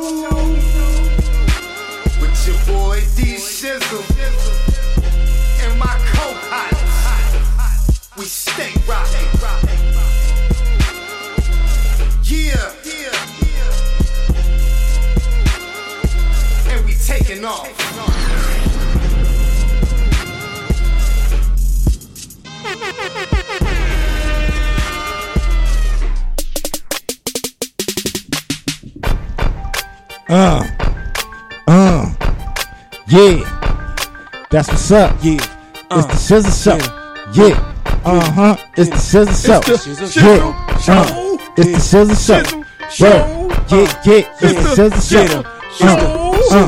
With your boy D Shizzle. And my co pilots. We stay rocking. Yeah. And we taking off. Uh, uh, yeah. That's what's up. Yeah. It's the Scissor Show. Yeah. Uh huh. It's the Scissor Show. the Scissor Yeah. Show. Uh, It's the Scissor Show. Show. Yeah. Yeah. Yeah. It's the Scissor Show. Uh,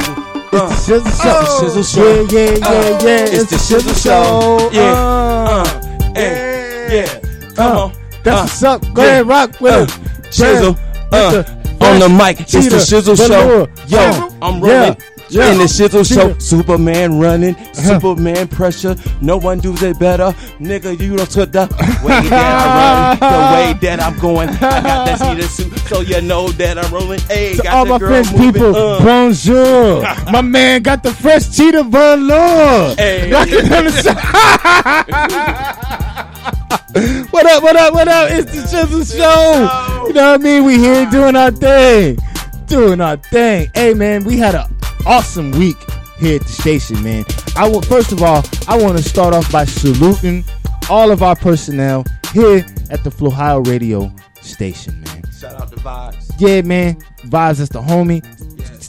uh, It's the Scissor Show. Shizzle Show. Yeah, yeah, yeah, yeah. It's the Shizzle Show. Yeah. Uh, hey, yeah. Come Uh, on. That's Uh, what's up. Go yeah. ahead, rock with Uh, it. Shizzle. Uh, on the mic, it's the Shizzle Show. Yo, Uh, I'm yeah, rolling. yeah. In the Shizzle Show, Superman running, Uh-huh. Superman pressure. No one does it better, nigga. You don't took the way that I run, the way that I'm going. I got that cheetah suit, so you know that I'm rolling. Hey, To got all the my girl French moving, people, uh. bonjour. my man got the fresh cheetah velour. Hey. Rocking on the side. what up, what up, what up? It's the Shizzle Show. You know what I mean? We here doing our thing. Doing our thing. Hey, man, we had an awesome week here at the station, man. I will, First of all, I want to start off by saluting all of our personnel here at the Flohio Radio station, man. Shout out to Vibes. Yeah, man. Vibes, that's the homie.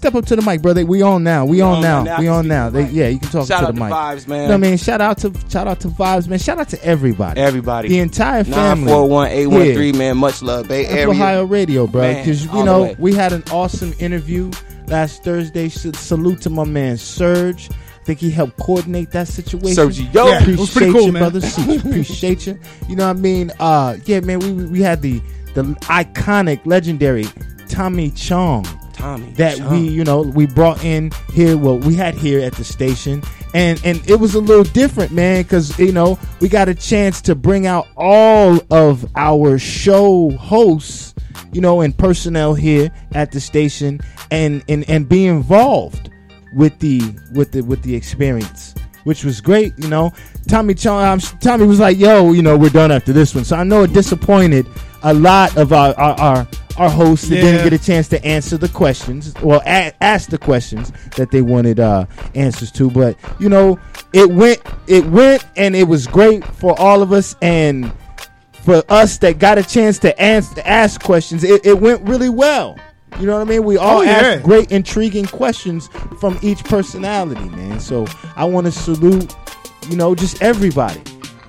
Step up to the mic, brother. We on now. We, on, now. now. We on now. the They, yeah, you can talk Shout to out the mic. Vibes, man. You know I mean? Shout out to shout out to Vibes, man. Shout out to everybody. Everybody. The entire family. 941 813, man. Much love, Bay That's Area. Ohio Radio, bro. Because you know we had an awesome interview last Thursday. Salute to my man Serge. I think he helped coordinate that situation. Sergio. Yeah, appreciate pretty you, man. brother. Appreciate you. You know what I mean? Uh, yeah, man. We we had the the iconic, legendary Tommy Chong. Tommy that we you know we brought in here. Well, we had here at the station. And, and it was a little different, man, because you know we got a chance to bring out all of our show hosts, you know, and personnel here at the station, and and and be involved with the with the with the experience, which was great. You know, Tommy Chong, um, Tommy was like, "Yo, you know, we're done after this one." So I know it disappointed a lot of our our our, our hosts that Yeah. didn't get a chance to answer the questions, well, a- ask the questions that they wanted uh, answers to. But you know, it went, it went, and it was great for all of us and for us that got a chance to answer ask questions. It, it went really well. You know what I mean? We all Oh, yeah. asked great, intriguing questions from each personality, man. So I want to salute, you know, just everybody.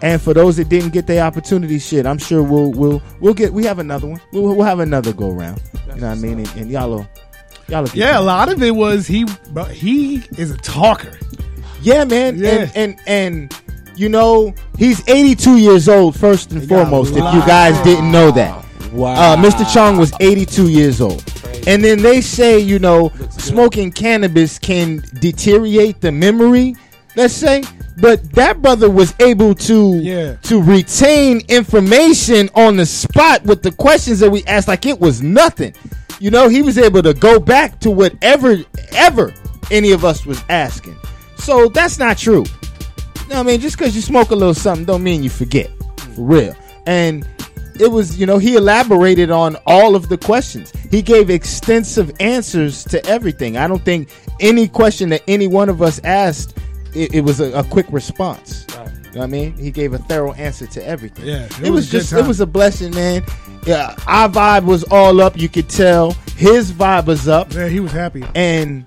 And for those that didn't get their opportunity, shit, I'm sure we'll we'll we'll get. We have another one. We'll, we'll have another go round. You know what I mean? And, and y'all, will- y'all. will get Yeah, a lot of it was he. But he is a talker. Yeah, man. Yeah. And, and and you know, he's 82 years old first and foremost. If you guys didn't know that. Wow. Uh, Mr. Chong was 82 years old. And then they say, you know, smoking cannabis can deteriorate the memory, let's say. But that brother was able to Yeah. to retain information on the spot with the questions that we asked like it was nothing. You know, he was able to go back to whatever ever any of us was asking. So that's not true. You know I mean? Just because you smoke a little something don't mean you forget. For real. And it was, you know, he elaborated on all of the questions. He gave extensive answers to everything. I don't think any question that any one of us asked, it, it was a, a quick response. You know what I mean? He gave a thorough answer to everything. Yeah, It, was, a good just, it was a blessing, man. Yeah, our vibe was all up. You could tell his vibe was up Yeah, he was happy. and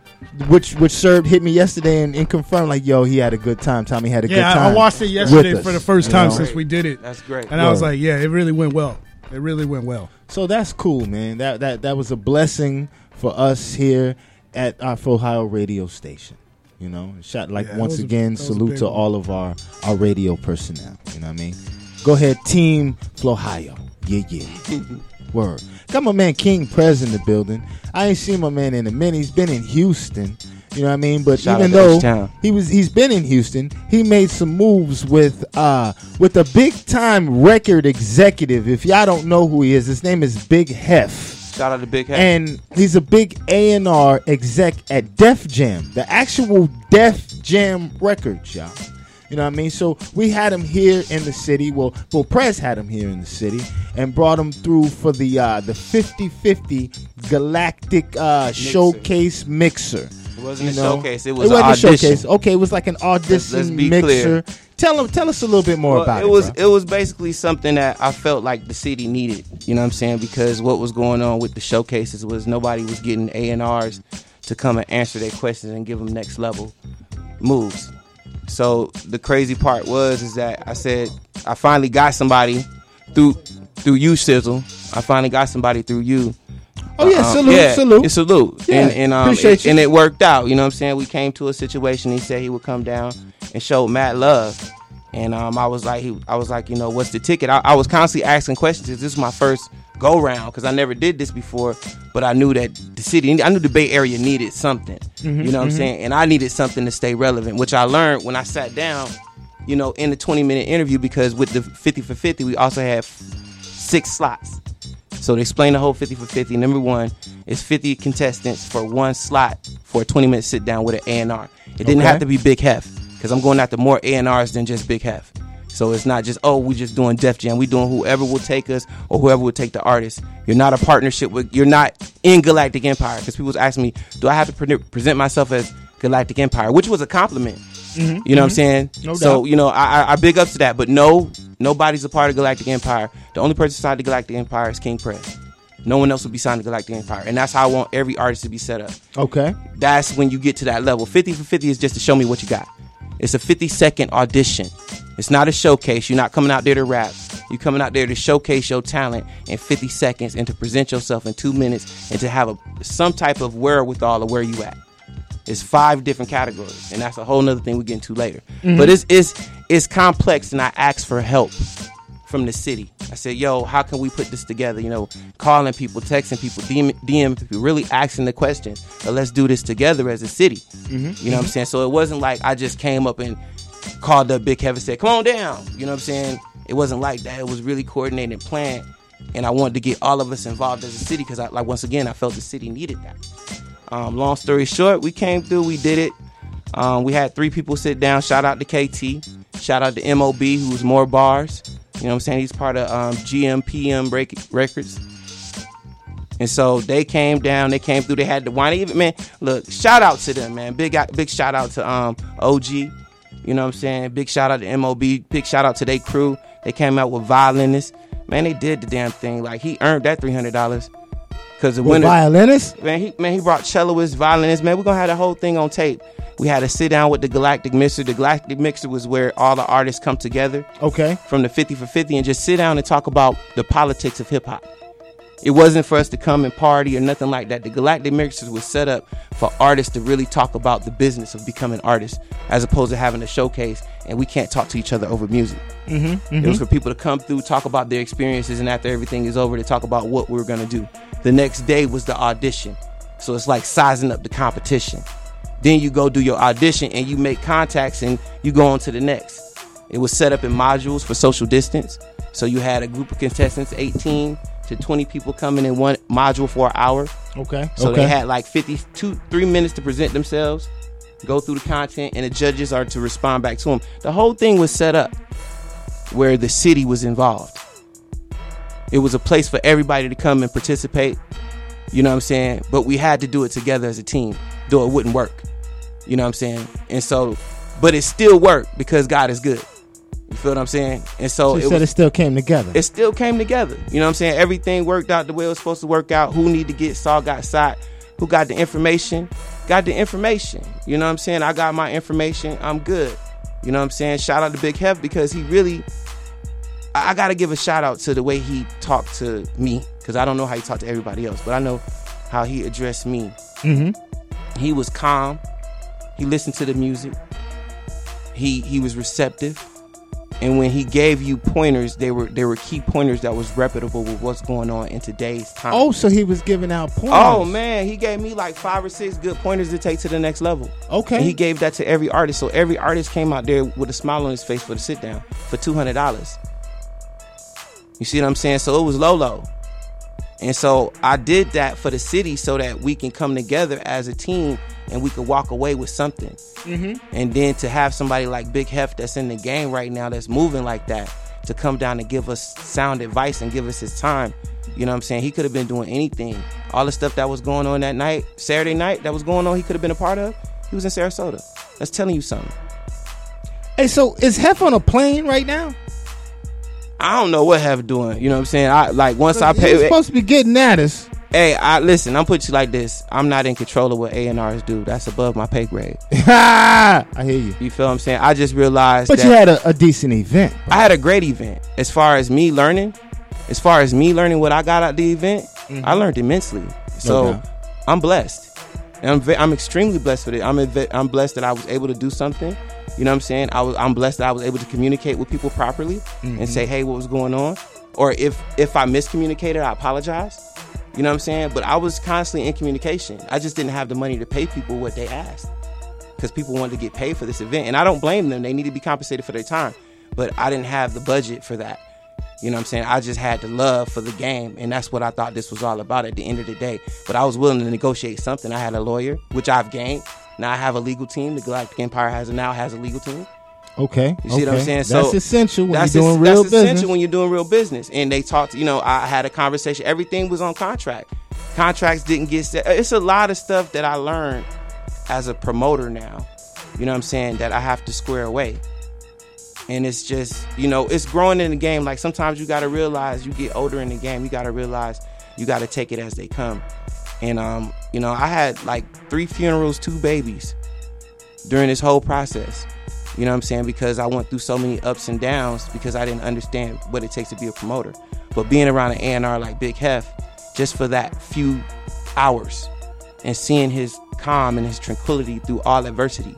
which which Serge hit me yesterday and, and confirmed like, yo, he had a good time. Tommy had a good time. I, I watched it with yesterday us, for the first you time know? since we did it, That's great. and I was like, yeah, it really went well. It really went well. So that's cool, man. That that that was a blessing for us here at our Ohio radio station. You know, shot like Yeah, once again, a salute to all of our our radio personnel. You know what I mean? Go ahead, Team Ohio. Yeah, yeah. Word. Got my man King Prez in the building. I ain't seen my man in a minute. He's been in Houston. You know what I mean? But Shout even though H-Town. he was he's been in Houston, he made some moves with uh with a big time record executive. If y'all don't know who he is, his name is Big Hef. Shout out to Big Hef. And he's a big A and R exec at Def Jam, the actual Def Jam Records, y'all. You know what I mean? So we had him here in the city. Well, well, Prez had him here in the city and brought him through for the uh, the 50-50 Galactic uh, Showcase Mixer. It wasn't You a know? showcase. It was it wasn't a audition. showcase. Okay, it was like an audition let's be mixer. clear. Tell them, tell us a little bit more Well, about it. it was it was basically something that I felt like the city needed. You know what I'm saying? Because what was going on with the showcases was nobody was getting A and R's to come and answer their questions and give them next level moves. So the crazy part was is that I said I finally got somebody through through you, Shizzle. I finally got somebody through you. Oh yeah, Um, salute, yeah, salute. it's salute. Yeah, and and um, it, and it worked out. You know what I'm saying? We came to a situation. He said he would come down and show Matt love. And um, I was like, he, I was like, you know, what's the ticket? I, I was constantly asking questions. This is my first go round because I never did this before. But I knew that the city, I knew the Bay Area needed something. Mm-hmm, you know what I'm saying? And I needed something to stay relevant, which I learned when I sat down. You know, in the 20 minute interview because with the 50 for 50, we also have six slots. So to explain the whole 50 for 50, number one is 50 contestants for one slot for a 20 minute sit down with an A&R. It didn't have to be Big Hef because I'm going after more A&Rs than just Big Hef. So it's not just, oh, we're just doing Def Jam. We're doing whoever will take us or whoever will take the artist. You're not a partnership with, you're not in Galactic Empire. Because people was asking me, do I have to pre- present myself as Galactic Empire? Which was a compliment. Mm-hmm. You know what I'm mm-hmm. saying? No so, you know, I, I, I big ups to that. But no, nobody's a part of Galactic Empire. The only person signed to Galactic Empire is King Prez. No one else will be signed to Galactic Empire. And that's how I want every artist to be set up. okay. That's when you get to that level. 50 for 50 is just to show me what you got. It's a 50 second audition. It's not a showcase. You're not coming out there to rap. You're coming out there to showcase your talent in 50 seconds and to present yourself in two minutes and to have a some type of wherewithal of where you at. It's five different categories, and that's a whole nother thing we get into later. Mm-hmm. But it's it's it's complex, and I asked for help from the city. I said, "Yo, how can we put this together?" You know, calling people, texting people, DM, DM people, really asking the question. But let's do this together as a city. Mm-hmm. You know what I'm saying? So it wasn't like I just came up and called up Big Kevin, said, "Come on down." You know what I'm saying? It wasn't like that. It was really coordinated and planned, and I wanted to get all of us involved as a city because, I, like, once again, I felt the city needed that. Um, long story short, we came through, we did it. Um, we had three people sit down. Shout out to KT. Shout out to MOB, who's more bars. You know what I'm saying? He's part of um, GMPM Rec- Records. And so they came down, they came through, they had the wine. Even man, look, shout out to them, man. Big big shout out to um OG. You know what I'm saying? Big shout out to MOB. Big shout out to their crew. They came out with violinists. Man, they did the damn thing. Like he earned that three hundred dollars. Cause the With winner violinist? man, he man, he brought celloists, violinists. Man, we're gonna have the whole thing on tape. We had to sit down with the Galactic Mixer. The Galactic Mixer was where all the artists come together Okay. from the 50 for 50 and just sit down and talk about the politics of hip hop. It wasn't for us to come and party or nothing like that. The Galactic Mixers was set up for artists to really talk about the business of becoming artists, as opposed to having a showcase and we can't talk to each other over music. Mm-hmm, It was for people to come through, talk about their experiences, and after everything is over, to talk about what we're gonna do. The next day was the audition, so it's like sizing up the competition. Then you go do your audition and you make contacts and you go on to the next. It was set up in modules for social distance. So you had a group of contestants, 18 to 20 people coming in one module for an hour. Okay. So okay. they had like 52, three minutes to present themselves, go through the content, and the judges are to respond back to them. The whole thing was set up where the city was involved. It was a place for everybody to come and participate. You know what I'm saying? But we had to do it together as a team, though it wouldn't work. You know what I'm saying? And so, but it still worked because God is good. You feel what I'm saying? And so, So it said was- it still came together. it still came together. You know what I'm saying? Everything worked out the way it was supposed to work out. Who need to get saw got shot. who got the information, got the information. You know what I'm saying? I got my information. I'm good. You know what I'm saying? Shout out to Big Hef because he really. I, I got to give a shout out to the way he talked to me because I don't know how he talked to everybody else, but I know how he addressed me. Mm-hmm. He was calm. He listened to the music. He he was receptive. And when he gave you pointers, they were they were key pointers that was reputable with what's going on in today's time. Oh, so he was giving out pointers. Oh man, he gave me like five or six good pointers to take to the next level. Okay. And he gave that to every artist. So every artist came out there with a smile on his face for the sit down for two hundred dollars. You see what I'm saying? So it was low low. And so I did that for the city so that we can come together as a team and we can walk away with something. Mm-hmm. And then to have somebody like Big Hef that's in the game right now that's moving like that to come down and give us sound advice and give us his time. You know what I'm saying? He could have been doing anything. All the stuff that was going on that night, Saturday night, that was going on, he could have been a part of. He was in Sarasota. That's telling you something. Hey, so is Hef on a plane right now? I don't know what Hef doing. You know what I'm saying? I like once I pay. supposed to be getting at us. Hey, I listen. I'm putting you like this. I'm not in control of what A and R's do. That's above my pay grade. I hear you. You feel what I'm saying? I just realized But that you had a, a decent event. I had a great event. As far as me learning, as far as me learning what I got out the event, mm-hmm. I learned immensely. So. I'm blessed. And I'm I'm extremely blessed with it. I'm I'm blessed that I was able to do something. You know what I'm saying? I was I'm blessed that I was able to communicate with people properly and mm-hmm. say, "Hey, what was going on?" Or if if I miscommunicated, I apologize. You know what I'm saying? But I was constantly in communication. I just didn't have the money to pay people what they asked because people wanted to get paid for this event. And I don't blame them. They need to be compensated for their time. But I didn't have the budget for that. You know what I'm saying? I just had the love for the game. And that's what I thought this was all about at the end of the day. But I was willing to negotiate something. I had a lawyer, which I've gained. Now I have a legal team. The Galactic Empire has now has a legal team. Okay. You see what I'm okay. saying? That's so essential when that's you're doing es- real that's business. essential when you're doing real business. And they talked. You know, I had a conversation. Everything was on contract. Contracts didn't get set. It's a lot of stuff that I learned as a promoter now. You know what I'm saying? That I have to square away. And it's just, you know, it's growing in the game. Like sometimes you got to realize you get older in the game. You got to realize you got to take it as they come. And um, you know, I had like three funerals, two babies during this whole process. You know what I'm saying? Because I went through so many ups and downs because I didn't understand what it takes to be a promoter. But being around an A&R like Big Hef, just for that few hours and seeing his calm and his tranquility through all adversity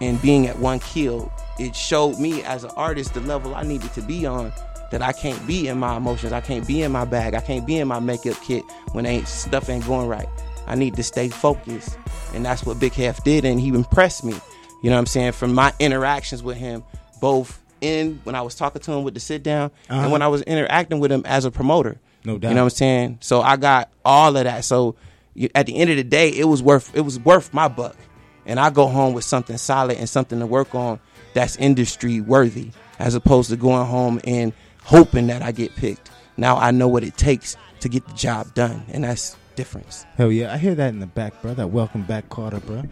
and being at one kill, it showed me as an artist the level I needed to be on. That I can't be in my emotions, I can't be in my bag, I can't be in my makeup kit when ain't stuff ain't going right. I need to stay focused, and that's what Big Hef did, and he impressed me. You know what I'm saying? From my interactions with him, both in when I was talking to him with the sit down, and uh-huh. when I was interacting with him as a promoter. No doubt. You know what I'm saying? So I got all of that. So you, at the end of the day, it was worth it was worth my buck, and I go home with something solid and something to work on that's industry worthy, as opposed to going home and hoping that I get picked. Now I know what it takes to get the job done, and that's difference. Hell yeah, I hear that in the back, bro. That welcome back Carter, bro.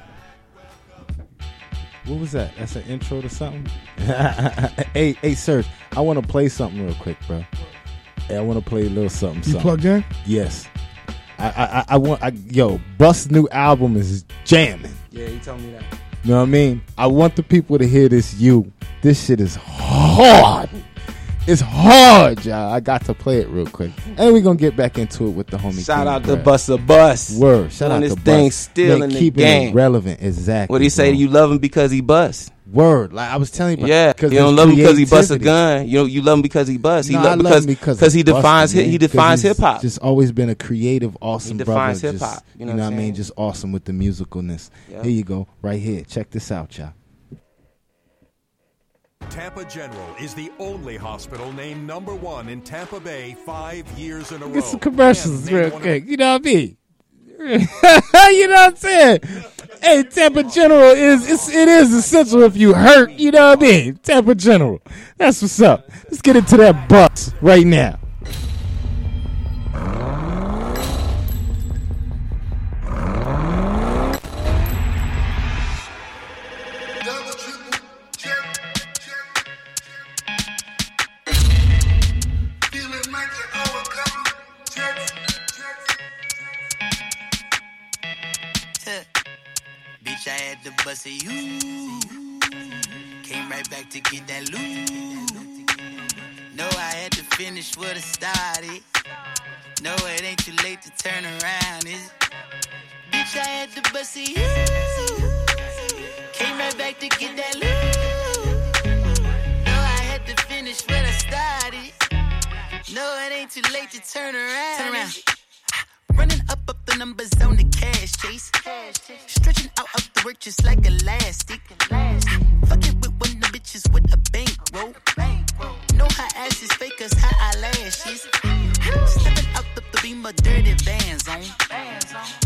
What was that? That's an intro to something. hey, hey, Serge, I want to play something real quick, bro. Hey, I want to play a little something. You something. plugged in? Yes. I, I, I- I want. I, yo, Bust's new album is jamming. Yeah, he told me that. You know what I mean? I want the people to hear this. You, this shit is hard. It's hard, y'all. I got to play it real quick, and we're gonna get back into it with the homie. Shout King out to. Busta Bus. Word. Shout Doing out this to thing Bus. still Man, in the game. it relevant. Exactly. What do you say? bro. You love him because he bust. Word. Like I was telling you. yeah. Yeah, 'cause you don't there's love him because he busts a gun. You know, you love him because he busts. He No, love I because him because because he defines hi- man, he 'cause defines hip hop. Just always been a creative, awesome He brother. defines just- hip-hop, you know You know what what I mean? Just awesome with the musicalness. Yeah. Here you go, right here. Check this out, y'all. Tampa General is the only hospital named number one in Tampa Bay five years in a row. Get some commercials And real one quick. You know what I mean? you know what I'm saying? Hey, Tampa General is it's, it is essential if you hurt. You know what I mean? Tampa General. That's what's up. Let's get into that bus right now. To bust it, you. Came right back to get that loot. Know I had to finish what I started. No, it ain't too late to turn around, is it? Bitch, I had to bust it, you. Came right back to get that loot. No, I had to finish what I started. No, it ain't too late to turn around. Turn around. Running up up the numbers on the cash chase. Stretching out up the work just like elastic. Fucking with one of the bitches with a bankroll. Know her ass is fake as her eyelashes. Stepping out the, the beam of dirty vans on.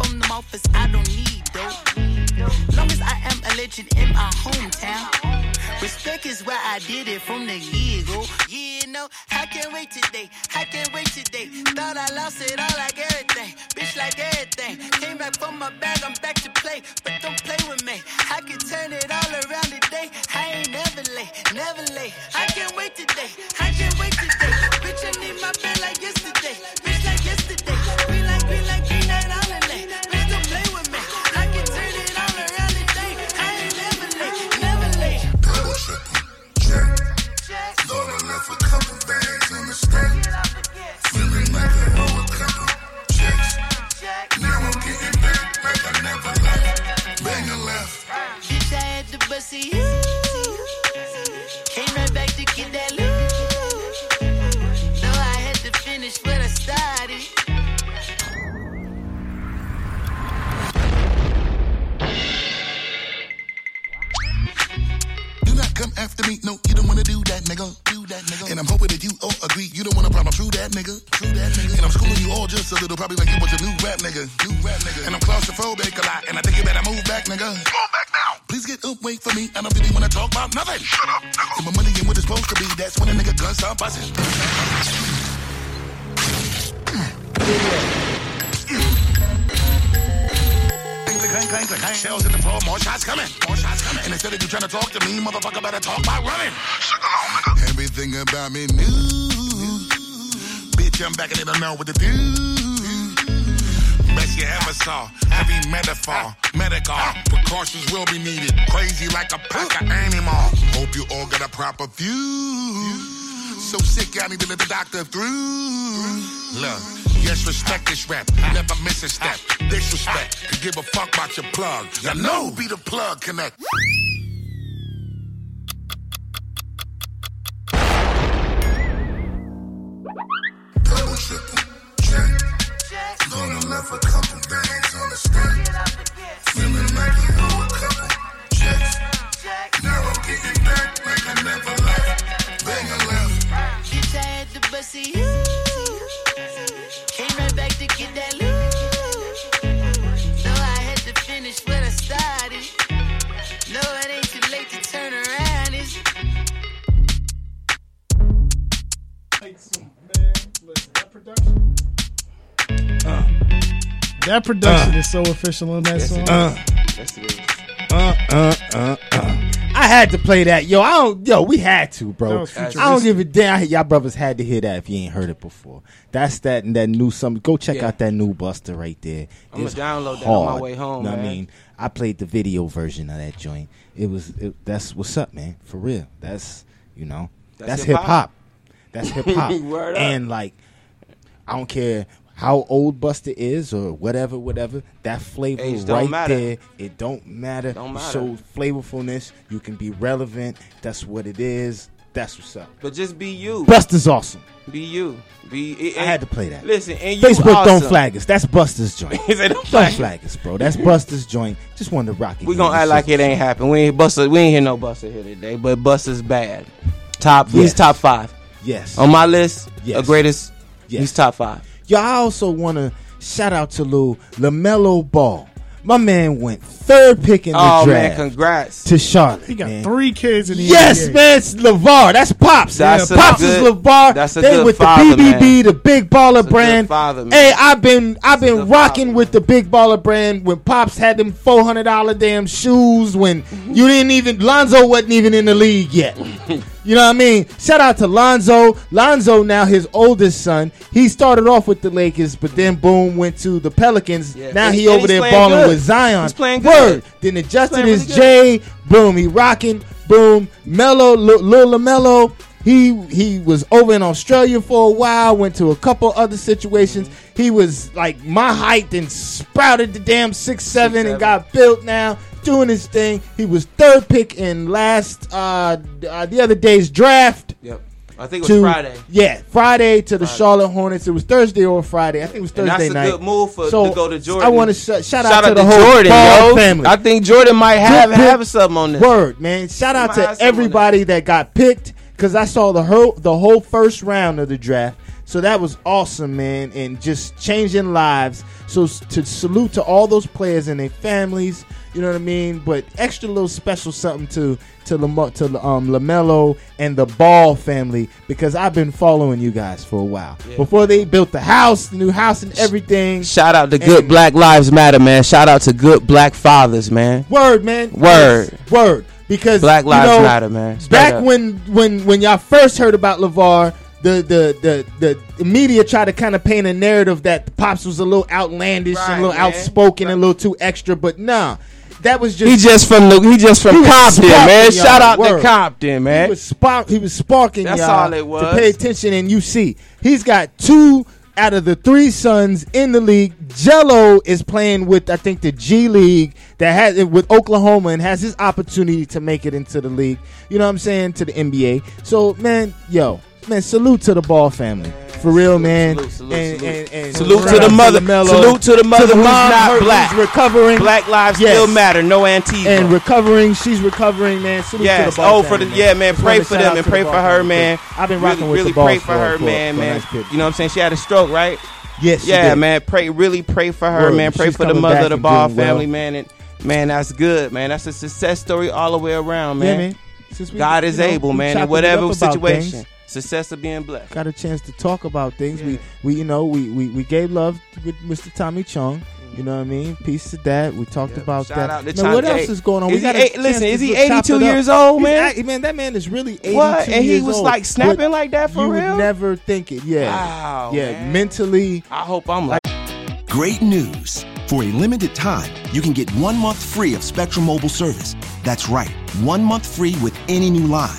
Up on them I don't need though. Long as I am a legend in my hometown. Respect is why I did it from the get-go. Yeah, no, I can't wait today. I can't wait today. Thought I lost it all like everything. Bitch, like everything. Came back from my bag, I'm back to play. But don't play with me. I can turn it all around today. I ain't never late, never late. I can't wait today. I can't wait today. Bitch, I need my bed like yesterday. To you. Came right back to get that loot. No, I had to finish what I started. Do not come after me. No, you don't wanna do that, nigga. Do that, nigga. And I'm hoping that you all agree. You don't want a problem. True that, nigga. True that, nigga. And I'm schooling you all just a little, probably like you was a new rap nigga. New rap nigga. And I'm claustrophobic a lot. And I think you better move back, nigga. Move back. Please get up, wait for me. I don't really wanna talk about nothing. Shut up, nigga. My money ain't what it's supposed to be. That's when a nigga gun start busting. Clang, clang, clang, clang. Shells in the floor, more shots coming. More shots coming. And instead of you trying to talk to me, motherfucker better talk by running. Everything about me new. Bitch, I'm back and they don't know what to do. You ever saw. Heavy metaphor. Medical. Precautions will be needed. Crazy like a pack of animal. Hope you all got a proper view. So sick, I need to let the doctor through. Look, yes, respect this rap. Never miss a step. Disrespect. To give a fuck about your plug. You know, be the plug connect. Double. Gonna left a couple bags on the stack. Feeling like you owe a couple checks. Now I'm getting back like I never left. Bang a left. Bitch, I had to bust it, you. Came right back to get that loot. No, I had to finish what I started. No, it ain't too late to turn around, is it? That production is so official on that Yes, song. it Uh, Yes, it is. uh, uh, uh, uh. I had to play that, yo. I don't, yo. We had to, bro. I don't futuristic. give a damn. Y'all brothers had to hear that if you ain't heard it before. That's that and that new something. Go check Yeah. out that new Busta right there. I'ma It's download that on my way home, Know what I mean, I played the video version of that joint. It was. It, that's what's up, man. For real. That's you know. That's That's, hip hip-hop. That's hip hop. And like, I don't care how old Busta is or whatever, whatever. That flavor Age right matter. there, it don't matter. Don't It matter. shows flavorfulness. You can be relevant. That's what it is. That's what's up. But just be you. Busta's awesome. Be you. Be. It, I had to play that. Listen, and you Facebook awesome. don't flag us. That's Busta's joint. "Don't flag flag us, bro. That's Busta's joint. Just wanted to rock it. We gonna act like it ain't happened. We ain't Busta. We ain't hear no Busta here today. But Busta's bad. Top. He's top five Yes. on my list. Yes. The greatest. Yes. He's top five. Yo, I also want to shout out to Lou LaMelo Ball. My man went third pick in the draft. Oh man, congrats. to Charlotte. He got man. three kids in the Yes, NBA. man, it's LaVar. That's Pops. That's a Pops good- is LaVar. that's a they good with father, the BBB, man. the Big Baller That's a good brand. father, man. Hey, I've been I've been rocking father, with the Big Baller brand when Pops had them four hundred dollar damn shoes when you didn't even Lonzo wasn't even in the league yet. You know what I mean? Shout out to Lonzo. Lonzo, now his oldest son. He started off with the Lakers, but then boom, went to the Pelicans. Yeah. Now And- he over there balling good. with Zion. He's playing Word. good. Then adjusted his really J. Boom, he rocking. Boom, Mello, Lil LaMelo. He he was over in Australia for a while. Went to a couple other situations. Mm-hmm. He was like my height and sprouted the damn six seven and got built now doing his thing. He was third pick in last uh, uh the other day's draft. Yep. I think it was To, Friday. Yeah, Friday to the Charlotte Hornets. It was Thursday or Friday. I think it was And Thursday that's a good move for So, to go to Jordan. I want to sh- shout, Shout out, out to the whole Jordan, Ball yo. family. I think Jordan might have Good pick. have something on this. Word, man. Shout out to have something on everybody that got picked because I saw the whole the whole first round of the draft. So that was awesome, man, and just changing lives. So to salute to all those players and their families, you know what I mean. But extra little special something to to Lam- to um LaMelo and the Ball family because I've been following you guys for a while before they built the house, the new house, and everything. Shout out to good Black Lives Matter, man. Shout out to good Black fathers, man. Word, man. Word. Yes, word. Because Black you Lives know, Matter, man. Straight Back up. when when when y'all first heard about LaVar, the the the the media tried to kind of paint a narrative that Pops was a little outlandish Right, and a little man. outspoken and a little too extra, but nah, that was just He just from the he just from He was Compton, man. Shout out Word. to Compton, man. he man. was spark he was sparking That's y'all all it to pay attention and you see he's got two out of the three sons in the league Gelo is playing with i think the g league that has with oklahoma and has his opportunity to make it into the league you know what i'm saying to the nba so man yo man salute to the ball family for real man salute, salute, and, salute. and, and Salute to the mother- LaMelo, salute to the mother who's mom, not her black. recovering Black lives Yes. still matter. No Antifa. and recovering. She's recovering, man. Salute to Yes. the ball Oh, for the family, yeah, man. Pray for them and to the pray for her, man. I've been really, rocking with really the ball pray for her, for- man, for man. nice. You know what I'm saying? She had a stroke, right? Yes, she Yeah, man. Pray, really pray for her, Word. man. Pray She's for the mother of the Ball family, man. And man, that's good, man. That's a success story all the way around, man. Yeah, man. Since we- God is able, man. In whatever situation, success of being blessed. got a chance to talk about things. Yeah. We, we, you know, we, we, we gave love with Mr. Tommy Chong. Mm-hmm. You know what I mean? Peace to that. We talked Yeah. about Shout that. out to Now, what else is going on? is we he got eight- listen, is he 82 years old, man? man, that man is really 82 What? And he was old. like snapping But like that for you real? would never think it. Yeah. Wow, Yeah. man. Mentally. I hope I'm like. Great news! For a limited time, you can get one month free of Spectrum Mobile service. That's right, one month free with any new line.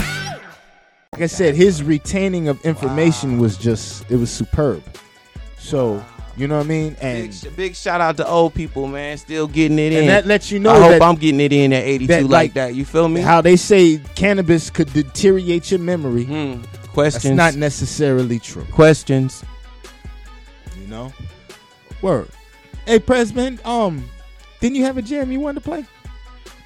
Like I said, his retaining of information was just it was superb. So you know what I mean, and Big, big shout out to old people, man. Still getting it in. and that lets you know I hope that, I'm getting it in at 82 that, like, like, that. You feel me? how they say cannabis could deteriorate your memory. Hmm. That's Questions. not necessarily true. questions. You know, word. Hey, President, um, didn't you have a jam you wanted to play?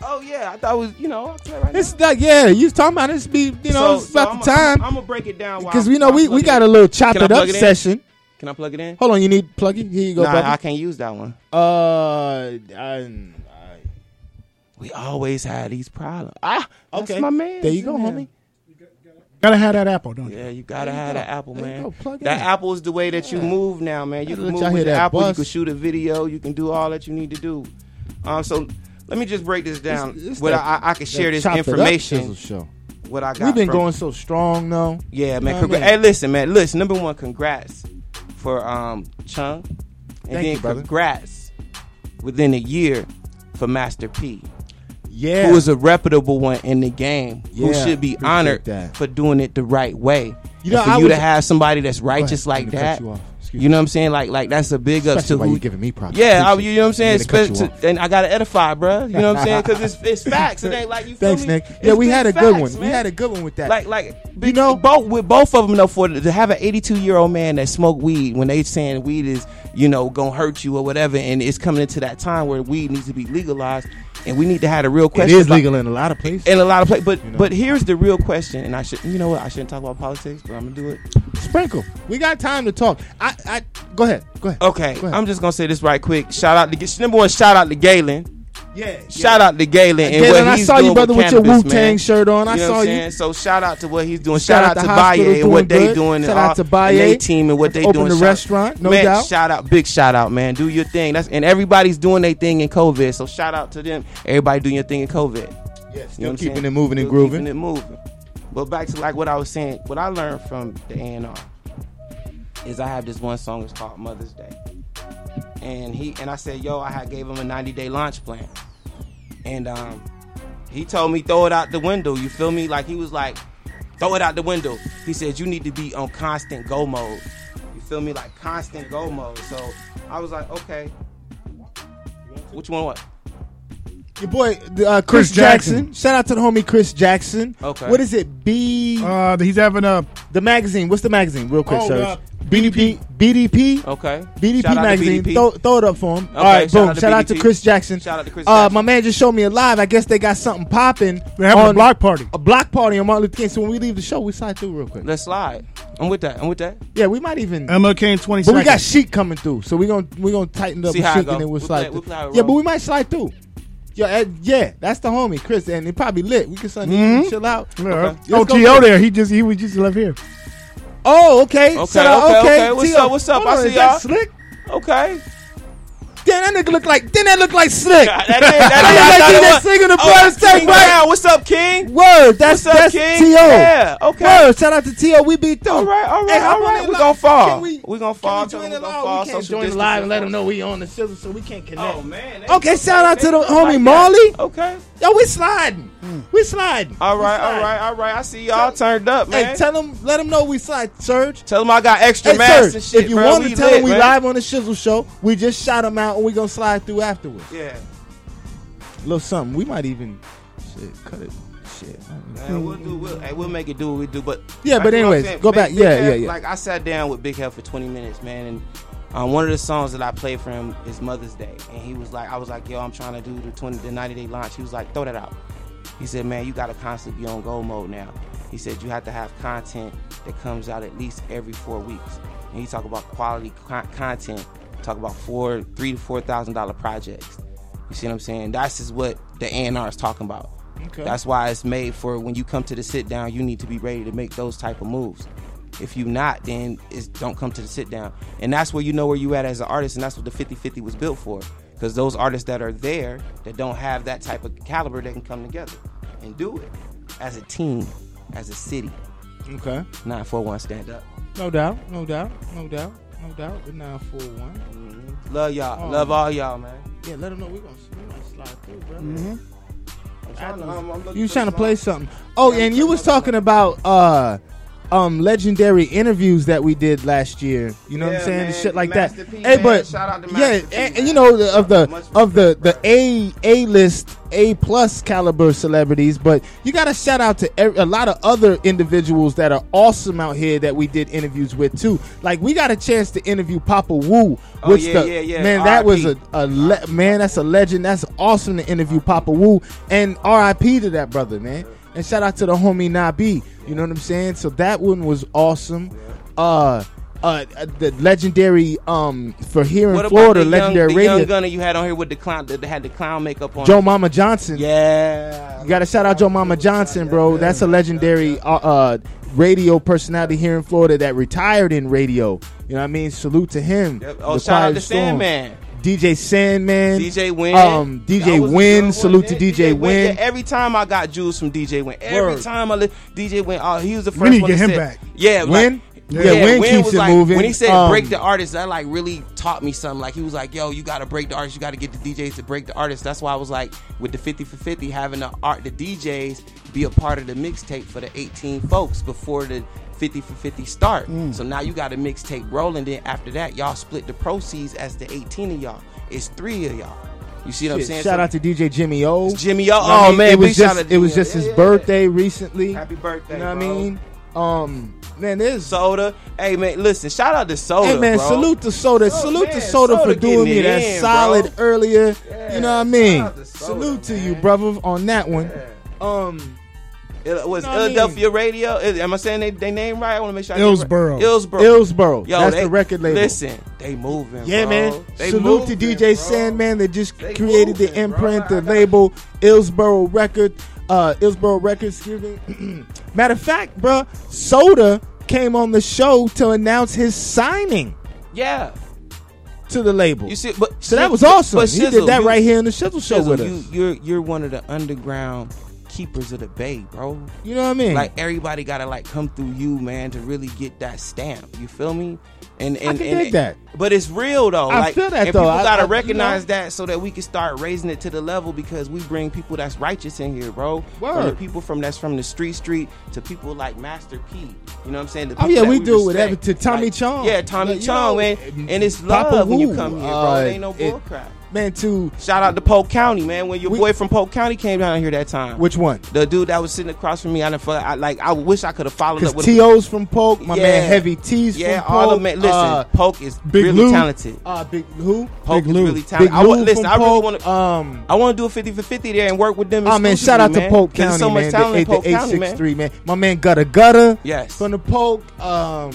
Oh yeah, I thought it was you know. I'll play right now. It's like yeah, you was talking about this. Be you know, it's about the time I'm, gonna break it down because we know we, we got a little chop Can I it up plug it in? session. Can I plug it in? Hold on, you need plug it. Here you go, nah, brother. I can't use that one. uh, I, We always had these problems. Ah, that's okay, my man. There you go, homie. Gotta have that apple, don't you? Yeah, you gotta have that apple, man. go, that in. apple is the way that you move now, man. You can move with the that apple. You can shoot a video. You can do all that you need to do. Um, so let me just break this down. It's- it's what that- I, I can share this Chop It Up information. What I got. We've been going so strong, though. Yeah, man. You know I mean? Hey, listen, man. Listen, number one, congrats for um Chong, and Thank then you, congrats within a year for Master P, Yeah, who is a reputable one in the game, yeah, who should be honored that. for doing it the right way. You know, And for I you to have somebody that's Go ahead. righteous like Let me cut that, you know what I'm saying? Like like that's a big up to who you giving me props. Yeah, I, you know what I'm saying. Didn't cut you Spe- to- and I gotta edify, bro. You know what I'm saying? Because it's it's facts. It ain't like you. Thanks, me? Nick. It's Yeah, we had a good facts, one. We had a good one with that. Like like you know both with both of them though for to have an 82 year old man that smoke weed when they saying weed is you know gonna hurt you or whatever and it's coming into that time where weed needs to be legalized and we need to have a real question. is about- legal in a lot of places. in a lot of places. But know? but here's the real question, and I should you know what I shouldn't talk about politics, but I'm gonna do it. Sprinkle. We got time to talk. I, I go ahead. Go ahead. Okay, Go ahead. I'm just gonna say this right quick. Shout out to number one. Shout out to Galen. Yeah. Shout out to Galen and Galen, I saw you, brother, with your Wu-Tang shirt on. I You know saw you. So shout out to what he's doing. Shout Shout, out to Baye and what doing they good. doing. Shout out to Baye. team and what they doing. the Shout- restaurant, no man, doubt. Shout out, big shout out, man. Do your thing. That's and everybody's doing their thing in COVID. So shout out to them. Everybody doing your thing in COVID. Yeah, You know keeping saying? it moving and grooving. Keeping it moving. But back to like what I was saying, what I learned from the A and R is I have this one song. It's called Mother's Day, and he and I said, yo, I had gave him a 90 day launch plan, and um, he told me throw it out the window. You feel me? Like he was like, throw it out the window. He said you need to be on constant go mode. You feel me? Like constant go mode. So I was like, okay. Which one? What? Your boy uh, Chris, Chris Jackson. Jackson. Shout out to the homie Chris Jackson. Okay. What is it? B Uh, he's having a the magazine. What's the magazine? Real quick, Oh, Serge. uh, BDP. BDP. Okay. BDP Shout magazine. BDP. Throw, throw it up for him. Okay, All right, shout boom. out to shout out to Chris Jackson. Shout out to Chris Uh, Jackson. my man just showed me a live. I guess they got something popping. They're having a block party. A block party on Martin Luther King. So when we leave the show, we slide through real quick. Let's slide. I'm with that. I'm with that. Yeah, we might even. Emma Kane twenty But we got seconds. Sheik coming through, so we gonna we gonna tighten up See with how it Sheik and then we'll We slide play- we through. play how yeah, but we might slide through. Yeah, uh, yeah, that's the homie Chris, and it probably lit. We can son Mhm. chill out. Yeah. Let's Oh, go T.O. for there. He just he was just left here. Oh, okay. Okay, Shout out, okay, okay. okay. What's T.O. up, what's up? Hold I on, see is y'all. Slick. Okay. Damn, that nigga look like. Then that look like Slick. That, that, That that, look like he that, that singing the oh, King take right. What's up, King? Word, that's What's up, that's King? T.O. Yeah, okay. Word, shout out to T.O. We beat through. All right, all right, Hey, all right. We live. gonna fall. We, We gonna fall. Can we join the we live? fall. We can't join the live and let them know we on the Shizzle, so we can't connect. Oh man. Okay, shout out to the homie Marley. Okay. Yo, we sliding. Hmm. We sliding. All We right, all sliding. right, all right. I see y'all turned up, man. Hey, tell them, let them know we slide, Serge. Tell them I got extra Hey, masks Serge, and shit, if you bro. want We to tell lit, them we man. live on the Shizzle Show, we just shout them out and we gonna slide through afterwards. Yeah. A little something. We might even shit cut it. Shit. I don't know. Man, we'll do. We'll, hey, we'll make it do what we do. But Yeah, back but to what I'm anyways, saying, go back. Big Yeah, Head, yeah, yeah. Like I sat down with Big Hef for 20 minutes, man, and um, one of the songs that I played for him is Mother's Day, and he was like, I was like, yo, I'm trying to do the 20, the 90 day launch. He was like, throw that out. He said, man, you got to constantly be on go mode now. He said you have to have content that comes out at least every four weeks. And he talk about quality con- content. Talk about four, three to four thousand dollar projects. You see what I'm saying? That's just what the A&R is talking about. Okay. That's why it's made for when you come to the sit down, you need to be ready to make those type of moves. If you not, then it's, don't come to the sit down. And that's where you know where you at as an artist, and that's what the 50-50 was built for. Because those artists that are there that don't have that type of caliber, they can come together and do it as a team, as a city. Okay. 941 stand up. No doubt. No doubt. No doubt. No doubt. The nine four one. Love y'all. Oh. Love all y'all, man. Yeah, let them know we gonna, we gonna slide through, bro. I'm trying to- I'm- I'm You trying to play something. Oh, Yeah, and you was talking about uh um legendary interviews that we did last year. You know what I'm saying? man. Shit like Master that. P, hey, but Shout out to yeah, P, and, and you know the, of the Much of the the. A A list A plus caliber celebrities, but you got to shout out to a lot of other individuals that are awesome out here that we did interviews with too. Like we got a chance to interview Papa Wu, Oh, which yeah, the yeah, yeah. man that was a, a le- man that's a legend. That's awesome to interview Papa Wu and R.I.P. to that brother, man. And shout out to the homie Nabi. You know what I'm saying? So that one was awesome. Uh, uh, the legendary um for here in Florida, the legendary young, the young radio. gunner you had on here with the clown that had the clown makeup on? Joe Mama Johnson. Yeah. You got to shout out Joe Mama Johnson, bro. That's a legendary uh, uh, radio personality here in Florida that retired in radio. You know what I mean? Salute to him. Yep. Oh, The shout out to Storm. Sandman. DJ Sandman. DJ Win. Um, DJ Win. Salute to Yeah, DJ Win. Yeah, every time I got jewels from DJ Win. Every Word. time I li- DJ Win, oh, he was the first We need to get him said- back. Yeah, Win? Like, Yeah, Win keeps was it like, moving. When he said Um, break the artist, that like really taught me something. Like he was like, "Yo, you got to break the artist. You got to get the DJs to break the artist." That's why I was like, with the fifty for fifty, having the art, the DJs be a part of the mixtape for the eighteen folks before the 50 for 50 start. Mm. So now you got a mixtape rolling. Then after that, y'all split the proceeds as the 18 of y'all. It's three of y'all. You see what I'm saying? Shout So- out to DJ Jimmy O. Jimmy O. You Oh, I mean? man, it was just it was just Yeah, his yeah, yeah. birthday recently. Happy birthday, You know what I mean? Um, man, there's Soda. Hey man, listen. Shout out to Soda. Hey man, bro. salute to Soda. Soda, salute man, to Soda, Soda for doing me that in, solid bro. earlier. you know what I mean? to Soda, salute to you, brother, on that one. Um, It was You know what I mean? Philadelphia Radio. Am I saying they, they name right? I want to make sure. I Hillsboro. Right. Hillsboro. Hillsboro. Yo, That's they- the record label. Listen, they moving. yeah, bro. man. They Salute moving, to DJ bro. Sandman that just They created the imprint, bro. the label, Hillsboro Record, uh, Hillsboro Records. Excuse me. Matter of fact, bro, Soda came on the show to announce his signing Yeah. to the label. You see, but so that was awesome. But he did that you- right here in the Shizzle show Shizzle, with you, us. You're you're one of the underground keepers of the Bay, bro. You know what I mean? Like everybody gotta like come through you, man, to really get that stamp. You feel me? And and, and that. But it's real though. I like, feel that, and though. People I- gotta I- you recognize know. that so that we can start raising it to the level because we bring people that's righteous in here, bro. From the Word. people from that's from the street street to people like Master P. You know what I'm saying? Oh yeah, we do respect. every to Tommy Like, Chong. Yeah, Tommy Like, Chong, know, man. And it's love when you come here, bro. uh, it ain't no it- bull crap. Man, to Shout out to Polk County, man. When your We- boy from Polk County came down here that time. which one? The dude that was sitting across from me, I, didn't, I like. I wish I could have followed up with. T.O.'s from Polk, my Yeah. man Heavy T's yeah, from all Polk. the man. Listen, uh, Polk is Big really Lou, talented. Uh, Big who? Polk Big is Lou. really talented. Big I want, Lou listen, I really want to. Um, I want to do a fifty for fifty there and work with them. oh man, shout out to Polk County, so much man. talent the, Polk the County, man. 863, man. My man Gutter Gutter. Yes. From the Polk. Um,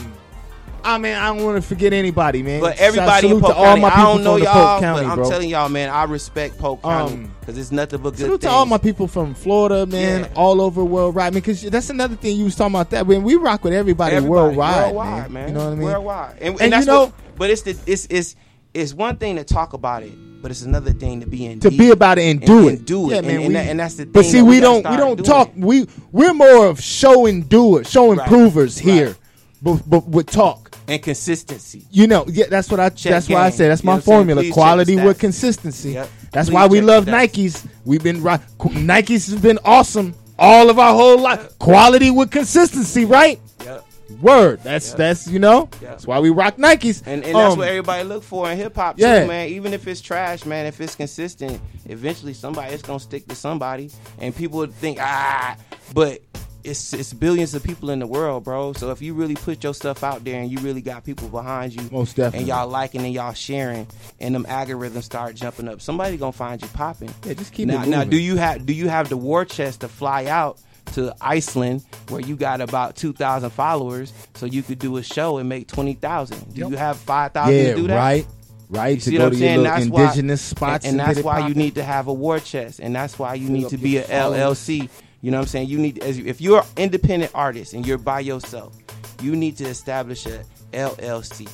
I mean, I don't want to forget anybody, man. But everybody in Polk to all County, my I people don't know from y'all, Polk County, but I'm bro. telling y'all, man, I respect Polk County Um, because it's nothing but good Salute things. to all my people from Florida, man, Yeah. all over world, worldwide. Because that's another thing you was talking about that. When we rock with everybody, Everybody, worldwide, worldwide, man. You know what I mean? Worldwide, and, and, And that's you know- what, but it's the it's it's it's one thing to talk about it, but it's another thing to be in to be about it and do and it. do it, Yeah, and, man, and, we- that, and that's the. But see, that we don't we don't talk. it. We we're more of show and doers, show Right. improvers Right. here, but but with talk. and consistency. You know, yeah, that's what I. Check that's why I game. say that's You my what I'm saying? formula: quality with consistency. Yep. That's Please why we love. Nikes. We've been right. Nikes has been awesome all of our whole life. Quality with consistency, right? Yep. Word. That's that's you know. Yep. That's why we rock Nikes. And, and that's Um, what everybody look for in hip hop Yeah. too, man. Even if it's trash, man, if it's consistent, eventually somebody is gonna stick to somebody, and people would think ah, but it's it's billions of people in the world, bro. So if you really put your stuff out there and you really got people behind you, Most definitely. and y'all liking and y'all sharing, and them algorithms start jumping up, somebody gonna find you popping. Yeah, just keep now, it now, do you have do you have the war chest to fly out? To Iceland, where you got about two thousand followers, so you could do a show and make twenty thousand. Do you have five thousand yeah, to do that? right, right. You to see go what I'm to your little That's why- indigenous spots, and, and that's why you need to have a war chest, and that's why you need to be your a followers. LLC. You know what I'm saying? You need, as if you're an independent artist and you're by yourself, you need to establish a LLC.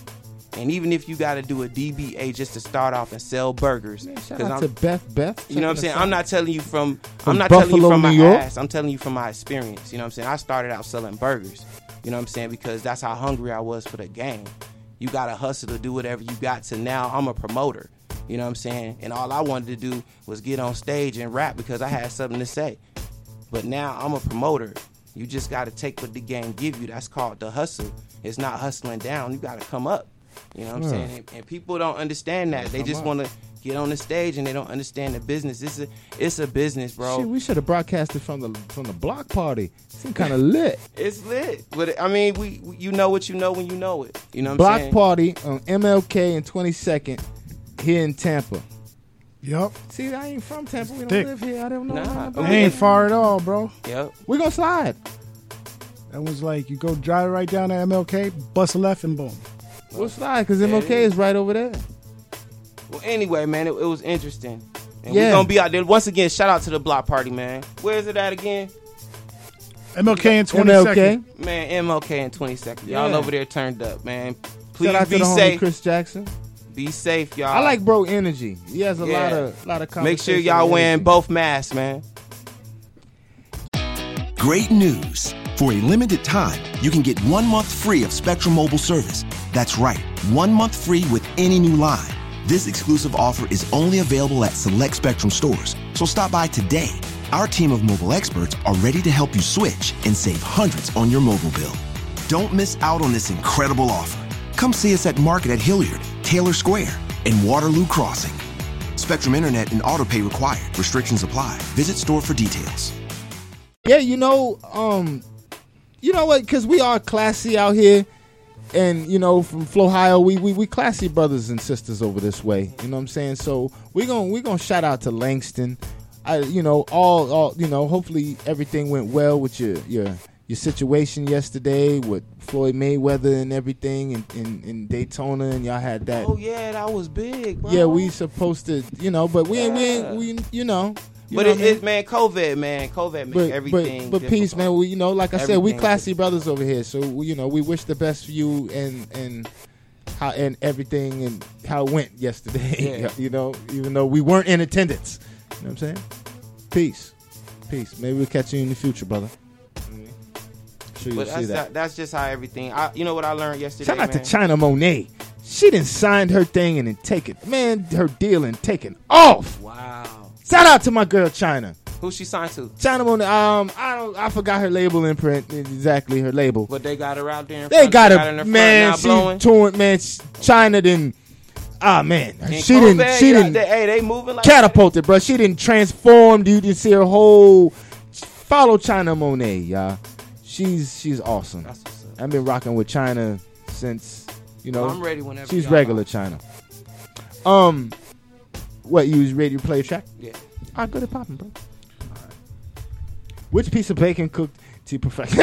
And even if you got to do a DBA just to start off and sell burgers, Shout 'cause out I'm- to Beth. Beth, you know what I'm saying? I'm not telling you from, From I'm not telling you Buffalo, from my New York? ass. I'm telling you from my experience. You know what I'm saying? I started out selling burgers. You know what I'm saying? Because that's how hungry I was for the game. You got to hustle to do whatever you got to now I'm a promoter. You know what I'm saying? And all I wanted to do was get on stage and rap because I had something to say. But now I'm a promoter. You just got to take what the game give you. That's called the hustle. It's not hustling down. You got to come up. You know what I'm Yeah. saying? And, and people don't understand that. They just want to get on the stage and they don't understand the business. It's a it's a business, bro. Shit, we should have broadcasted from the from the block party. It's kind of lit. It's lit. But I mean, we, you know what you know when you know it. You know what block I'm saying? party on MLK and 22nd here in Tampa. Yup. See, I ain't from Tampa. We don't Stick. live here. I don't know. Nah, nothing about It we- ain't far at all, bro. Yep. We gonna slide. That was like you go drive right down to MLK, bust a left, and boom. We'll slide because MLK is right over there. Well, anyway, man, it, it was interesting. And Yeah. we're gonna be out there once again. Shout out to the block party, man. Where is it at again? MLK and 22nd. MLK. Man, MLK in 20 seconds. Y'all Yeah. over there turned up, man. Please Shout out be to the homie. Chris Jackson. Be safe, y'all. I like bro energy. He has a Yeah. lot of lot of. Make sure y'all and wearing both masks, man. Great news. For a limited time, you can get one month free of Spectrum Mobile service. That's right, one month free with any new line. This exclusive offer is only available at select Spectrum stores. So stop by today. Our team of mobile experts are ready to help you switch and save hundreds on your mobile bill. Don't miss out on this incredible offer. Come see us at Market at Hilliard, Taylor Square, and Waterloo Crossing. Spectrum Internet and auto pay required. Restrictions apply. Visit store for details. Yeah, you know, um, you know what? Because we are classy out here, and you know, from Ohio, we, we we classy brothers and sisters over this way. You know what I'm saying? So we gonna we gonna shout out to Langston. I, you know, all all you know. Hopefully, everything went well with your your your situation yesterday with Floyd Mayweather and everything in, in, in Daytona, and y'all had that. Oh yeah, that was big, bro. Yeah, we supposed to, you know, but we ain't, we ain't, we, you know. You but know it, I mean? man, COVID, man, COVID but, everything. But, but peace, man. We, you know, like I said, we Everything classy brothers over here. So we, you know, we wish the best for you and and how and everything and how it went yesterday. Yeah. you know, even though we weren't in attendance. You know what I'm saying? Peace, peace. Maybe we'll catch you in the future, brother. Sure you'll But see that's, that. that, that's just how everything. I, you know what I learned yesterday, Shout out man? to China Monet. She didn't sign her thing and then take it. Man, her deal and taken off. Wow. Shout out to my girl China. Who she signed to? China Monet. Um, I don't. I forgot her label imprint. Exactly her label. But they got her out there. They front, got her, the front man. now She blowing. touring, man. China didn't. Ah, man. And she didn't. She didn't They, hey, they moving like catapulted, bro. She didn't transform. You didn't see her whole. Follow China Monet, y'all. She's she's awesome. That's what's up. I've been rocking with China since you know. I'm ready whenever She's regular are. China. Um, what you was ready to play a track? Yeah. Ah, good at popping, bro. Which piece of bacon cooked to perfection?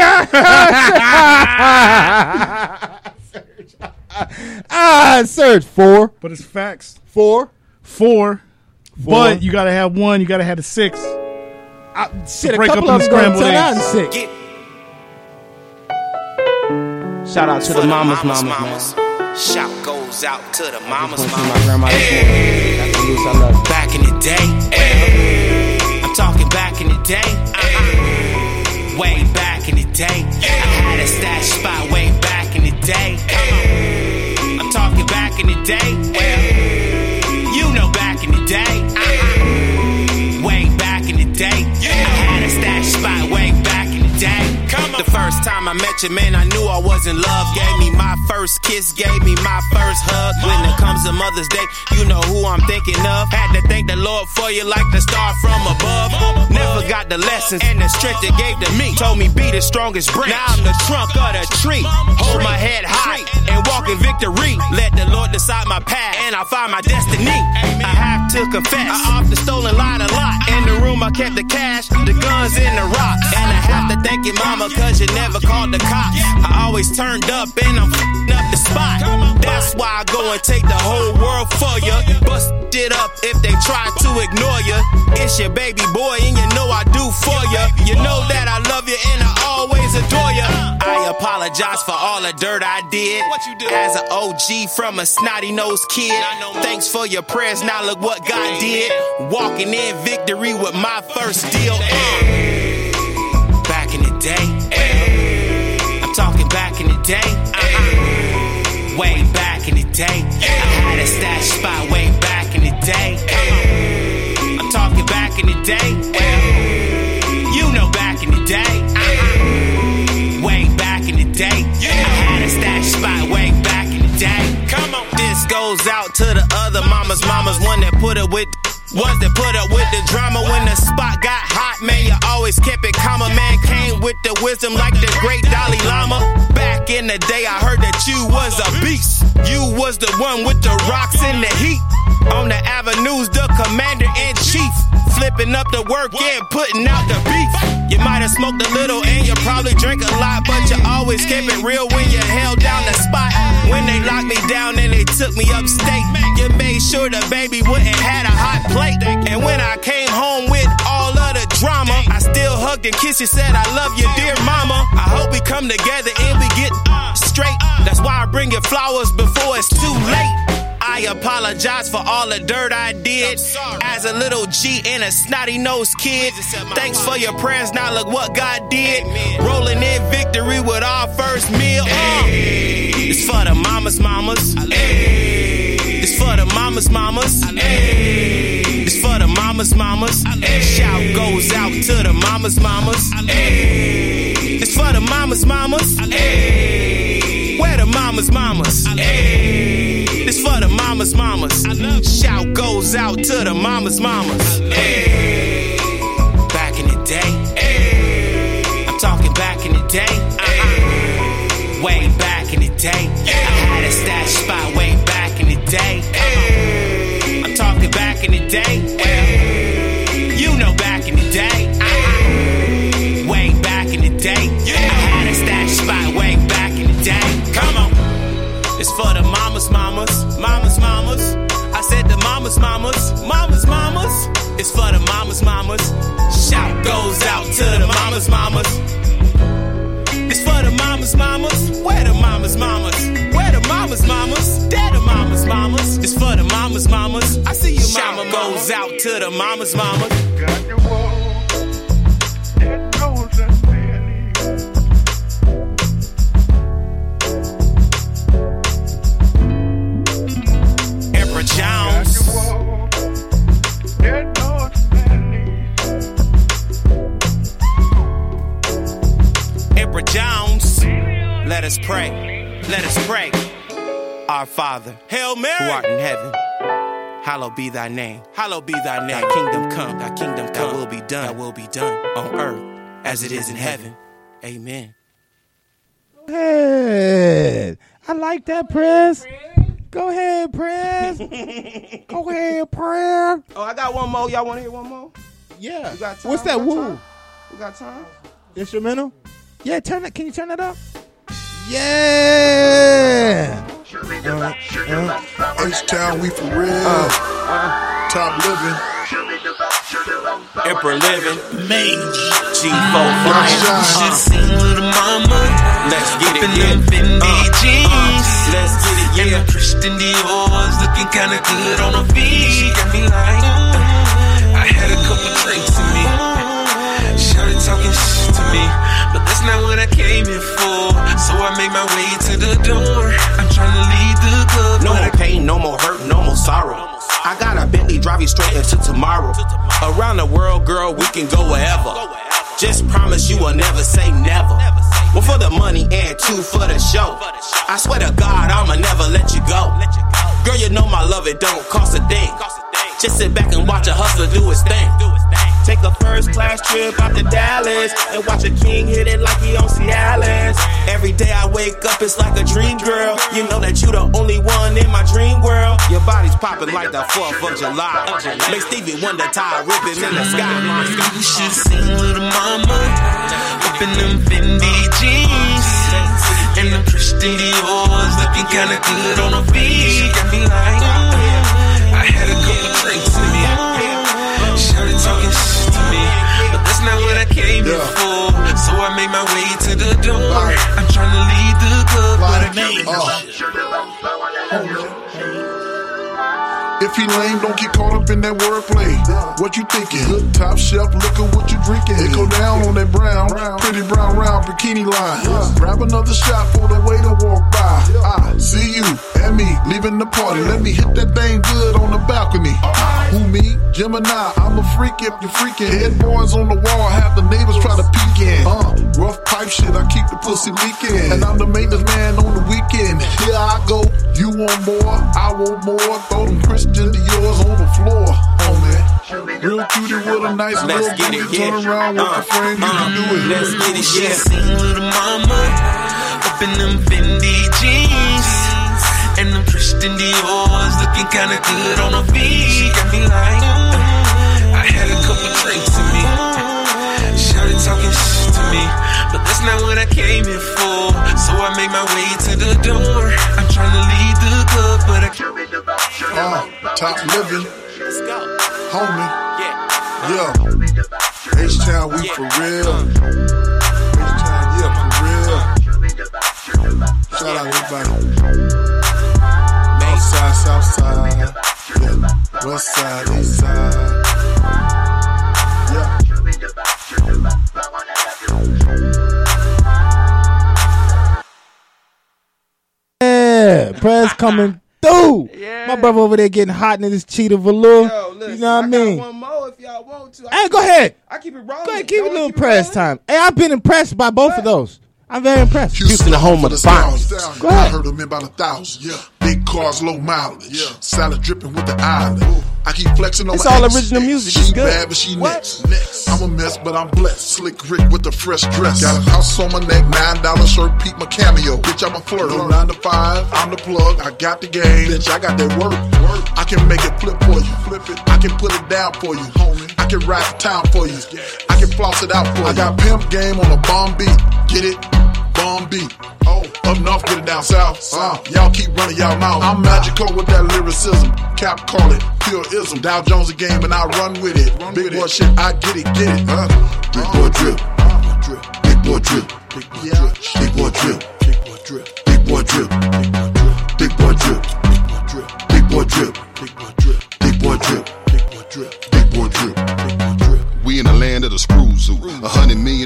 ah, Serge four, But it's facts. four. Four. Four. But you gotta have one. You gotta have a six. Ah, shit, a break couple up of them them gonna scrambled turn out in eggs. six. Shout out to the mamas, mamas, man. Shout goes out to the mamas, mamas. my grandma this morning. That's the news I love. Back in the day, I'm talking back in the day, uh-huh. way back in the day. I had a stash spot way back in the day. I'm talking back in the day, The first time I met you, man, I knew I was in love. Gave me my first kiss, gave me my first hug. When it comes to Mother's Day, you know who I'm thinking of. Had to thank the Lord for you like the star from above. Never got the lessons and the strength it gave to me. Told me be the strongest branch. Now I'm the trunk of the tree. Hold my head high and walk in victory. Let the Lord decide my path and I'll find my destiny. I have to confess, I often stolen lied a lot. In the room, I kept the cash, the guns, and the rocks. And I have to thank you, mama, cause you never called the cops. I always turned up and I'm fing up the spot. That's why I go and take the whole world for you. Bust it up if they try to ignore you. It's your baby boy, and you know I do for you. You know that I love you and I always adore you. I apologize for all the dirt I did. As an OG from a snotty nosed kid. Thanks for your prayers. Now look what God did. Walking in victory with my first deal. Back in the day. Day. Uh-uh. Way back in the day. I had a stash spot way back in the day. Uh-huh. I'm talking back in the day. Uh-huh. You know back in the day. Uh-uh. Way back in the day. I had a stash spot way back in the day. Come on. This goes out to the other mamas, mamas, one that put it with ones that put up with the drama when the spot got hot, man. You always kept it calm. Man came with the wisdom like the great Dalai Lama. Back in the day, I heard that you was a beast. You was the one with the rocks in the heat. On the avenues, the commander in chief. Flipping up the work and putting out the beef. You might have smoked a little and you probably drink a lot, but you always kept it real when you held down the spot. When they locked me down and they took me upstate, you made sure the baby wouldn't had a hot plate. And when I came home with all of the drama, I still hugged and kissed you, said I love you, dear mama. I hope we come together and we get straight. That's why I bring you flowers before it's too late. I apologize for all the dirt I did as a little G and a snotty nosed kid. Thanks for your prayers. Now look what God did. Rolling in victory with our first meal. Uh, it's for the mamas, mamas. It's for the mamas, mamas. It's for the mamas, mamas. Shout goes out to the mamas, mamas. It's for the mamas, mamas? Where the mamas, mamas? Shout goes out to the mamas, mamas. Hey. Back in the day. Hey. I'm talking back in the day. Uh-uh. Way back in the day. I had a stash spot way back in the day. I'm talking back in the day. Mamas, mamas. Shout goes out to the mamas, mamas. It's for the mamas, mamas. Where the mamas, mamas? Where the mamas, mamas? There the mamas, mamas. It's for the mamas, mamas. I see you, mama. goes out to the mamas, mamas. Pray. Let us pray. Our Father, Hail Mary, who art in heaven. Hallowed be thy name. Hallowed be thy name. Thy kingdom come. Thy kingdom come. Thy will be done. Thy will be done on earth as it is in heaven. Amen. Go ahead. I like that, Prez. Go ahead, Prez. Go ahead, Prez. Oh, I got one more. Y'all want to hear one more? Yeah. We got time? What's that We got woo? time? We got time? Instrumental? Yeah, turn that. Can you turn that up? Yeah. H-Town, we for real. Top living. Emperor living. Mage. G4 flying. Should sing little mama. Let's get it, Up in yeah. them Uh, jeans. Let's get it, And the Christian Dior's looking kinda good on her feet. She got me like, uh, I had a couple drinks in me. Shouted talking shit to me, but that's not what I came here for. So I made my way to the door. I'm trying to lead the club. No more pain, no more hurt, no more sorrow. I got a Bentley drive you straight into tomorrow. Around the world, girl, we can go wherever. Just promise you will never say never. One for the money and two for the show. I swear to God, I'ma never let you go. Girl, you know my love, it don't cost a thing. Just sit back and watch a hustler do his thing. Take a first class trip out to Dallas and watch a king hit it like he on Cialis. Every day I wake up, it's like a dream, girl. You know that you the only one in my dream world. Your body's popping like the 4th of July. Make Stevie Wonder tie ribbon in the sky. You should sing little mama up in them Fendi jeans and them Christian Dior's looking kinda good on her feet. She got me like, uh, I had a couple drinks came here for. So I made my way to the door. I'm trying to lead the club, but I can't. Uh. If he lame, don't get caught up in that wordplay. What you thinking? Good top shelf liquor, what you drinking? It go down on that brown, pretty brown round bikini line. Grab another shot for the waiter walk by. I see you and me leaving the party. Let me hit that thing good on the balcony. Who me? Gemini. I'm a freak if you're freaking. Headboards on the wall, have the neighbors try to peek in. Uh, rough pipe shit, I keep the pussy leaking. And I'm the maintenance man on the weekend. Here I go. You want more? I want more. Throw them Christian Dior's on the floor. Man. Real cutie with a nice Let's little get it, yeah. Turn around with Uh, the frame, you uh, can do it. let's get it, yeah. sing little mama up in them Fendi jeans and them Christian Dior's looking kinda good on her feet. She got me like, uh, I had a couple drinks in me. Shouted talking shit to me, but that's not what I came here for. So I made my way to the door. I'm trying to lead the club, but I can't. Uh, top living, Let's go. homie. Yeah. Yeah. H-Town, we for real. H-Town, yeah, for real. Shout out everybody. North side, south side. Yeah. West side, east side. Yeah. Yeah, Prez coming through. My brother over there getting hot in this cheetah velour. Yo, listen, you know what I mean? one more if y'all want to. Hey, go ahead. I keep it rolling. Go ahead, keep Y'all a little press rolling? time. Hey, I've been impressed by both of those. I'm very impressed. Houston, the home of the finest. Go I heard them in about a thousand. Yeah. Big cars, low mileage. Yeah. Salad dripping with the island. I keep flexing on It's my all ex. original music. She good. bad, but she next. next. I'm a mess, but I'm blessed. Slick Rick with the fresh dress. Got a house on my neck, nine dollar shirt, peep my cameo. Bitch, I'm a flirt. No nine to five, I'm the plug. I got the game. Bitch, I got that work. Work. I can make it flip for you. Flip it. I can put it down for you, homie. I can the town for you. I can floss it out for you. I got pimp game on a bomb beat. Get it? Bomb beat. Oh, up north, get it down south. Uh, y'all keep running y'all mouth. I'm magical with that lyricism. Cap call it pure ism. Dow Jones a game and I run with it. Run Big boy shit, I get it, get it. Uh, big boy drip. Big boy drip. Big boy drip. Big boy drip. Big boy drip. Big boy drip.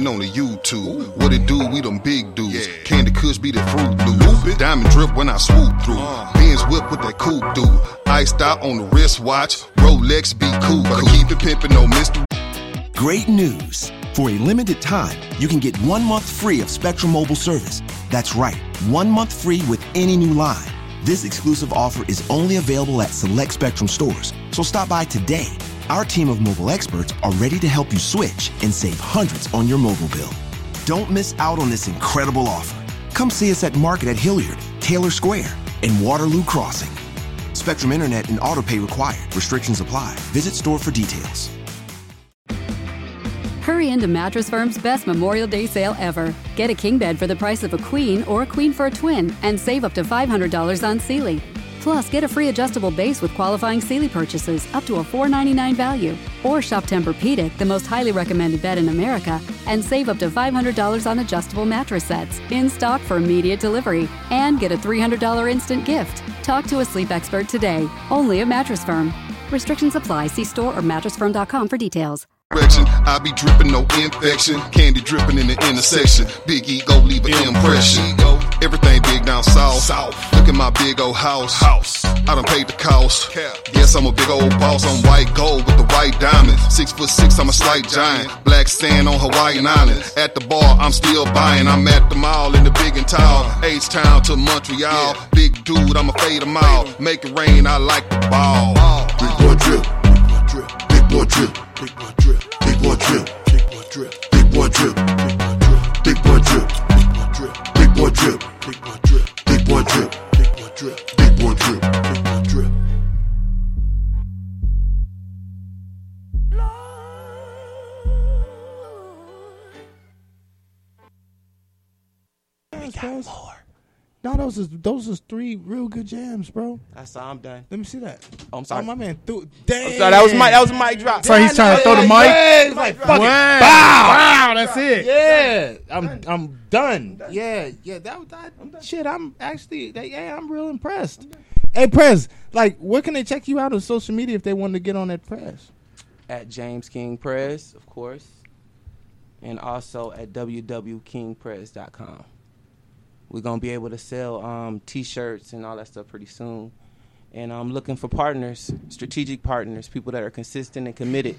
Hundred million on the YouTube. What it do? We them big dudes. Candy Kush be the fruit loop. Diamond drip when I swoop through. Uh. Benz whip with that coupe dude. Iced out on the wristwatch. Rolex be cool. But I keep it pimpin', no mystery. Great news. For a limited time, you can get one month free of Spectrum Mobile service. That's right, one month free with any new line. This exclusive offer is only available at select Spectrum stores. So stop by today. Our team of mobile experts are ready to help you switch and save hundreds on your mobile bill. Don't miss out on this incredible offer. Come see us at Market at Hilliard, Taylor Square, and Waterloo Crossing. Spectrum Internet and autopay required. Restrictions apply. Visit store for details. Hurry into Mattress Firm's best Memorial Day sale ever. Get a king bed for the price of a queen or a queen for a twin and save up to $500 on Sealy. Plus, get a free adjustable base with qualifying Sealy purchases up to a $4.99 value. Or shop Tempur-Pedic, the most highly recommended bed in America, and save up to $500 on adjustable mattress sets in stock for immediate delivery. And get a $300 instant gift. Talk to a sleep expert today, only at Mattress Firm. Restrictions apply. See store or mattressfirm.com for details. Direction. I be dripping, no infection. Candy dripping in the intersection. Big ego leave an impression. Everything big down south. south. Look at my big old house. House. I done paid the cost. Yes, I'm a big old boss. I'm white gold with the white diamonds. Six foot six, I'm a slight giant. Black sand on Hawaiian Island. At the bar, I'm still buying. I'm at the mall in the big and tall. H Town to Montreal. Big dude, I'ma fade them all. Make it rain, I like the ball. Big boy drip. Big boy drip. Big boy drip. Big boy drip. Big boy drip. Big boy drip. Big boy drip. Big boy drip. Big boy drip. Big boy drip. Big boy drip. Big boy drip. Big boy drip. We got more. No, those is those is three real good jams, bro. That's all I'm done. Let me see that. Oh, I'm sorry. Oh, my man threw. Damn. I'm sorry, that was my that was a mic drop. So he's trying to throw the mic. Yeah, it's like fuck it. Wow. Bow. Wow, that's it. Yeah, I'm I'm done. Yeah, yeah. That was that, shit. I'm actually that, yeah. I'm real impressed. Hey, Prez, like, where can they check you out on social media if they want to get on that press? At James King Prez, of course, and also at www.kingpress.com. We're gonna be able to sell um, T-shirts and all that stuff pretty soon, and I'm looking for partners, strategic partners, people that are consistent and committed,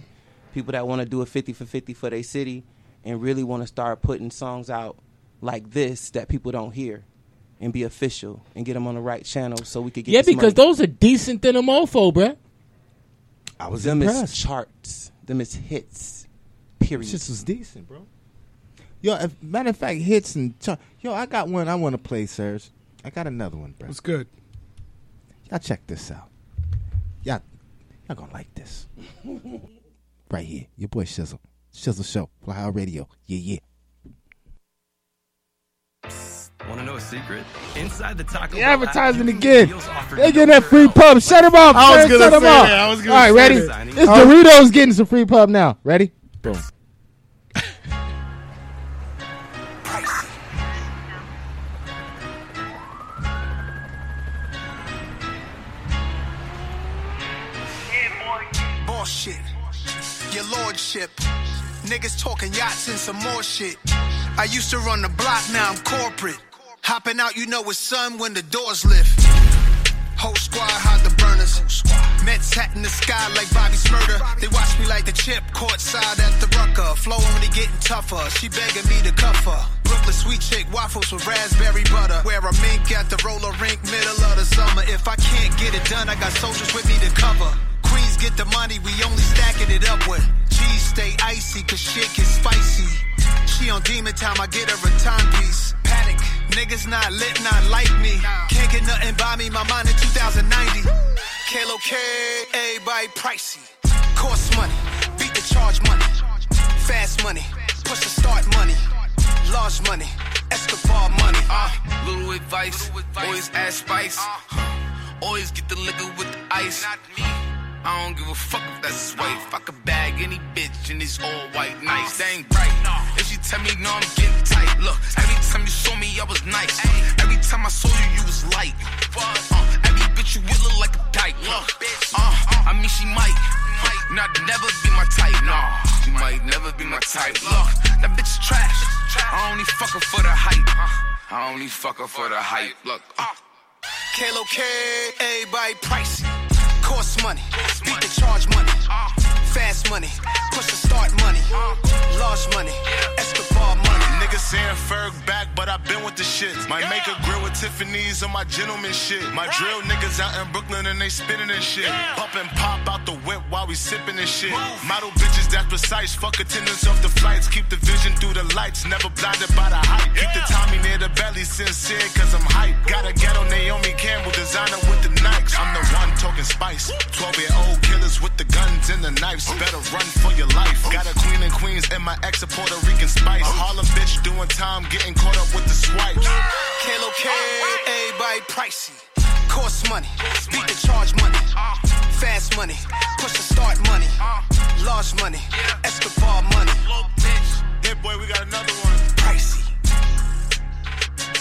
people that want to do a 50 for 50 for their city, and really want to start putting songs out like this that people don't hear, and be official and get them on the right channel so we could get Yeah, this because money. those are decent than a mofo, bruh. I was them impressed. is charts, them is hits. Period. This was decent, bro. Yo, if, matter of fact, hits and ch- yo, I got one I want to play, Serge. I got another one, bro. It's good. Y'all check this out. Y'all, y'all gonna like this. right here, your boy Shizzle, Shizzle Show, Fly High Radio. Yeah, yeah. Want to know a secret? Inside the Taco They Bell advertising again. get deals offered They getting that free pub. Shut them off. I was Serge, gonna shut him say off. that. I was gonna All right, say ready? that. It's Huh? Doritos getting some free pub now. Ready? Boom. Your lordship. Niggas talking yachts and some more shit. I used to run the block, now I'm corporate. Hopping out, you know it's sun when the doors lift. Whole squad hide the burners. Mets cat in the sky like Bobby Shmurda. They watch me like the chip, courtside at the Rucker. Flow only getting tougher. She begging me to cuff her. Brooklyn sweet chick, waffles with raspberry butter. Wear a mink at the roller rink, middle of the summer. If I can't get it done, I got soldiers with me to cover. Get the money, we only stacking it up with. Cheese stay icy, cause shit get spicy. She on demon time, I get her a timepiece. Panic, niggas not lit, not like me. Can't get nothing by me, my mind in 2090. Kalo K, everybody pricey. Cost money, beat the charge money. Fast money, push the start money. Large money, Escobar money. Uh, little advice, always add spice. Always get the liquor with the ice. I don't give a fuck if that's his wife. I could bag any bitch in this all white nice. They ain't right. If she tell me no, I'm getting tight. Look, every time you saw me, I was nice. Every time I saw you, you was light. Uh, every bitch you with look like a dyke. Look, uh, I mean she might. Not never be my type. Nah, she might never be my type. Look, that bitch is trash. I only fuck her for the hype. I only fuck her for the hype. Look, uh. Kalo K, everybody pricey. Cost money, beat the charge money. Fast money, push the start money. Large money, Escobar money. Niggas saying Ferg back, but I've been with the shit. Might make a grill with Tiffany's on my gentleman shit. My drill niggas out in Brooklyn and they spinning and shit. Pump and pop out the whip while we sipping and shit. Model bitches that's precise. Fuck attendance off the flights. Keep the vision through the lights. Never blinded by the hype. Keep the Tommy near the belly. Sincere cause I'm hype. Got a ghetto Naomi Campbell designer with the Nikes. I'm the one talking spice. 12 year old killers with the guns and the knives. Better run for your life. Got a queen and queens and my ex a Puerto Rican spice. Harlem bitch doing time, getting caught up with the swipes. Kalo K, everybody pricey. Cost money, beat the charge money. Fast money, push the start money. Large money, Escobar money. Hit-Boy, we got another one. Pricey.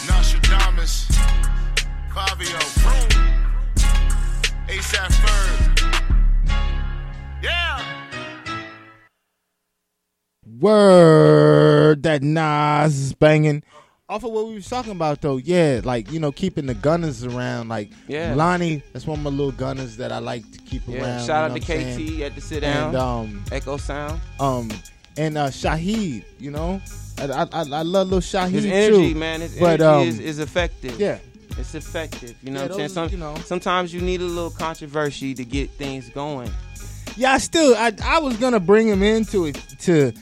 Nostradamus. Fabio. Vroom. ASAP Ferg. Yeah. Word that Nas is banging. Off of what we was talking about though, yeah, like you know, keeping the gunners around. Like Yeah. Lonnie, that's one of my little gunners that I like to keep Yeah, around. shout out to KT saying? at the sit down. And, um, Echo Sound. um, and uh, Shaheed, you know, I I, I, I love little Shahid His energy, too. man, his but, energy um, is, is effective. yeah. It's effective. You know Yeah, what I'm saying? Some, you know. Sometimes you need a little controversy to get things going. Yeah, I still I I was gonna bring him into it to it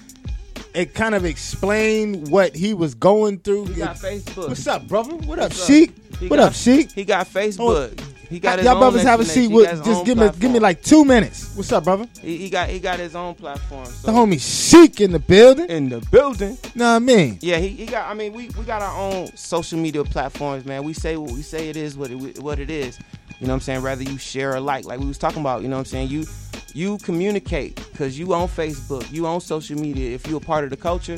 eh, kind of explain what he was going through. He got Facebook. What's up, brother? What up? Sheik? He What got- up, Sheik? He got oh, Facebook. He got his Y'all own brothers have a seat. With, just own give me give me like two minutes. What's up, brother? He, he got he got his own platform. So. The homie Sheik in the building. In the building. Know what I mean? Yeah, he, he got. I mean, we, we got our own social media platforms, man. We say what we say it is what it what it is. You know what I'm saying? Rather you share or like, like we was talking about. You know what I'm saying? You you communicate because you on Facebook, you on social media. If you a part of the culture,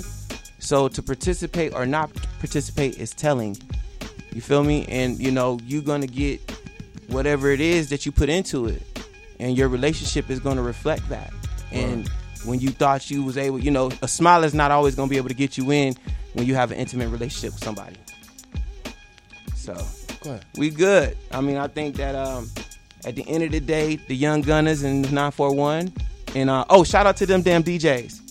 so to participate or not participate is telling. You feel me? And you know you're gonna get whatever it is that you put into it, and your relationship is gonna reflect that. And when you thought you was able, you know, a smile is not always gonna be able to get you in when you have an intimate relationship with somebody. So we good. I mean, I think that um, at the end of the day, the young gunners and 941, and uh, oh, shout out to them damn DJs.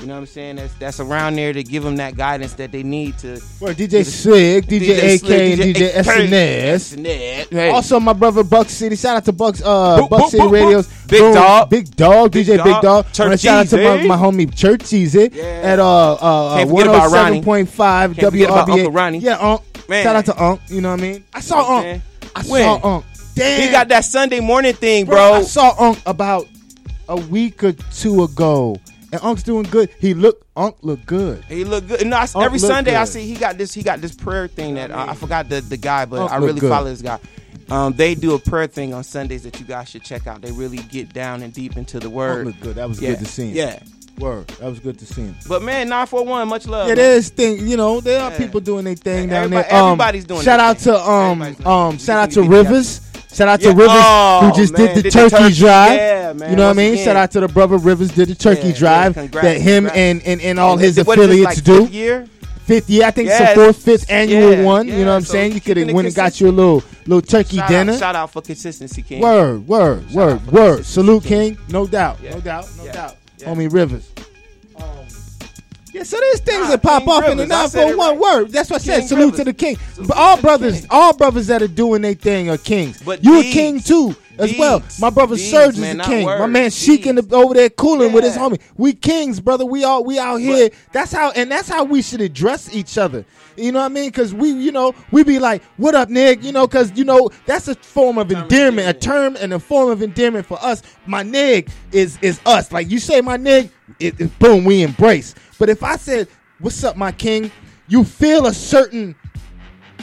You know what I'm saying? That's that's around there to give them that guidance that they need to. Well, DJ Slick, DJ, AK, and DJ SNS. SNS. Hey. Also, my brother Buck City. Shout out to Bucks, uh, Boop, Buck boop, City boop. Radios. Big Boom. Dog. Big Dog, Big DJ Dog. Big Dog. Church And shout out to my, my homie Church Easy at uh, uh, forget about Ronnie. 107.5 Can't about Uncle WRBA. Ronnie. Yeah, Unc. Man. Shout out to Unc. You know what I mean? I saw Unc. I When? saw Unc. Damn. He got that Sunday morning thing, Bro, bro. I saw Unc about a week or two ago. And Unc's doing good. He look Unc look good. He look good. No, I, every Sunday I see he got this. He got this prayer thing that I, I forgot the the guy, but Unc I really good. follow this guy. Um, they do a prayer thing on Sundays that you guys should check out. They really get down and deep into the word. look good. That was Yeah. good to see him. Yeah. Word. That was good to see him. But man, nine four one, much love. Yeah, there's thing. You know, there are Yeah. people doing their thing Hey, down there. Um, everybody's doing Shout out thing. to um um shout out to need to Rivers. Shout out to Yeah. Rivers Oh, who just man, did the did the turkey, turkey. drive. Yeah, man, You know what I mean? again. Shout out to the brother Rivers did the turkey Yeah, drive congrats, that him congrats. and, and, and all And his what is this, affiliates like do. fifth year? fifth year. I think it's the fourth, fifth annual one. you know what I'm so saying? You could have went and got you a little little turkey Shout dinner. Out, shout out for consistency, King. Word, word, word, word. Salute, King. No doubt, no doubt, no doubt. Homie Rivers. Yeah, so there's things Nah, that pop King off in the Rivers, nine it one right. word. That's what I said. King Salute Rivers. to the king. Salute But all brothers, king. all brothers that are doing their thing are kings. But you a king too, as well. My brother Deeds, Serge is man, a king. My words. man Sheik in the, over there cooling with his homie. We kings, brother. We all we out here. that's how and that's how we should address each other. You know what I mean? Because we, you know, we be like, "What up, Nick?" You know, because you know that's a form of endearment, a term and a form of endearment for us. My nig is is us. Like you say, my nig, it, it- boom, we embrace. But if I said, "What's up, my king?" You feel a certain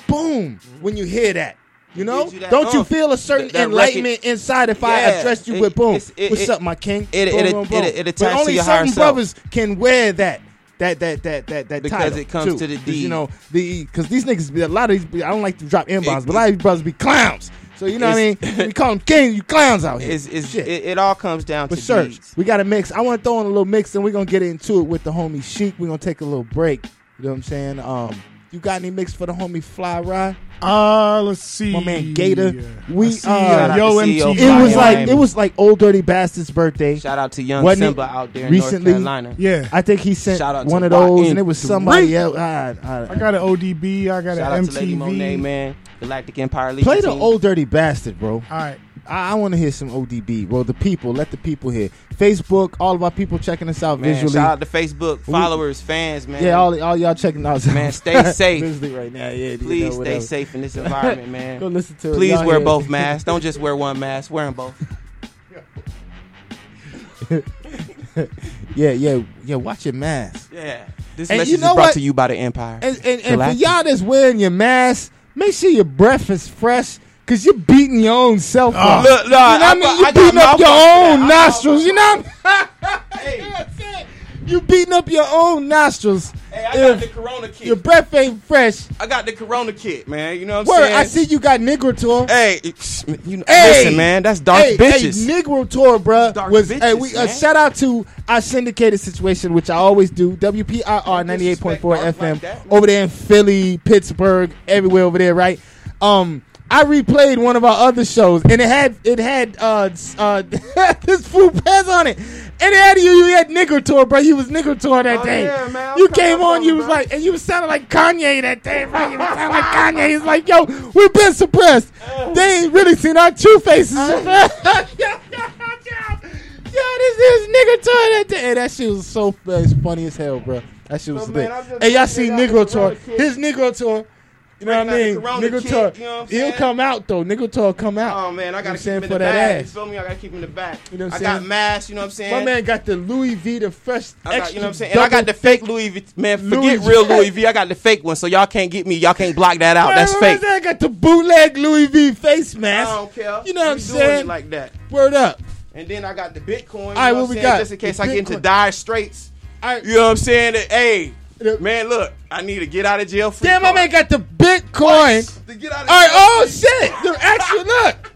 boom when you hear that. You know, you don't you feel a certain that- that enlightenment inside if I address you It- with boom? it's- it- What's it- up, my king? it- Boom, it- boom, it- boom. it But attached to only certain self. brothers can wear that. That that that that that Because title, it comes too. to the D. You know the because these niggas be a lot of these. I don't like to drop in bombs, but a lot of these brothers be clowns. So you know what I mean? We call them king. You clowns out here. It's, it's, Shit. it, it all comes down But to search, deeds. we got a mix. I want to throw in a little mix, and we're gonna get into it with the homie Sheik. We're gonna take a little break. You know what I'm saying? Um, you got any mix for the homie Fly Rye? Uh, let's see. My man Gator. I We see, uh, Yo to MTV. it was Fly like it was like old dirty bastard's birthday. Shout out to young Wasn't it Simba out there in recently? North Carolina. Yeah. I think he sent Shout out one of those, YN and it was Three. somebody else. I, I, I got an ODB. I got Shout an out to Lady Monet, MTV. man. Galactic Empire League. play the team. old dirty bastard, bro. All right. I, I want to hear some ODB. Well, the people, let the people hear. Facebook, all of our people checking us out Man, visually. shout out to Facebook followers, fans, man. yeah, all all y'all checking out. Man, stay safe. visually right now. Yeah, you Please know, stay safe in this environment, man. Go listen to it. Please wear hear- both masks. Don't just wear one mask. Wear them both. Yeah, yeah, yeah. Watch your mask. Yeah. This And message you is brought what? to you by the Empire. And, and, and for y'all that's wearing your mask, make sure your breath is fresh. Cause you're beating your own self up. Look, you know what I, I mean? You're I beating up your off that. own nostrils. You know what I'm saying? You beating up your own nostrils. Hey, I got the Corona kit. your breath ain't fresh. I got the Corona kit, man. You know what I'm Word, saying? I see you got Negro tour. Hey, you know, Hey, listen, man. That's dark hey, bitches. Hey, Negro tour, bruh. Dark Was bitches, hey, we a man. shout out to our syndicated situation, which I always do. WPIR 98.4 FM like over there in Philly, Pittsburgh, everywhere over there, right? Um, I replayed one of our other shows, and it had it had uh uh this food Pez on it, and it had you you had Nigger tour, bro. You was Nigger tour that Oh, day. yeah, man. You came on, you was bro. like, and you was sounding like Kanye that day, bro. You was sounding like Kanye. He's like, yo, we've been suppressed. They ain't really seen our true faces. Yo, this is nigga tour that day. Hey, that shit was so funny as hell, bro. That shit was So, lit. man, Hey, y'all see Negro tour? His Negro tour. You know what I mean? out the Corona Negro kit, tour. you know He'll come out though. Nigga tour come out. Oh man, I gotta what I'm keep him in for the that back. You feel me? I gotta keep him in the back. You know what I'm saying? I'm got masks. You know what I'm saying? My man got the Louis V, the fresh I got, you know what I'm saying? And I got the fake Louis V. Man, forget Louis real Louis V. I got the fake one, so y'all can't get me. Y'all can't block that out. That's Man, fake. I got the bootleg Louis V face mask. I don't care. You know what I'm saying? it like that. Word up. And then I got the Bitcoin. You know what we got? Just in case I get into dire straits. You know what I'm saying? Hey, man, look, I need to get out of jail free. Damn, my card. man got the Bitcoin. To get out of All right. Oh shit. The actual look.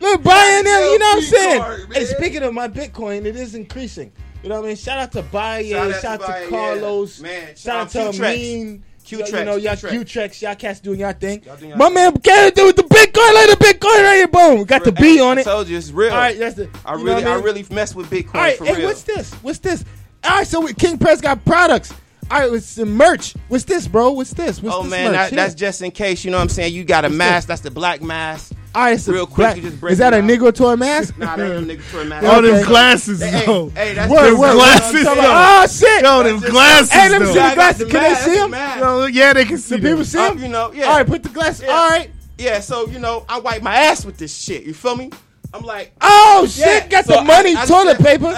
Look, buying them. You know what I'm saying? card, hey, speaking of my Bitcoin, it is increasing. You know what I mean? Shout out to Baye. Shout Shout out to Baye, Carlos. yeah. Man, Shout shout out out to Q-Trex. Amin. Q-Trex, You know, y'all Q-Trex. Y'all cats doing y'all thing. Y'all doing y'all My thing. man can't do with the Bitcoin. Like the Bitcoin right here. Boom. Got the B on I it. told you it's real. All right, that's the. I really, I, mean? really mess with Bitcoin All right, for hey, real. what's this? What's this? All right, so King Prez got products. All right, it's some merch. What's this, bro? What's this? What's oh this man, merch? that, that's just in case. You know what I'm saying? You got a What's mask. That's the black mask. all right. It's a real quick, black- you just break is that it a down. Negro toy mask? Nah, that ain't a nigga for a mask. All them glasses, Hey, though. hey, that's Word, just- word, glasses, though. Oh shit! Yo, them just- glasses, Hey, let me see the glasses. the Can they see them? mask. Yo, yeah, they can see The them. people see Uh, them? you know, yeah. All right, put the glasses. Yeah. All right. Yeah, so you know, I wipe my ass with this shit. You feel me? I'm like, Oh shit! Yeah, Got so the money, I- I toilet said- paper.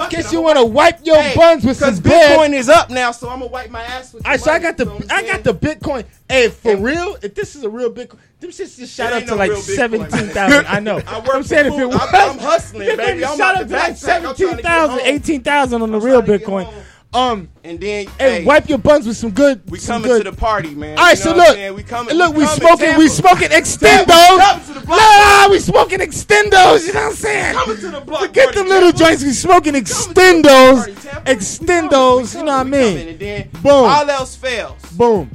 I Guess you want to wipe your Hey, buns with some bread. Bitcoin is up now, so I'm gonna wipe my ass with. All right, the so I got the you know I got the Bitcoin. Hey, for real, if this is a real Bitcoin, them shits just shot up to no like seventeen thousand. I know. I I'm for saying if it was, I'm- hustling, baby. I'm hustling, if um, and then hey, wipe your buns with some good. We coming good. to the party, man. All right, you know so look, we coming. Look, we, we smoking, Tampa. we smoking extendos. Coming to the block. Nah, we smoking extendos. You know what I'm saying? Coming to the block. Forget party, them little Tampa. joints. We smoking extendos. We party, extendos. We you know what I mean? And then boom. All else fails. Boom.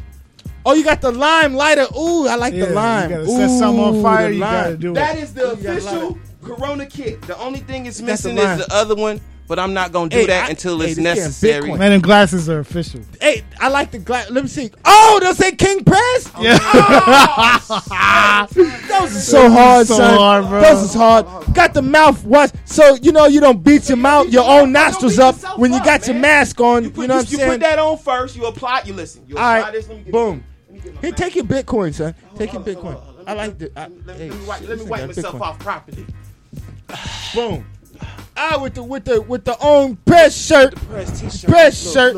Oh, you got the lime lighter. Ooh, I like yeah, the lime. You gotta set Ooh, something on fire. You lime. gotta do it. That is the official Corona kit. The only thing it's missing is the other one but I'm not gonna do hey, that I, until hey, it's necessary. Man, them glasses are official. Hey, I like the glass. Let me see. Oh, they'll say King Prez. Yeah. Oh, that was so hard, so son. Hard, bro. That was hard. Got the mouth wash. So you know you don't beat your mouth, your own nostrils up when you got up, your mask on. You, put, you know you, what I'm you saying? You put that on first. You apply. You listen. You apply All right. this. Boom. Hey, take your Bitcoin, son. Take your Bitcoin. I like the. Let, me, wipe, myself off properly. Boom. Ah, with the with the with the own press shirt, press shirt,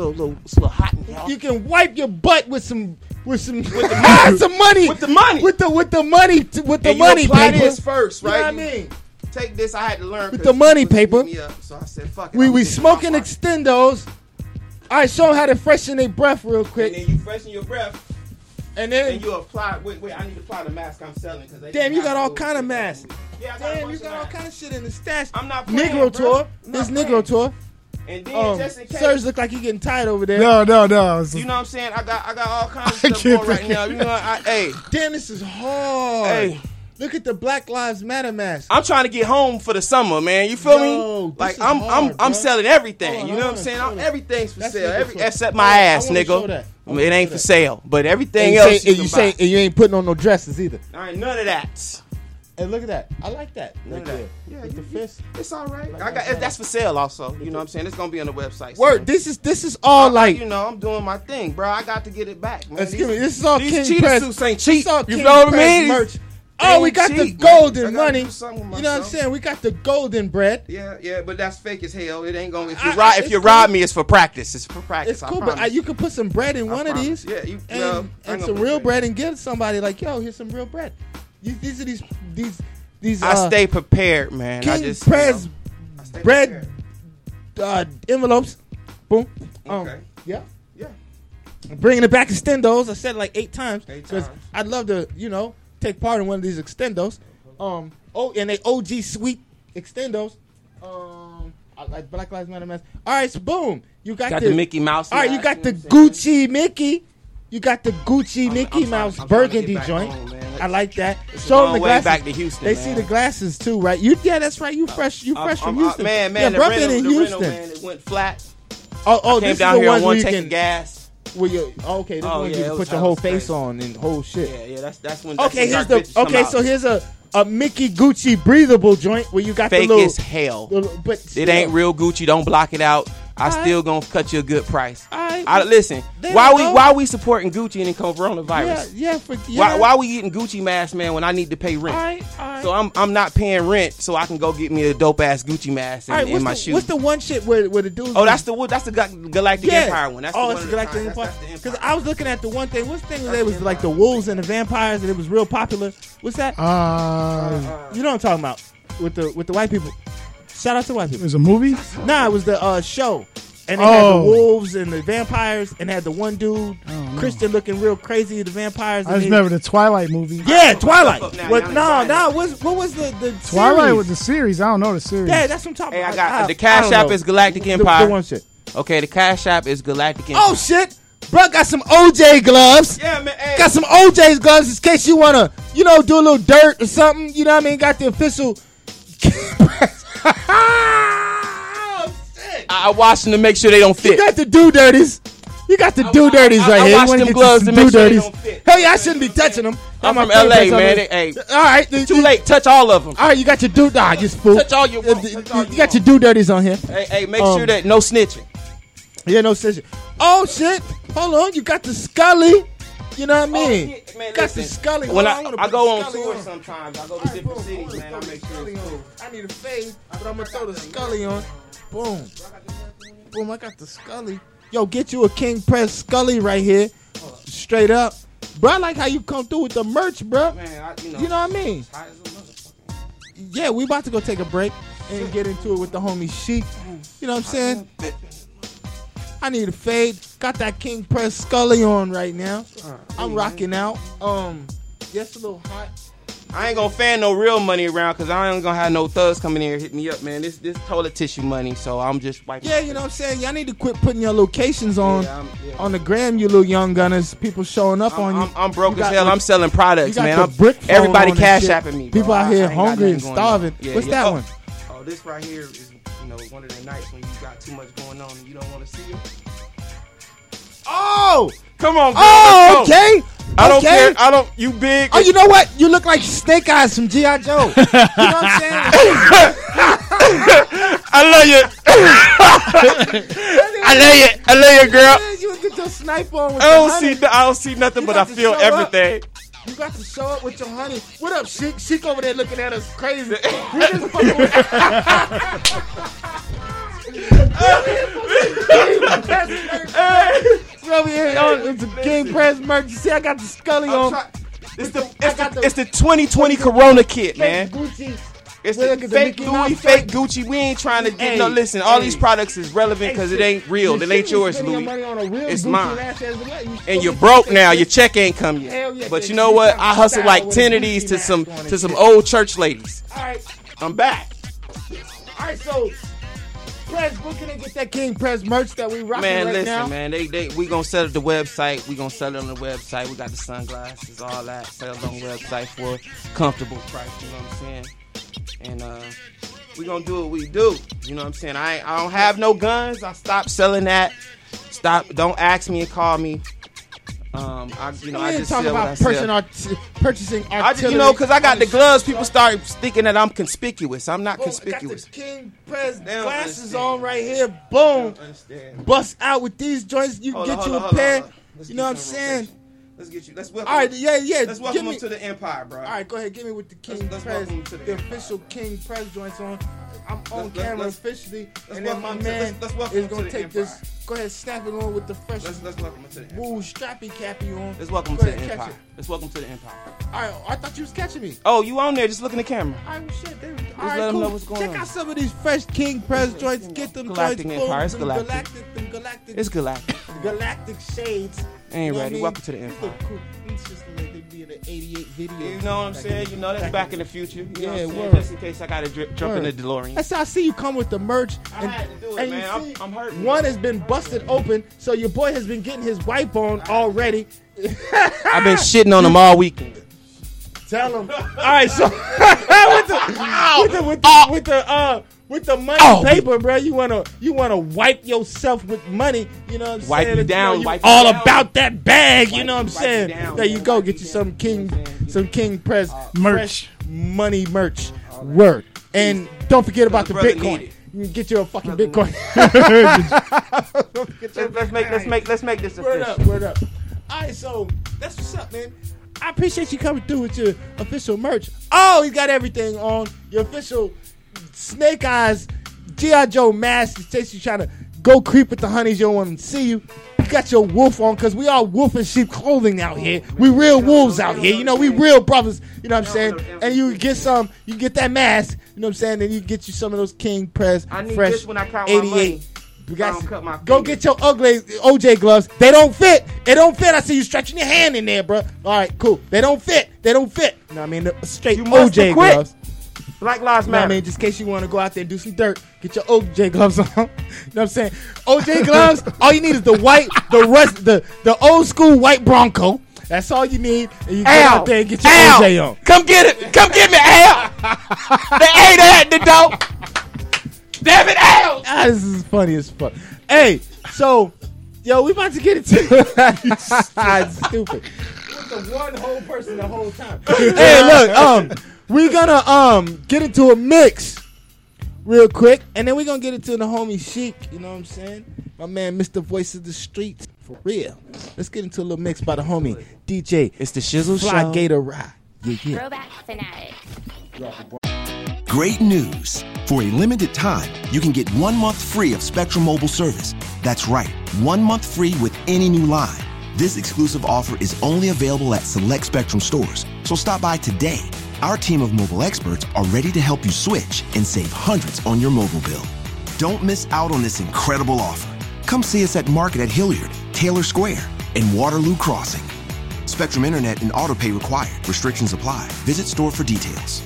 You can wipe your butt with some with some with the money, some money, with the money, with the with the money, with the and money. You apply paper. this first, right? You know I mean, take this. I had to learn with the money paper. Up, so I said, "Fuck it." We we smoking extendos. All right, show them how to freshen their breath real quick. And then you freshen your breath. And then, and you apply. Wait, wait. I need to apply the mask I'm selling because damn, you got all kind of masks. Yeah, damn, you got all kind of shit in the stash. I'm not playing, Negro bro. tour. This. Negro tour. And then um, just in case, Serge look like he getting tired over there. No, no, no. You know what I'm saying? I got, I got all kinds of stuff right now. You know, I, hey, damn, this is hard. Hey. Look at the Black Lives Matter mask. I'm trying to get home for the summer, man. You feel me? Like I'm, hard, I'm. I'm selling everything. You know what I'm saying? Everything's for sale. Every, except my ass, nigga. It ain't for sale, but everything and else. Say, and you say, and you ain't putting on no dresses either. All right, none of that. And look at that. I like that. Look Yeah, the fist. It's all right. Like I got that's for sale also. You know what I'm saying? It's gonna be on the website. Word. Soon. This is this is all I, like you know I'm doing my thing, bro. I got to get it back. Man. Excuse these, me. This is all these King cheetah Prez. suits ain't cheap. You know what I mean? Oh, we got cheap, the golden money. You know what I'm saying? We got the golden bread. Yeah, yeah, but that's fake as hell. It ain't gonna. If you I, rob, if you cool. rob me, it's for practice. It's for practice. It's I cool, promise. but I, you can put some bread in I one promise. of these. Yeah, you and, well, and some real bread and give somebody like, yo, here's some real bread. You, these are these these these. I uh, stay prepared, man. King I just press you know, bread uh, envelopes. Boom. Um, okay. Yeah. Yeah. I'm bringing it back to Stendos. I said like eight times. Eight times. I'd love to, you know take part in one of these extendos. Um, oh, and they OG sweet extendos. Um, I like Black Lives Matter mess. All right, so boom, you got, got the, the, Mickey Mouse. All right, you got the Gucci Mickey. You got the Gucci I'm, Mickey I'm Mouse burgundy joint. Home, I like that. Show them the glasses. Back to Houston, they man. see the glasses too, right? You yeah, that's right. You uh, fresh. You fresh I'm, from Houston. man, man, yeah, the rental, in Houston. Rental, man, it went flat. Oh, oh, I came this down is the here one, one taking gas. Well, you okay? This oh, one yeah, you put your whole face crazy. on and whole shit. Yeah, yeah. That's that's when. That's okay, when here's the. Okay, so here's a a Mickey Gucci breathable joint where you got Fake the little as hell. But it ain't real Gucci. Don't block it out. I right. still gonna cut you a good price. Right. I, listen, why we why we supporting Gucci and coronavirus? Yeah, yeah, for, yeah. Why, why we eating Gucci mask, man? When I need to pay rent, right, so I'm I'm not paying rent, so I can go get me a dope ass Gucci mask and, and my shoes. What's the one shit where, where the dude? Oh, that's the that's the Galactic yeah. Empire one. That's oh, the it's the Galactic Empire. Because I was looking at the one thing. What's the thing that was like the wolves and the vampires, and it was real popular. What's that? Uh, you know what I'm talking about with the with the white people. Shout out to white people. It was a movie. Nah, it was the uh, show. And they had the oh. wolves and the vampires, and had the one dude. Oh, Christian looking real crazy. The vampires. I just remember the Twilight movie. Yeah, Twilight. Fuck What? No, no. What was the the Twilight series? with the series. I don't know the series. Yeah, that's what I'm talking Hey, about. I got the cash app is Galactic The- the Empire. one shit. Okay, the cash app is Galactic oh, Empire. Oh shit, bro, got some OJ gloves. yeah, man. Hey. Got some OJ gloves in case you wanna, you know, do a little dirt or something. You know what I mean? Got the official I wash them to make sure they don't fit. You got the do dirties. You got the do dirties right I, I here. I wash them gloves to make sure they don't fit. Hell yeah, I shouldn't be touching them. I'm, I'm from LA, man. Hey, all right, too late. Touch all of them. All right, you got your do. Nah. Touch all your. You, you, you got your do dirties on here. Hey, hey, make um, sure that no snitching. Yeah, no snitching. Oh shit! Hold on, you got the Scully. You know what I oh, mean? Oh, yeah, man, got listen, the Scully. When I, I, I go on tour on. sometimes, I go to different cities, man. I make sure. I need a fade, but I'm gonna throw the Scully on. Boom, boom. I got the Scully. Yo, get you a King Prez Scully right here, straight up, bro. I like how you come through with the merch, bro. Man, I, you, know, you know what I mean? Yeah, we about to go take a break and get into it with the homie Sheik. You know what I'm saying? I need a fade. Got that King Prez Scully on right now. I'm rocking out. Um, yes, a little hot. I ain't gonna fan no real money around because I ain't gonna have no thugs coming in here hit me up, man. This this toilet tissue money, so I'm just wiping. Yeah, you know what I'm saying. Y'all need to quit putting your locations on Yeah, yeah. on the gram. You little young gunners. People showing up on you. I'm, I'm broke You as hell. the- I'm selling products, man. I'm, everybody cash apping me. bro. People out here I hungry and nothing going on. starving. Yeah, What's that Oh, one? Oh, this right here is you know one of the nights when you got too much going on and you don't want to see it. Oh, come on. Girl, Oh, okay. I don't okay. care. I don't. You big. Oh, you know what? You look like Snake Eyes from GI Joe. you know what I'm saying? I love you. I love you. I love you, girl. You get your sniper on I don't see. I don't see nothing, You but I feel everything. up. You got to show up with your honey. What up, Sheik? Sheik over there looking at us crazy. We just fucking with- We over here on it's a game Prez merch. You see, I got the Scully I'm on. try- It's the it's the, it's the 2020 Corona kit, man. Gucci. It's the fake Louis, Mouse fake Gucci. We ain't trying to get Hey, no. Listen, all hey. these products is relevant because it ain't real. It ain't yours, Louis. It's mine. And you're broke now. Your check ain't come Hell yet. yeah, But you know what? I hustled like ten of these to some to some old church ladies. All right, I'm back. all right. So, Prez, where can they get that King Prez merch that we rocking Man, right listen, now? man. listen, man. They they we gonna set up the website. We gonna sell it on the website. We got the sunglasses, all that. Sell it on the website for a comfortable price. You know what I'm saying? And uh, we gonna do what we do. You know what I'm saying? I I don't have no guns. I stopped selling that. Stop. Don't ask me and call me. Um, I you know I just talking sell what I about purchasing, art- purchasing artillery. I just, you know, because I got the gloves, people start thinking that I'm conspicuous. I'm not Boom, conspicuous. Got the King Prez glasses understand. on right here. Boom. Bust out with these joints. You Hold can on, get hold you on, a on, pair. on. You know what I'm saying? rotation. Let's get you. Let's welcome. All right, yeah, yeah. Let's welcome me- them to the empire, bro. All right, go ahead. Give me with the King let's Prez, welcome to the, the official King Prez joints on. I'm on let's- camera let's- officially, let's and then my welcome to- man let's- let's welcome is to gonna the take Empire. this. Go ahead, snap it on with the fresh Let's let's welcome to the empire. woo strappy cappy on. Let's welcome Go to the empire. Let's welcome to the empire. All right, I thought you was catching me. Oh, you on there? Just look in the camera. All right, well, shit. There we go. All let them cool. know what's going Check on. out some of these fresh King Prez joints. Get them Galactic joints. Empire, it's galactic. galactic. Them galactic. It's galactic. galactic shades. Ain't You ready. I mean? Welcome to the empire. It's just like they be an 88 video. You know what I'm saying? You know that's back in the future. You know Yeah, what I'm saying? word. Just in case I gotta dri- jump in the DeLorean. That's how I see you come with the merch. I had to do it, and man. I'm- I'm hurting. One has been busted open, so your boy has been getting his wipe on already. I've been shitting on them all weekend. Tell him. All right, so with the with the with the, with the uh with the money Oh. paper, bro, you wanna you wanna wipe yourself with money. You know what I'm Wipe saying? you It's, down, know, you wipe you all down. about that bag. you know what I'm saying? you down, there you go. Get you you some down. King some King Prez uh, Merch. fresh money merch. Word. And don't forget about the Bitcoin. You can get you a fucking Bitcoin. Let's, let's make let's make let's make this Word up, official. word up. All right, so that's what's up, man. I appreciate you coming through with your official merch. Oh, you got everything on your official Snake Eyes GI Joe mask. In case you trying to go creep with the honeys, you don't want them to see you. You got your wolf on because we all wolf and sheep clothing out here. We real wolves out here. You know, we real brothers. You know what I'm saying? And you get some, you get that mask. You know what I'm saying? Then you get you some of those King Prez I need fresh this when I count my 88. money. We I got my go get your ugly OJ gloves. They don't fit. They don't fit. I see you stretching your hand in there, bro. All right, cool. They don't fit. They don't fit. You know what I mean? The straight OJ gloves. Black Lives You know what I Matter. mean? Just in case you want to go out there and do some dirt, get your OJ gloves on. you know what I'm saying? OJ gloves. all you need is the white, the rust, the the old school white Bronco. That's all you need, and you get Al, out there and get your Al, OJ on. Come get it. Come get me, Al. they ain't at the dope. Damn it, Al. Ah, this is funny as fuck. Hey, so yo, we about to get into it's stupid. With the one whole person the whole time. hey, look, um, we gonna um get into a mix real quick, and then we're gonna get into the homie Chic. You know what I'm saying? My man, Mr. Voice of the Streets, for real. Let's get into a little mix by the homie DJ. It's the Shizzle Fly Show. Gator Ride. Yeah, yeah. Throwback fanatic. Great news! For a limited time, you can get one month free of Spectrum Mobile service. That's right, one month free with any new line. This exclusive offer is only available at select Spectrum stores, so stop by today. Our team of mobile experts are ready to help you switch and save hundreds on your mobile bill. Don't miss out on this incredible offer. Come see us at Market at Hilliard, Taylor Square, and Waterloo Crossing. Spectrum Internet and autopay required. Restrictions apply. Visit store for details.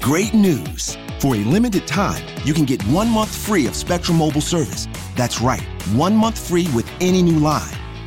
Great news! For a limited time, you can get one month free of Spectrum Mobile service. That's right, one month free with any new line.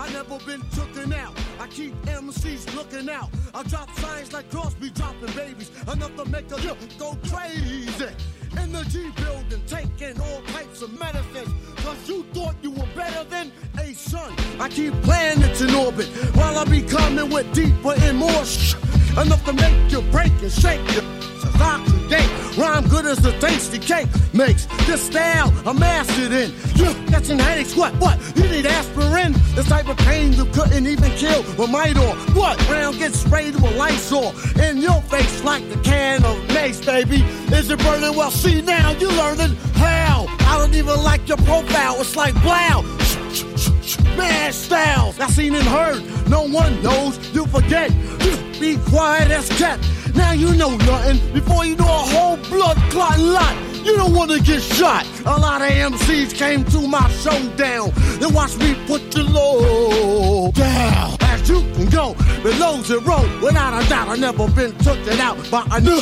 I never been tooken out. I keep MCs looking out. I drop signs like Crosby dropping babies. Enough to make a you go crazy. In the G building, taking all types of medicines. Cause you thought you were better than a son. I keep planets in orbit while I be coming with deeper and more sh- Enough to make you break and shake you. Oxidate, rhyme good as a tasty cake makes this style I mastered in. You catching headaches, what? What? You need aspirin? This type of pain you couldn't even kill with Midol. What? Round gets sprayed with Lysol in your face like a can of mace, baby. Is it burning? Well, see now you learning how. I don't even like your profile. It's like blow. Styles, I seen and heard. No one knows. You forget. You be quiet as kept. Now you know nothing before you know a whole blood clotting lot. You don't want to get shot. A lot of MCs came to my showdown. They watch me put the low down. As you can go below zero, without a doubt, I never been took it out by a new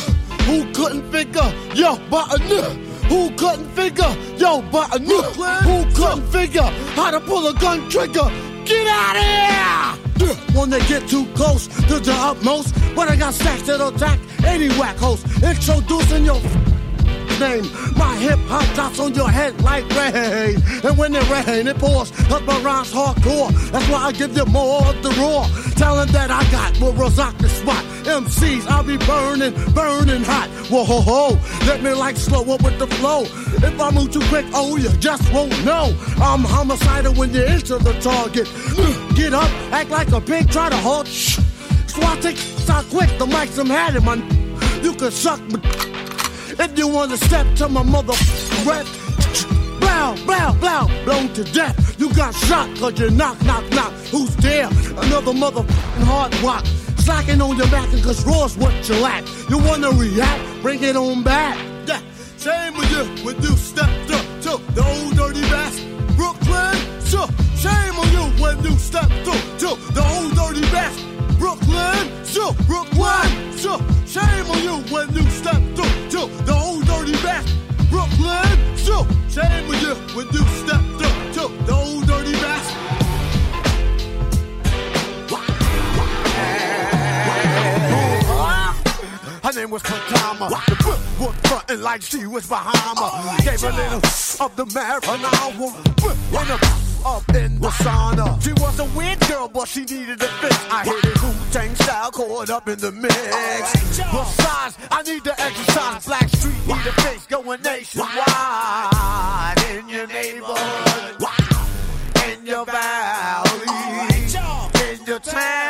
who couldn't figure, yo, but a new. Who couldn't figure, yo, but a new who couldn't figure how to pull a gun trigger? Get out of here! When they get too close to the utmost, but I got stacks that'll attack any whack host. Introducing your name. My hip hop drops on your head like rain. And when it rain, it pours. Cause my rhymes hardcore. That's why I give you more of the raw. Talent that I got will rock the spot. MCs, I'll be burning, burning hot. Whoa, ho, ho. Let me like slow up with the flow. If I move too quick, oh, you just won't know. I'm homicidal when you enter the target. Get up, act like a pig, try to halt. Swat it, start quick, the mic's I'm had man. You can suck, if you wanna step to my mother breath, blow, blow, blow, blown to death. You got shot cause you knock, knock, knock. Who's there? Another motherfucking hard rock. Slacking on your back and cause raw's what you lack. You wanna react? Bring it on back. Yeah. Shame with you when you stepped up to the old dirty bastard. Brooklyn, so shame on you when you stepped up to the old dirty bastard. Brooklyn, so Brooklyn, so shame on you when you stepped up to the old dirty bastard. Brooklyn, so shame on you when you stepped up to the old dirty bastard. Her name was Katama. The whip was frontin' like she was Bahama. Gave a little of the marijuana. Whip in the up in the sauna. She was a weird girl, but she needed a fix. I hit it Wu Tang style, caught up in the mix. Besides, I need to exercise. Black Street need a face going nationwide in your neighborhood, in your valley, in your town.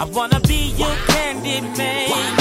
I wanna be your candy man.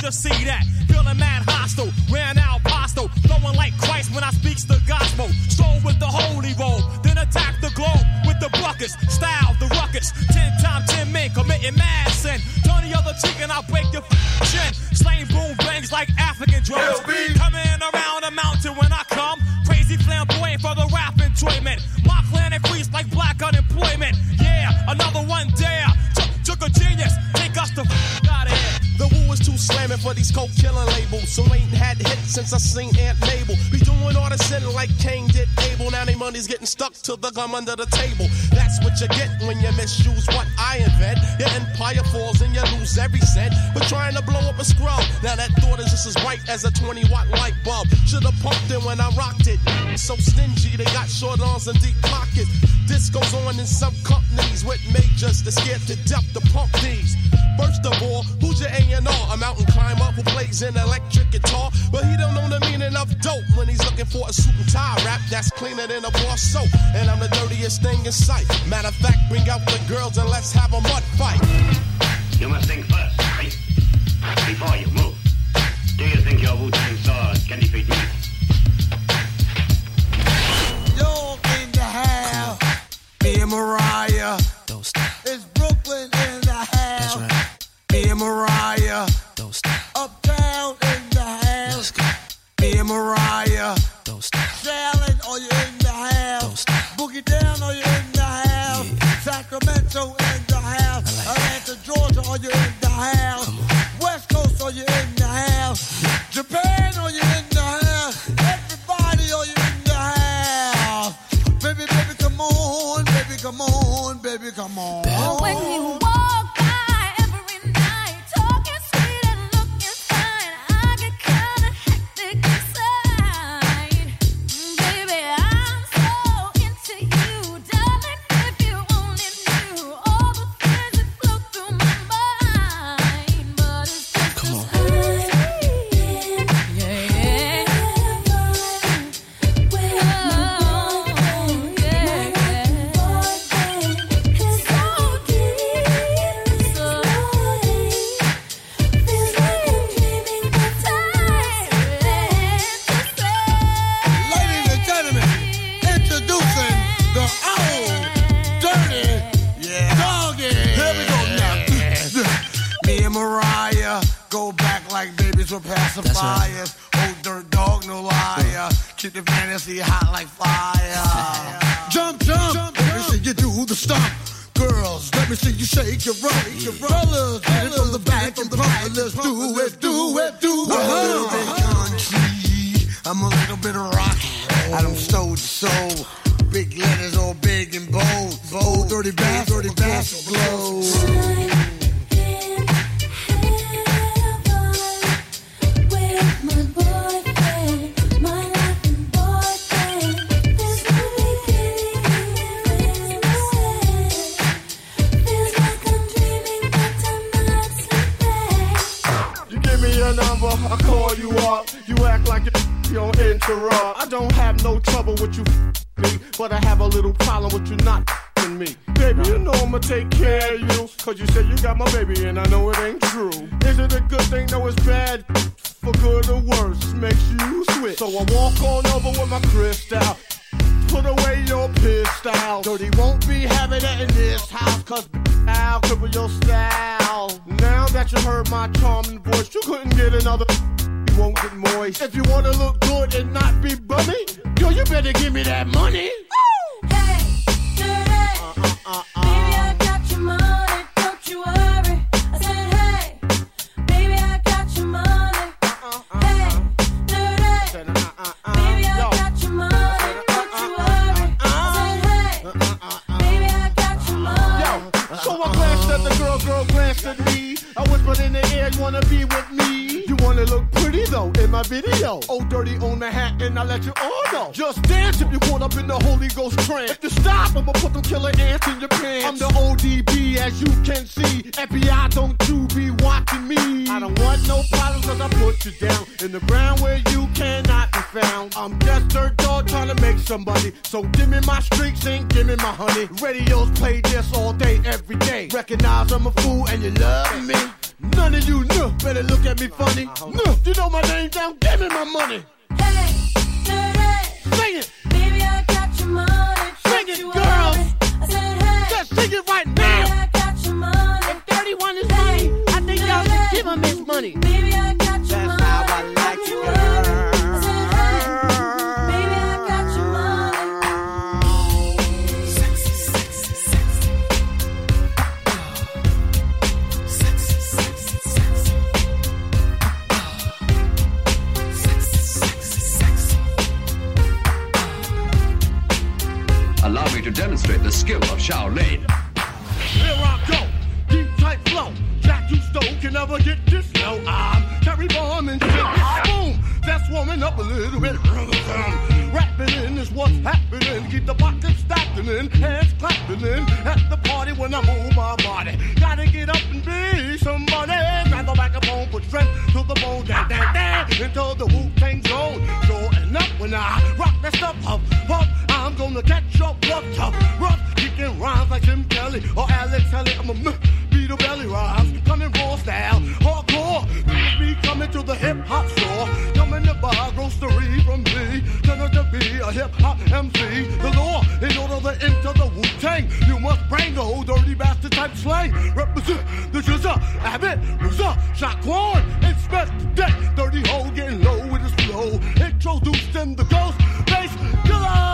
Where the f to see that? Feeling mad hostile. Ran out pasto. Flowing like Christ when I speaks the gospel. Stroll with the holy roll. Then attack the globe with the buckets. Style the ruckus. Ten times ten men committing mad sin. Turn the other cheek and I'll break your f- chin. Slang boom bangs like African drums. Coming around a mountain when I come. Crazy flamboyant for the rap enjoyment. My clan increased like black unemployment. For these coke killing labels. So ain't had hits since I seen Aunt Mabel. Be doing all the sinning like Cain did Abel. Now they money's getting stuck to the gum under the table. That's what you get when you misuse what I invent. Your empire falls and you lose every cent. But trying to blow up a scrub. Now that thought is just as bright as a 20 watt light bulb. Should've pumped it when I rocked it. So stingy, they got short arms and deep pockets. This goes on in some companies with majors that scared to death to pump these. First of all, who's your A&R? A mountain climber who plays an electric guitar, but he don't know the meaning of dope when he's looking for a suit and tie rap that's cleaner than a bar soap. And I'm the dirtiest thing in sight. Matter of fact, bring out the girls and let's have a mud fight. You must think first, right? Before you move. Do you think your Wu-Tang sword can defeat me? And Mariah. Don't stop. It's Brooklyn in the house. That's right. Me and Mariah. Little bit. Rapping in is what's happening. Keep the pockets stacking in, hands clapping in. At the party when I move my body. Gotta get up and be somebody. Grab the microphone, put strength to the bone. Down, down, down, into the Wu-Tang zone. Sure enough when I rock that stuff up, up. I'm gonna catch up, rough, tough, rough. Kicking rhymes like Jim Kelly or Alex Haley. I'm a beat a belly rhymes. Coming raw style, hardcore. Me coming to the hip buy grocery from me. Turn to be a hip hop MC. The law, in order to enter the Wu Tang, you must bring the old dirty bastard type slang. Represent the Jizza, Abbott, Loser, Shaquan, Inspectah Deck. Dirty hole getting low with his flow. Introduced in the ghost bass killer.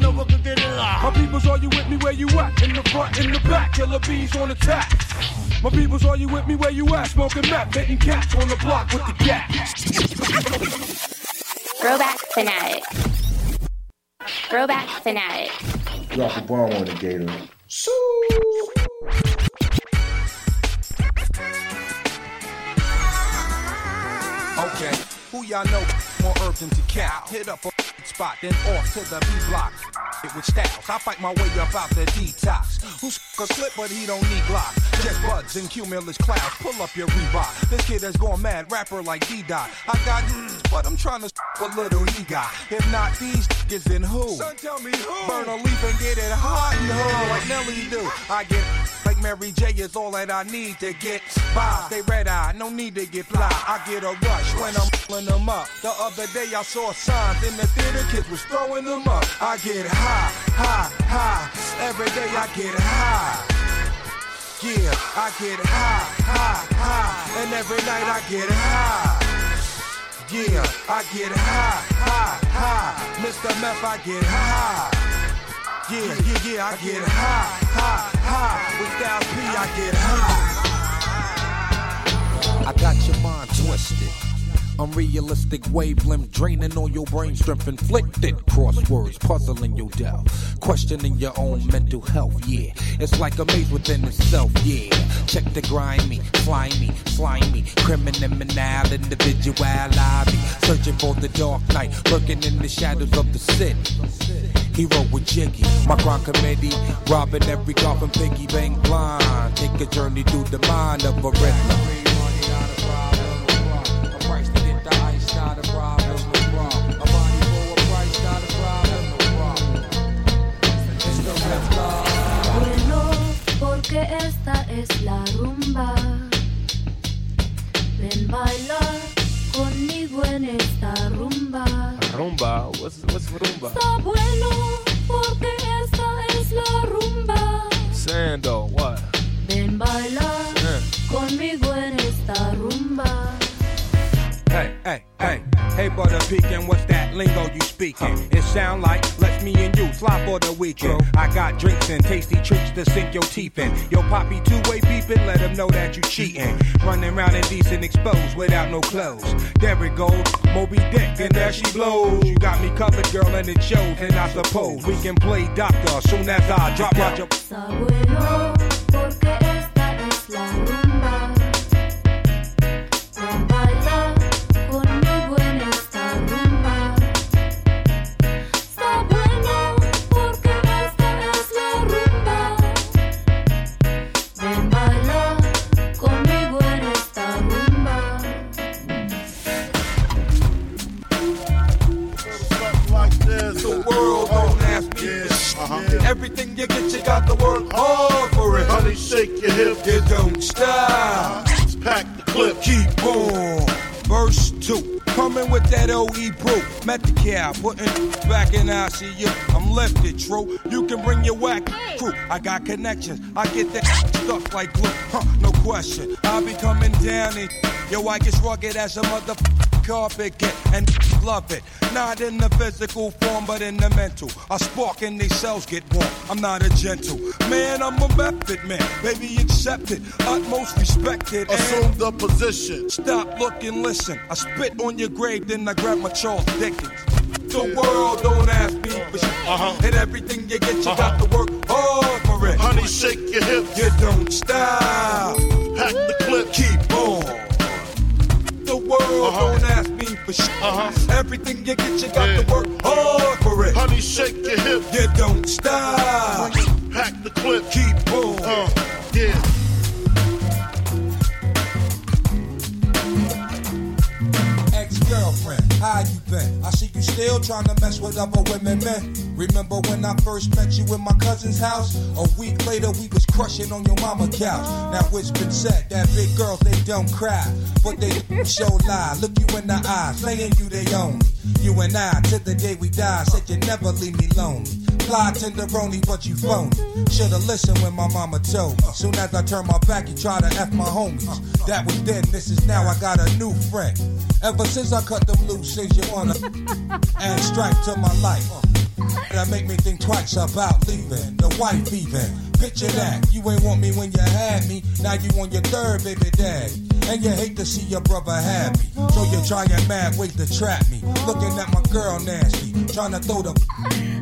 Never could get it My peoples, are you with me where you at? In the front, in the back, killer bees on attack. My peoples, are you with me where you at? Smoking meth, hitting cats on the block with the gas. Throwback fanatic. Throwback fanatic. Drop a bomb on the gator. Okay, who y'all know more urban to cow? Hit up a spot, then off to the B block. It with styles, I fight my way up out the detox. Who's a slip, but he don't need Glock. Just buds and cumulus clouds, pull up your Reebok. This kid has gone mad, rapper like D-Dot. I got mm, but I'm trying to what little he got. If not these niggas, then who? Son, tell me who? Burn a leaf and get it hot and who? Like Nelly do. I get Mary J is all that I need to get by. Stay red eye, no need to get fly. I get a rush when I'm pulling them up. The other day I saw signs in the theater, kids was throwing them up. I get high, high, high. Every day I get high. Yeah, I get high, high, high. And every night I get high. Yeah, I get high, high, high. Mr. Meth, I get high. Yeah, yeah, yeah, I get high, high, high. With Styles P, I get high. I got your mind twisted. Unrealistic wavelength draining on your brain strength inflicted. Crosswords puzzling your doubt. Questioning your own mental health, yeah. It's like a maze within itself, yeah. Check the grimy, slimy, slimy, criminal individuality. Searching for the dark night, lurking in the shadows of the city. Hero with Jiggy, my crime committee, robbing every coffin, piggy bank blind. Take a journey through the mind of a red esta es la rumba. Ven bailar conmigo en esta rumba. Rumba, what's what's rumba? Está bueno porque esta es la rumba. Sando, what? Ven bailar Eh. conmigo en esta rumba. Hey, hey, hey, hey, butter pecan, what's that lingo you speaking? It sound like let's me and you fly for the weekend. I got drinks and tasty treats to sink your teeth in. Yo, poppy two-way beeping, let them know that you cheating. Running around indecent exposed without no clothes. There it goes, Moby Dick, and there she blows. You got me covered, girl, and it shows. And I suppose we can play doctor soon as I drop Roger. Está Everything you get, you got to work hard for it. Honey, shake your hips. You don't stop. Pack the clip. Keep on. Verse 2. Coming with that OE brew. Met the cow, putting back in ICU. I'm lifted, true. You can bring your whack crew. I got connections. I get that stuff like glue. Huh, no question. I'll be coming down and yo, I get rugged as a mother carpet get and love it. Not in the physical form, but in the mental. I spark and these cells get warm. I'm not a gentle man, I'm a method man. Baby, accept it. Utmost respected. Assume the position. Stop, look, and listen. I spit on your grave, then I grab my Charles Dickens. The world don't ask me for shit. Uh-huh. And everything you get, you got to work hard for it. Honey, shake your hips. You don't stop. Pack the clip. Keep on. The world don't ask me for shit. Uh-huh. Everything you get, you got to work hard for it. Honey, shake your hips. You don't stop. Pack the clip. Keep on. Uh, yeah. Ex-girlfriend, how you been? I see you still trying to mess with other women, man. Remember when I first met you in my cousin's house? A week later, we was crushing on your mama couch. Now it's been said that big girls they don't cry, but they show lie. Look you in the eye, saying you they own. You and I, till the day we die, said you never leave me lonely. Fly tenderoni, but you phony. Should've listened when my mama told me. Soon as I turn my back, you try to F my homies. That was then, this is now, I got a new friend. Ever since I cut them loose, since you wanna add stripe to my life. That make me think twice about leaving. The wife even. Picture that. You ain't want me when you had me. Now you on your third baby daddy. And you hate to see your brother happy. So you're trying mad ways to trap me. Looking at my girl nasty. Trying to throw the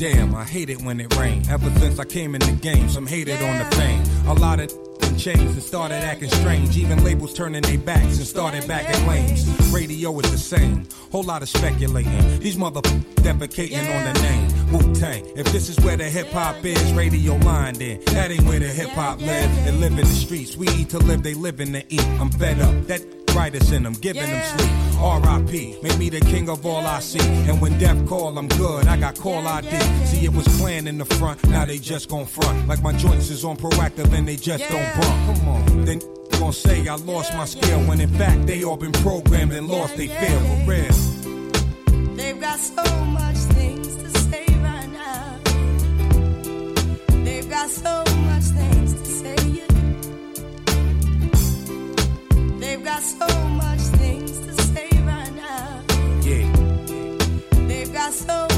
Damn, I hate it when it rain. Ever since I came in the game, some hated on the fame. A lot of changed and started acting strange. Even labels turning their backs and started backing lanes. Radio is the same. Whole lot of speculating. These motherfuckers defecating on the name. Wu Tang. If this is where the hip hop is, radio line then. That ain't where the hip hop live. They live in the streets. We eat to live, they live in the eat. I'm fed up. That writers in them, giving them sleep. R.I.P. Made me the king of all I see. And when death call, I'm good. I got call ID. See, it was clan in the front. Now they just gon' front. Like my joints is on Proactiv and they just don't bump. Come on. Then gon' say I lost my skill when in fact they all been programmed and lost they feel for real. They've got so much things to say right now. They've got so much things to say. They've got so much things to say right now. Yeah. They've got so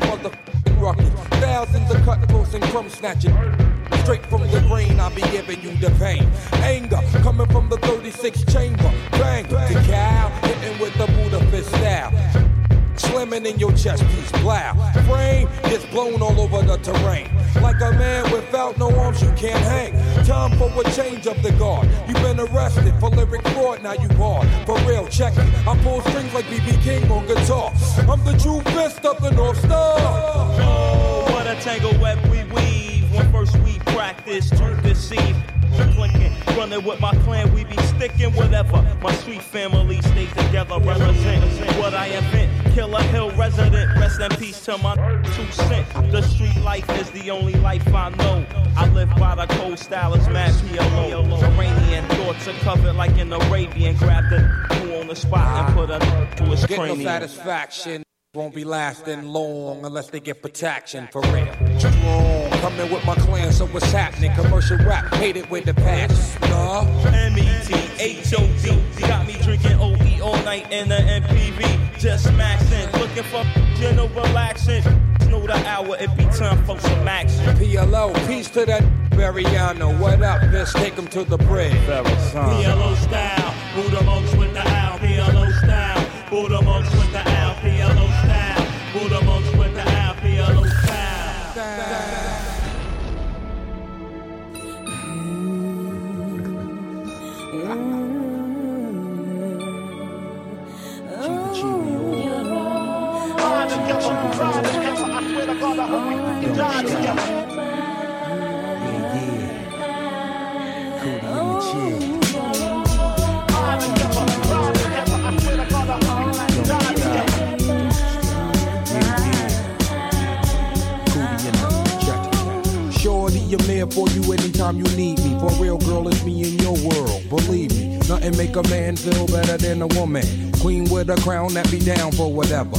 the the motherfucking. Thousands of cutthroats and crumb snatching. Straight from the grain, I be giving you the pain. Anger coming from the 36 chamber. Bang, the cow, hitting with the Buddha fist style. Slamming in your chest piece, blow. Frame gets blown all over the terrain. Like a man without no arms, you can't hang. Time for a change of the guard. You've been arrested for lyric fraud, now you barred. For real, check it. I pull strings like BB King on guitar. I'm the true fist of the North Star. Oh, what a tangle web we weave. When first we practice to deceive. Running with my clan, we be sticking whatever. My street family stays together, represent what I invent. Killa Hill resident, rest in peace to my two cent. The street life is the only life I know. I live by the cold style, it's mad PLO. Iranian thoughts are covered like an Arabian. Grab the who on the spot and put a to his Get no satisfaction. Won't be lasting long unless they get protection for real. Strong, coming with my clan, so what's happening? Commercial rap, hate it with the past. Nah. M-E-T-H-O-D Got me drinking OE all night in the MPV Just maxing, looking for general relaxing Know the hour, it be time for some action PLO, peace to that Mariano. What up, bitch? Take him to the bridge. PLO style, Buddha monks with the owl PLO style, Buddha monks with the Shorty, I'm there for you anytime you need me. For real, girl, it's me in your world. Believe me, nothing make a man feel better than a woman. Queen with a crown that be down for whatever.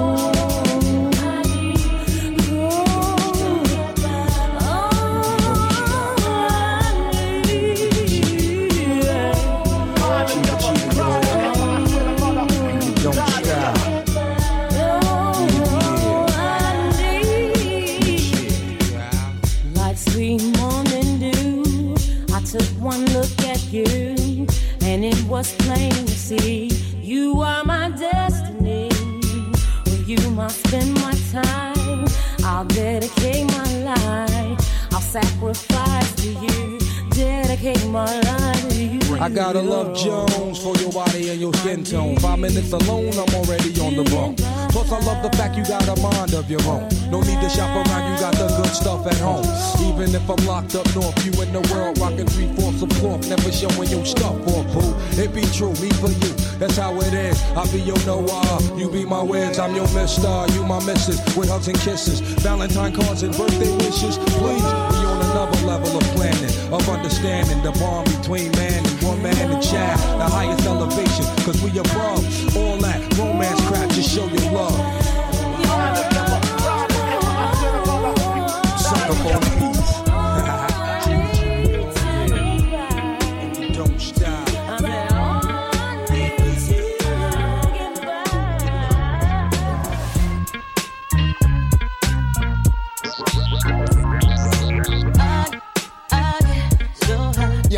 See you are my destiny. With you, must spend my time. I'll dedicate my life. I'll sacrifice to you. Dedicate my life. I gotta love Jones for your body and your skin tone. Five minutes alone, I'm already on the road. Plus, I love the fact you got a mind of your own. No need to shop around, you got the good stuff at home. Even if I'm locked up north, you in the world rocking three fourths of cloth, never showing your stuff or boo. It be true, me for you, that's how it is. I be your Noah, you be my Wiz, I'm your Mister, you my Missus, with hugs and kisses, Valentine cards and birthday wishes. Please, we on another level of planning, of understanding the bond between man woman and child, the highest elevation, cause we above all that romance crap, just show your love.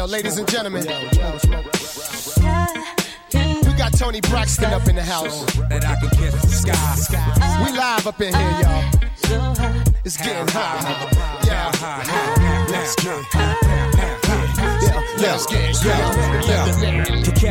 Yo, ladies and gentlemen, we got Toni Braxton up in the house. And I can kiss the sky. We live up in here, y'all. It's getting hot. Yeah, let's get. Yeah, Let's get it. yeah, yeah. Kick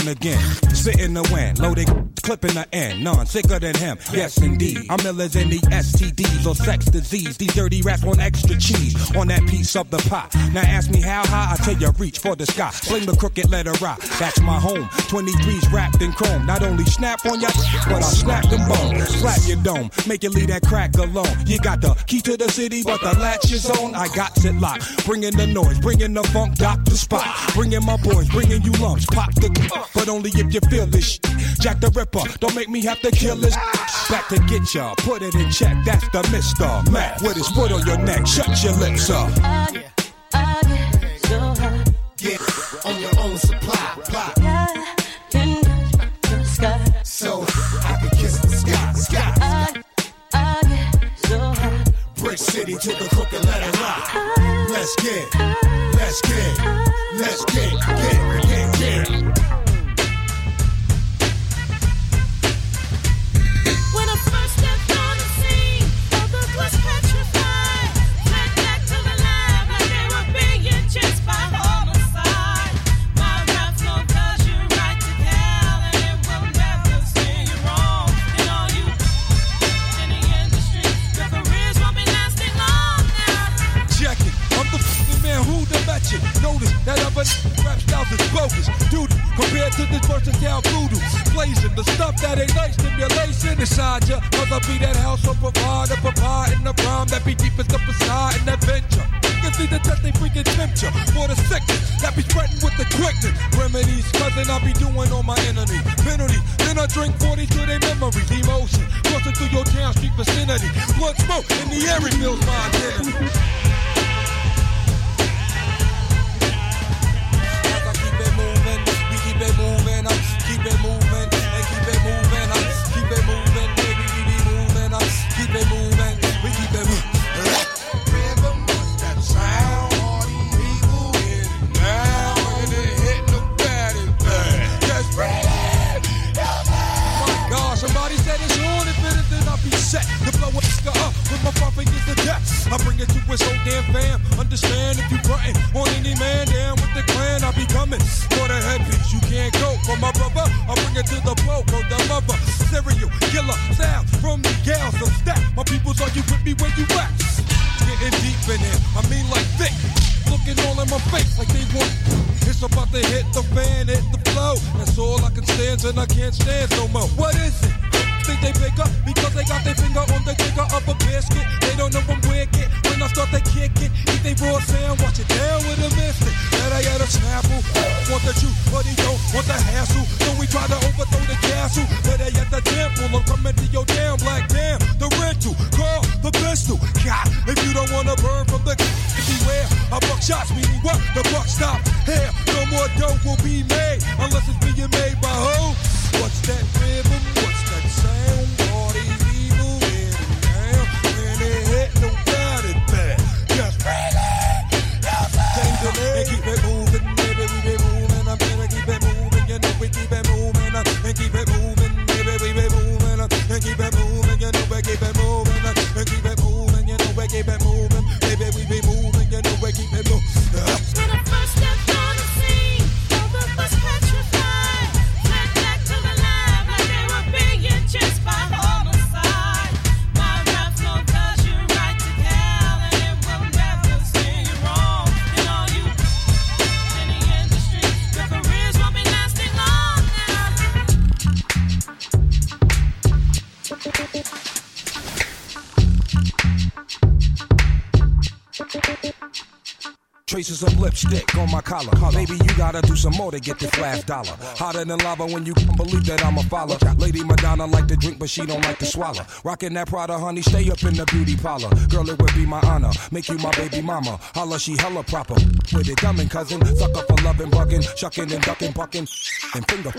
and again. Sit in the wind, loaded clip in the end. None sicker than him. Yes, indeed. I'm illers in the STDs or sex disease. These dirty rats want extra cheese on that piece of the pie. Now ask me how high, I tell you reach for the sky. Fling the crooked letter rock. That's my home. 23's wrapped in chrome. Not only snap on your, but I'll snap them bones. Slap your dome. Make you leave that crack alone. You got the key to the city, but the latch is on. I got it locked. Bringing the noise, bringing the funk, doctor spot. Bringing my boys, bringing you lumps. Pop the, but only if you feel this. Jack the Ripper, don't make me have to kill this. Back to get ya, put it in check. That's the Mister Mac with his foot on your neck. Shut your lips up. I get, I get so high. Get on your own supply. Plot. Brick City to the hook and let it rock. Let's get, let's get, let's get, get, get, get. Notice that other rap styles is bogus. Dude, compared to this versatile voodoo. Blazing the stuff that ain't nice, stimulation inside ya. I be that house of provider, provide in the rhyme that be deep as the facade and adventure. You see the test they freaking ya for the sickness that be spreading with the quickness. Remedies, cousin, I be doing on my enemy. Penalty, then I drink 40 to their memories. Emotion, crossing through your town street vicinity. Blood smoke in the air reveals my identity. Keep it moving, uh, keep it moving, my five fingers to death. I bring it to his whole damn fam. Understand if you frontin' on any man down with the clan, I be coming for the headpiece. You can't go for my brother. I bring it to the blow, go the mother. Serial killer sound from the gals of stack. My peoples, are you with me where you at? Getting deep in it, I mean like thick. Looking all in my face like they want. It's about to hit the fan, hit the flow. That's all I can stand, and I can't stand no more. What is it? Think they bigger because they got their finger on the trigger of a biscuit. They don't know I'm wicked. When I start to kick it, eat they raw sound, watch it down with a mystic. A snapple. Want the truth, but he don't want the hassle. So we try to overthrow the castle. I at the temple. I'm coming to your damn black damn. The rental, call the pistol. God, if you don't wanna burn from the beware. I buck shots, meaning what? The buck stop here. No more dope will be made unless it's being made by who? What's that rhythm? Lipstick on my collar. Maybe you gotta do some more to get this last dollar. Hotter than lava when you can believe that I'm a follow. Lady Madonna like to drink, but she don't like to swallow. Rockin' that Prada, honey, stay up in the beauty parlor. Girl, it would be my honor. Make you my baby mama. Holla, she hella proper. With it coming, cousin. Sucker for loving, bugging, shucking and ducking, bucking. And finger.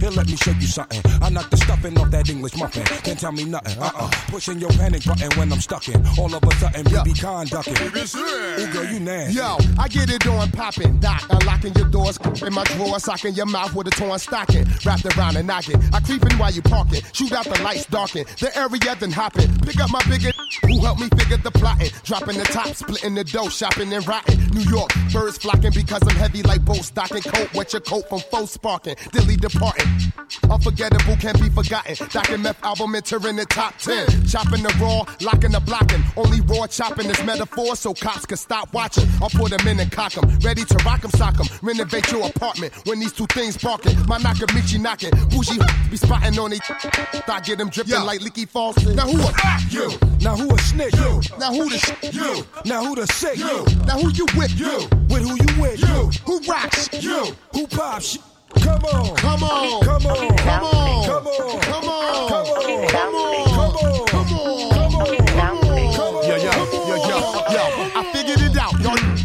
Here, let me show you something. I knock the stuffing off that English muffin. Can't tell me nothing. Uh uh. Pushing your panic button when I'm stuck in. All of a sudden, BB conducting. Ooh, girl, you nasty. Yo, I get it on popping, doc, unlocking your doors in my drawer, socking your mouth with a torn stocking, wrapped around and knocking. I creeping while you parking, shoot out the lights, darken the area, then hopping. Pick up my bigger who helped me figure the plotting, dropping the top, splitting the dough, shopping and rotting. New York, birds flocking because I'm heavy like boat stocking. Coat, wet your coat from foe sparking, dilly departing. Unforgettable can't be forgotten. Doc and meth album entering the top 10. Chopping the raw, locking the blocking. Only raw chopping is metaphor so cops can stop watching. I'll put them in and cock 'em. Ready to rock 'em, sock 'em. Renovate your apartment when these two things barking. My Nakamichi knocking. Bougie be spotting on it. Thought get them dripping like leaky faucet. Now who a you? Now who a snitch? You. Now who the sh- You. Now who the sick? You. Now who you with? You. With who you with? You. Who rocks? You. Who pops? Come on. Come on. Come on. Come on. Come on. Come on. Come on. Come on. Come on.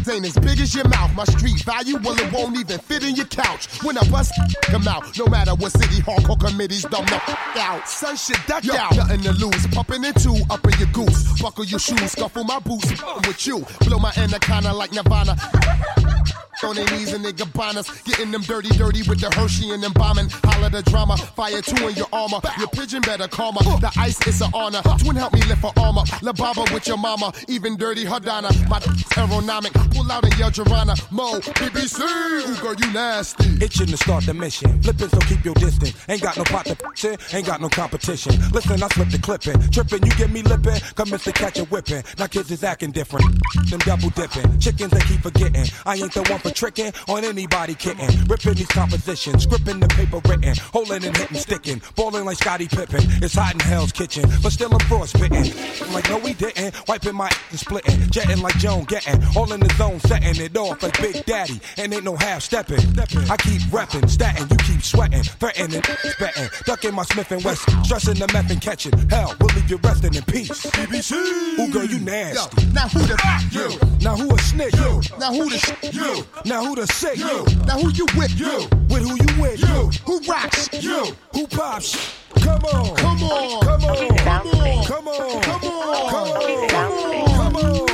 Ain't as big as your mouth. My street value, well, it won't even fit in your couch. When I bust come out, no matter what city hardcore committees dumb the out. Son shit duck out. Nothing to lose. Pumping in two, up in your goose. Buckle your shoes, scuffle my boots. With you, blow my anaconda like Nirvana. On their knees and they gabanas, getting them dirty, dirty with the Hershey and them bombing. Holla the drama, fire two in your armor. Your pigeon better calmer. The ice is an honor. Twin help me lift her armor. La Baba with your mama, even dirty Hardana. My aeronomic, pull out and yell Joanna. Mo, BBC, ooh girl, you nasty. Itching to start the mission. Flipping, so keep your distance. Ain't got no pot to shit, ain't got no competition. Listen, I slip the clipping. Tripping, you get me lipping. Come in to catch a whipping. Now kids is acting different. Them double dipping. Chickens they keep forgetting. I ain't the one for tricking on anybody kitten. Ripping these compositions, scripting the paper written. Holding and hitting, sticking. Balling like Scottie Pippen. It's hot in hell's kitchen, but still I'm frostbitten. I'm like, no, we didn't. Wiping my and splitting. Jetting like Joan getting. All in the zone, setting it off like Big Daddy. And ain't no half stepping. I keep repping, statting, you keep sweating, threatening, spetting, ducking my Smith and West, stressing the meth and catching. Hell, we'll leave you resting in peace. BBC. Ooh, girl, you nasty. Now who the f- you? Now who a snitch? You. Now who the sh- you? Now who the sick? You. Now who you with? You. With who you with? You. Who rocks? You. Who pops? Come on. Come on. Come on. Come on. Come on. Come on. Come on. Come on. Come on. Come on.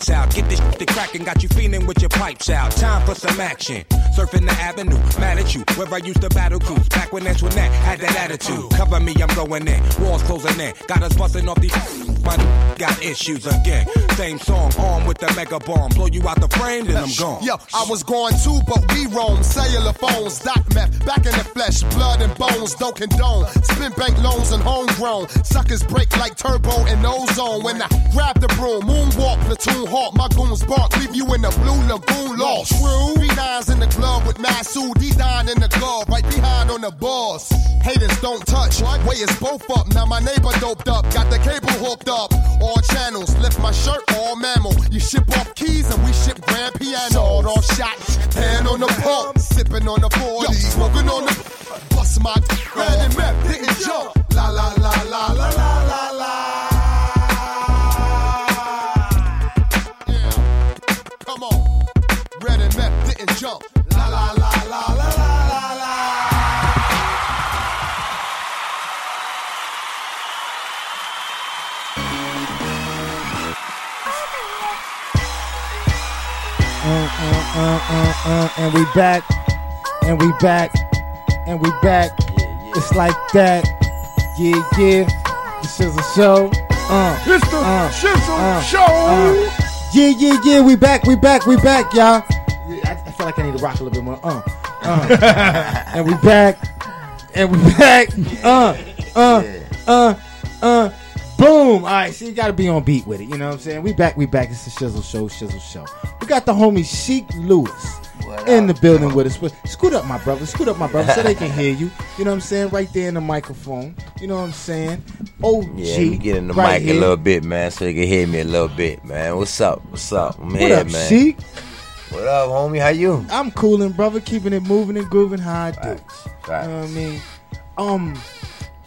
lights out, get this to crackin', got you feeling with your pipes out. Time for some action. Surfing the avenue, mad at you. Where I used to battle cruise, back when that's when that had that attitude. Cover me, I'm going in. Walls closing in, got us busting off these. My got issues again. Same song, armed with the mega bomb. Blow you out the frame, then I'm gone. Yo, I was going too, but we roam. Cellular phones, doc meth, back in the flesh, blood and bones, don't condone. Spin bank loans and homegrown. Suckers break like turbo and ozone. When I grab the broom, moonwalk, platoon hawk, my goons bark, leave you in the blue lagoon lost. True. Three nines in the glove with Masu, D nine in the glove, right behind on the boss. Haters don't touch, way is both up. Now my neighbor doped up, got the cable hooked up. All channels, lift my shirt, all mammal. You ship off keys and we ship grand piano. Sawed off shot, hand on the pump, sipping on the 40, uh, and we back, and we back, and we back. It's like that. Yeah, yeah. This is a show. Uh, It's the uh, Shizzle uh, Show. uh. Yeah, yeah, yeah. We back, we back, we back, y'all. I, I feel like I need to rock a little bit more. Uh, uh. and we back, and we back. Uh, uh, uh, uh. Boom! All right, so you got to be on beat with it. You know what I'm saying? We back, we back. It's the Shizzle Show, Shizzle Show. We got the homie Sheik Lewis in the building with us. Scoot up, my brother. Scoot up, my brother, so they can hear you. You know what I'm saying? Right there in the microphone. You know what I'm saying? OG. Yeah, get in the right mic here. a little bit, man, so you can hear me a little bit, man. What's up? What's up? I'm What here, up, man. Sheik? What up, homie? How you? I'm coolin', brother, keeping it moving and grooving how I do. Facts. You know what I mean? Um,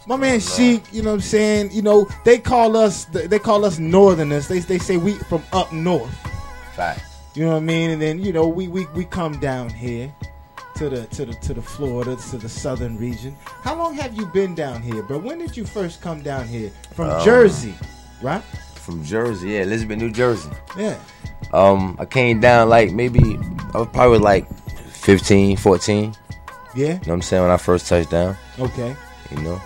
my man Sheik, you know what I'm saying? You know, they call us they call us northerners. They they say we from up north. Facts. You know what I mean? And then, you know, we we, we come down here to the to the to the Florida, to the southern region. How long have you been down here, bro? When did you first come down here? From Um, Jersey, right? From Jersey, yeah, Elizabeth, New Jersey. Yeah. Um, I came down like maybe I was probably like 15, 14. Yeah. You know what I'm saying? When I first touched down. Okay. You know?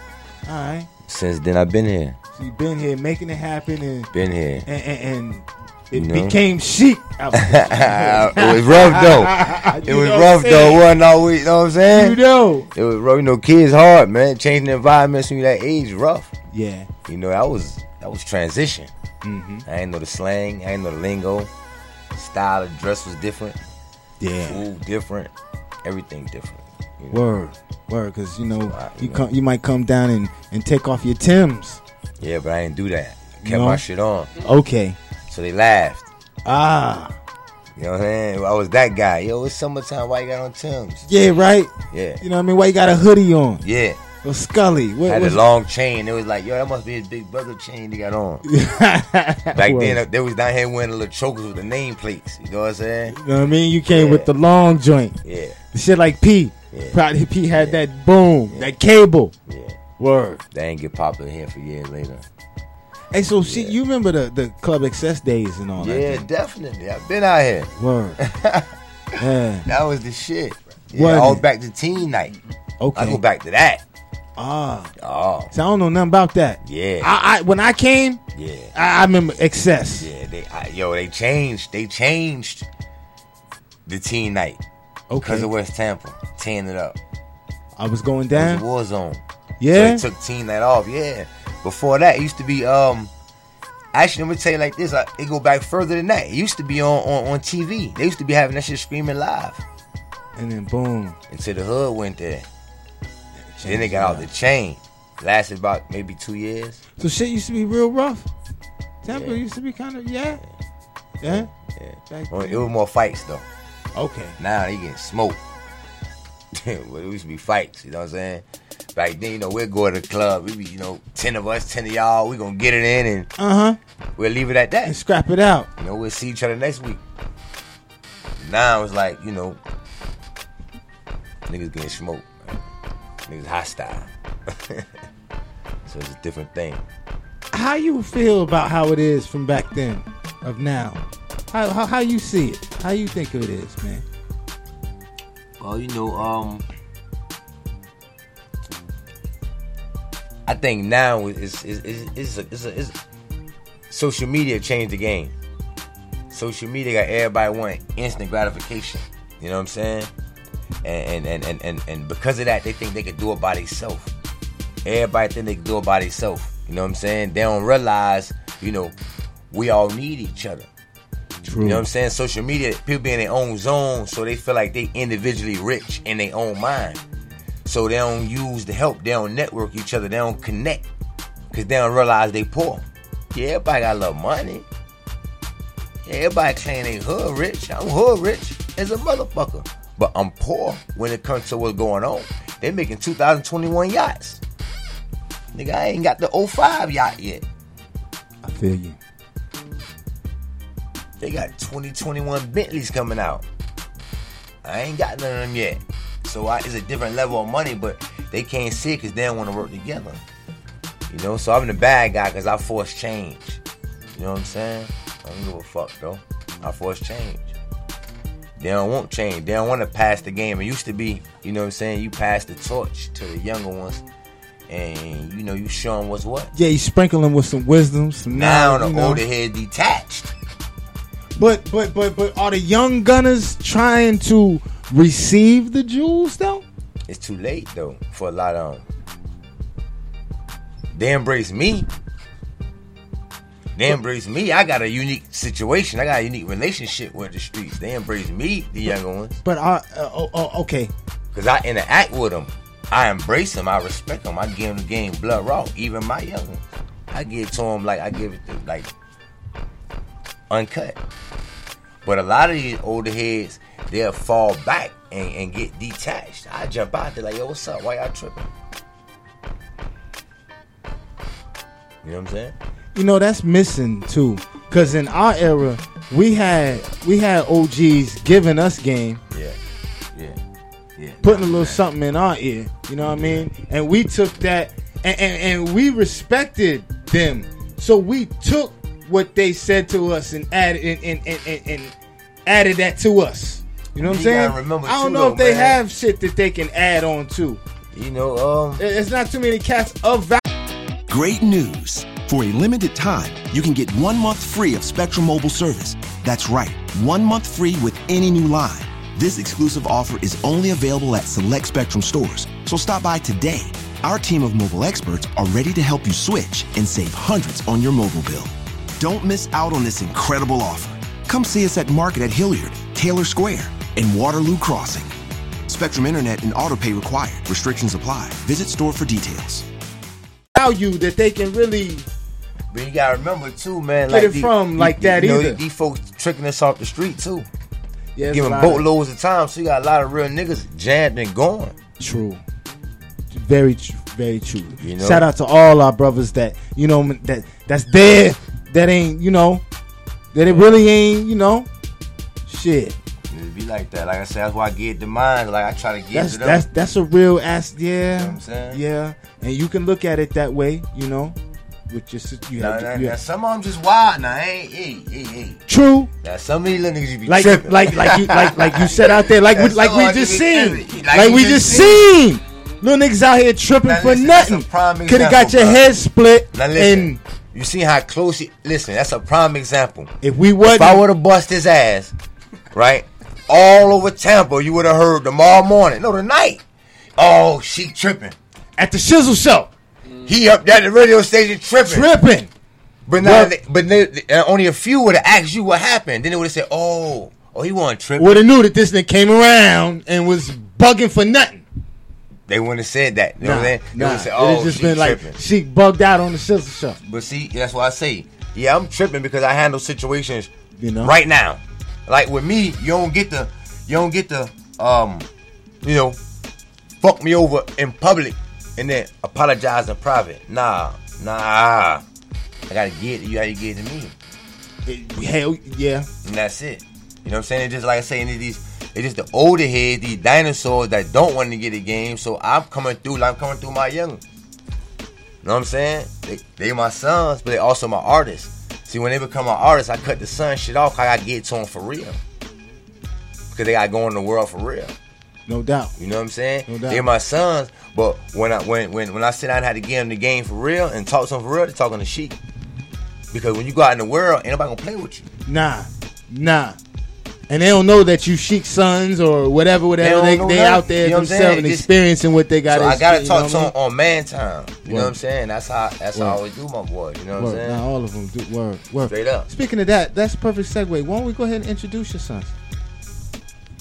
All right. Since then I've been here. So you've been here making it happen and Been here. and, and, and it You know? became Sheik. it was rough though. It was rough though. Wasn't always, you know what I'm saying? You know. It was rough. You know, kids hard, man. Changing the environments when you that age, rough. Yeah. You know, that was that was transition. Mhm. I ain't know the slang. I ain't know the lingo. Style of dress was different. Yeah. Food different. Everything different. you know? Word, word, because you know you come, you might come down and, and take off your Tims. Yeah, but I didn't do that. I kept No? my shit on. Okay. So they laughed. Ah. You know what I'm saying? I was that guy. Yo, it's summertime. Why you got on Tim's? Yeah, right. Yeah. You know what I mean? Why you got a hoodie on? Yeah. Or Scully? What, had a long chain. It was like, yo, that must be his big brother chain he got on. Back Word. then, they was down here wearing the little chokers with the name plates. You know what I'm saying? You know what I mean? You came with the long joint. Yeah. The shit like P. Probably P had that boom, that cable. Yeah. Word. They ain't get popular here for years later. Hey, so shit, you remember the, the Club Excess days and all that? Yeah, definitely. I've been out here. Word. yeah. That was the shit. Yeah, Wasn't all back to teen night. Okay. I go back to that. Ah. Oh. So I don't know nothing about that. Yeah. I, I when I came, Yeah. I, I remember Excess. Yeah, they I, yo, they changed. They changed the teen night. Okay. Because of West Tampa. Tearing it up. I was going It down. was a war zone. Yeah? So they took teen night off. Yeah. Before that, it used to be um actually let me tell you like this, I, it go back further than that. It used to be on, on, on TV. They used to be having that shit screaming live. And then boom. Until the hood went there. Then they got out the chain. Lasted about maybe two years. So shit used to be real rough. Tampa used to be kind of yeah, yeah. Yeah. Back Well. It was more fights though. Okay. Now they getting smoked. well, it used to be fights, you know what I'm saying? Back then, you know, we'd go to the club. We be, you know, ten of us, ten of y'all. We gonna get it in and Uh huh. we'll leave it at that. And scrap it out. You know, we'll see each other next week. Now it's like, you know, niggas getting smoked. Niggas hostile. so it's a different thing. How you feel about how it is from back then, of now? How how, how you see it? How you think it is, man? Well, you know, um, I think now is is is is, social media changed the game. Social media got everybody wanting instant gratification. You know what I'm saying? And and and and and because of that, they think they could do it by themselves. Everybody think they can do it by themselves. You know what I'm saying? They don't realize, you know, we all need each other. True. You know what I'm saying? Social media, people be in their own zone, so they feel like they individually rich in their own mind. So they don't use the help. They don't network each other. They don't connect because they don't realize they poor. Yeah, everybody got a little money. Yeah, everybody claim they hood rich. I'm hood rich as a motherfucker, but I'm poor when it comes to what's going on. They making 2021 yachts. Nigga, I ain't got the 05 yacht yet. I feel you. They got 2021 Bentleys coming out. I ain't got none of them yet. So I, it's a different level of money, but they can't see it because they don't want to work together. You know, so I'm the bad guy because I force change. You know what I'm saying? I don't give a fuck though. I force change. They don't want change. They don't want to pass the game. It used to be, you know what I'm saying? You pass the torch to the younger ones, and you know you show them what's what. Yeah, you sprinkle them with some wisdom, some Now knowledge, the older head detached. But but but but are the young gunners trying to receive the jewels though? It's too late though for a lot of them. They embrace me. They embrace me. I got a unique situation. I got a unique relationship with the streets. They embrace me, the younger ones, But I, uh, oh, oh, okay. because I interact with them. I embrace them. I respect them. I give them the game blood raw. Even my young ones, I give to them like I give it to like uncut. But a lot of these older heads, they'll fall back and, and get detached. I jump out there like, yo, what's up? Why y'all tripping? You know what I'm saying? You know that's missing too, because in our era we had we had OGs giving us game, Yeah. Yeah. Yeah. putting a little something in our ear. You know what I mean? And we took that and, and, and we respected them. So we took what they said to us and added and, and, and, and, and added that to us. You know what I'm saying? remember, I don't too, know though, if they man. have shit that they can add on to. You know, um, it's not too many cats of value. Great news. For a limited time, you can get one month free of Spectrum Mobile service. That's right, one month free with any new line. This exclusive offer is only available at select Spectrum stores, so stop by today. Our team of mobile experts are ready to help you switch and save hundreds on your mobile bill. Don't miss out on this incredible offer. Come see us at Market at Hilliard, Taylor Square, and Waterloo Crossing. Spectrum Internet and autopay required. Restrictions apply. Visit store for details. Value that they can really But you gotta remember too, man. Get like it the- from you- like that you know, either. These folks tricking us off the street too. Yeah, Giving a lot of- boatloads of time, so you got a lot of real niggas jammed and gone. True. Very, very true. You know? Shout out to all our brothers that you know that that's there. That ain't you know that it really ain't you know shit. It be like that. Like I said, that's why I get the mind. Like I try to get That's to them. that's that's a real ass. Yeah, I'm saying? yeah. And you can look at it that way. You know, with si- you Now, have you now, have- some of them just wild. Now, hey, hey, hey, hey. true. Now, some of these little niggas you be Like tripping. like like you like like you said out there like we, like we just seen like, Like we just just seen little niggas out here tripping Now, for listen, nothing. Could have got your bro. head split Now listen, and you see how close he listen, that's a prime example. if we would, If I would have bust his ass, right? All over Tampa, you would have heard tomorrow morning. No, tonight. Oh, she tripping. at the Shizzle show He up there at the radio station tripping. tripping. But now, Well- they, but they, uh, only a few would have asked you what happened. Then they would have said, "Oh, oh, he wasn't tripping." Would have knew that this nigga came around and was bugging for nothing. They wouldn't have said that. You know what I'm saying? They nah. would "Oh, just she been tripping." like she bugged out on the Shizzle show. But see, that's why I say, yeah, I'm tripping because I handle situations You know, right now. Like with me, you don't get the, you don't get the, um, you know, fuck me over in public and then apologize in private. Nah, nah. I gotta get it. You gotta get it to me, It- hell yeah. and that's it. You know what I'm saying? It's just like I say, any of these, it's just the older heads, these dinosaurs that don't want to get a game. So I'm coming through, like I'm coming through my young. You know what I'm saying? They, they my sons, but they also my artists. See, when they become my artists, I cut the son shit off. I gotta get to them for real, because they gotta go in the world for real. No doubt. You know what I'm saying? No doubt. They're my sons, but when I when when when I sit down and had to give them the game for real and talk to them for real, they're talking to sheep. Because when you go out in the world, ain't nobody gonna play with you. Nah, nah. And they don't know that you Sheik sons or whatever, whatever. don't They, they, out there You know what I'm saying? themselves and experiencing what they got. so I gotta talk to them on man time. You know what I'm saying? That's how that's how I always do my boy. You know what I'm saying? All of them do word. Word. Straight up. Speaking of that, that's a perfect segue. Why don't we go ahead and introduce your sons?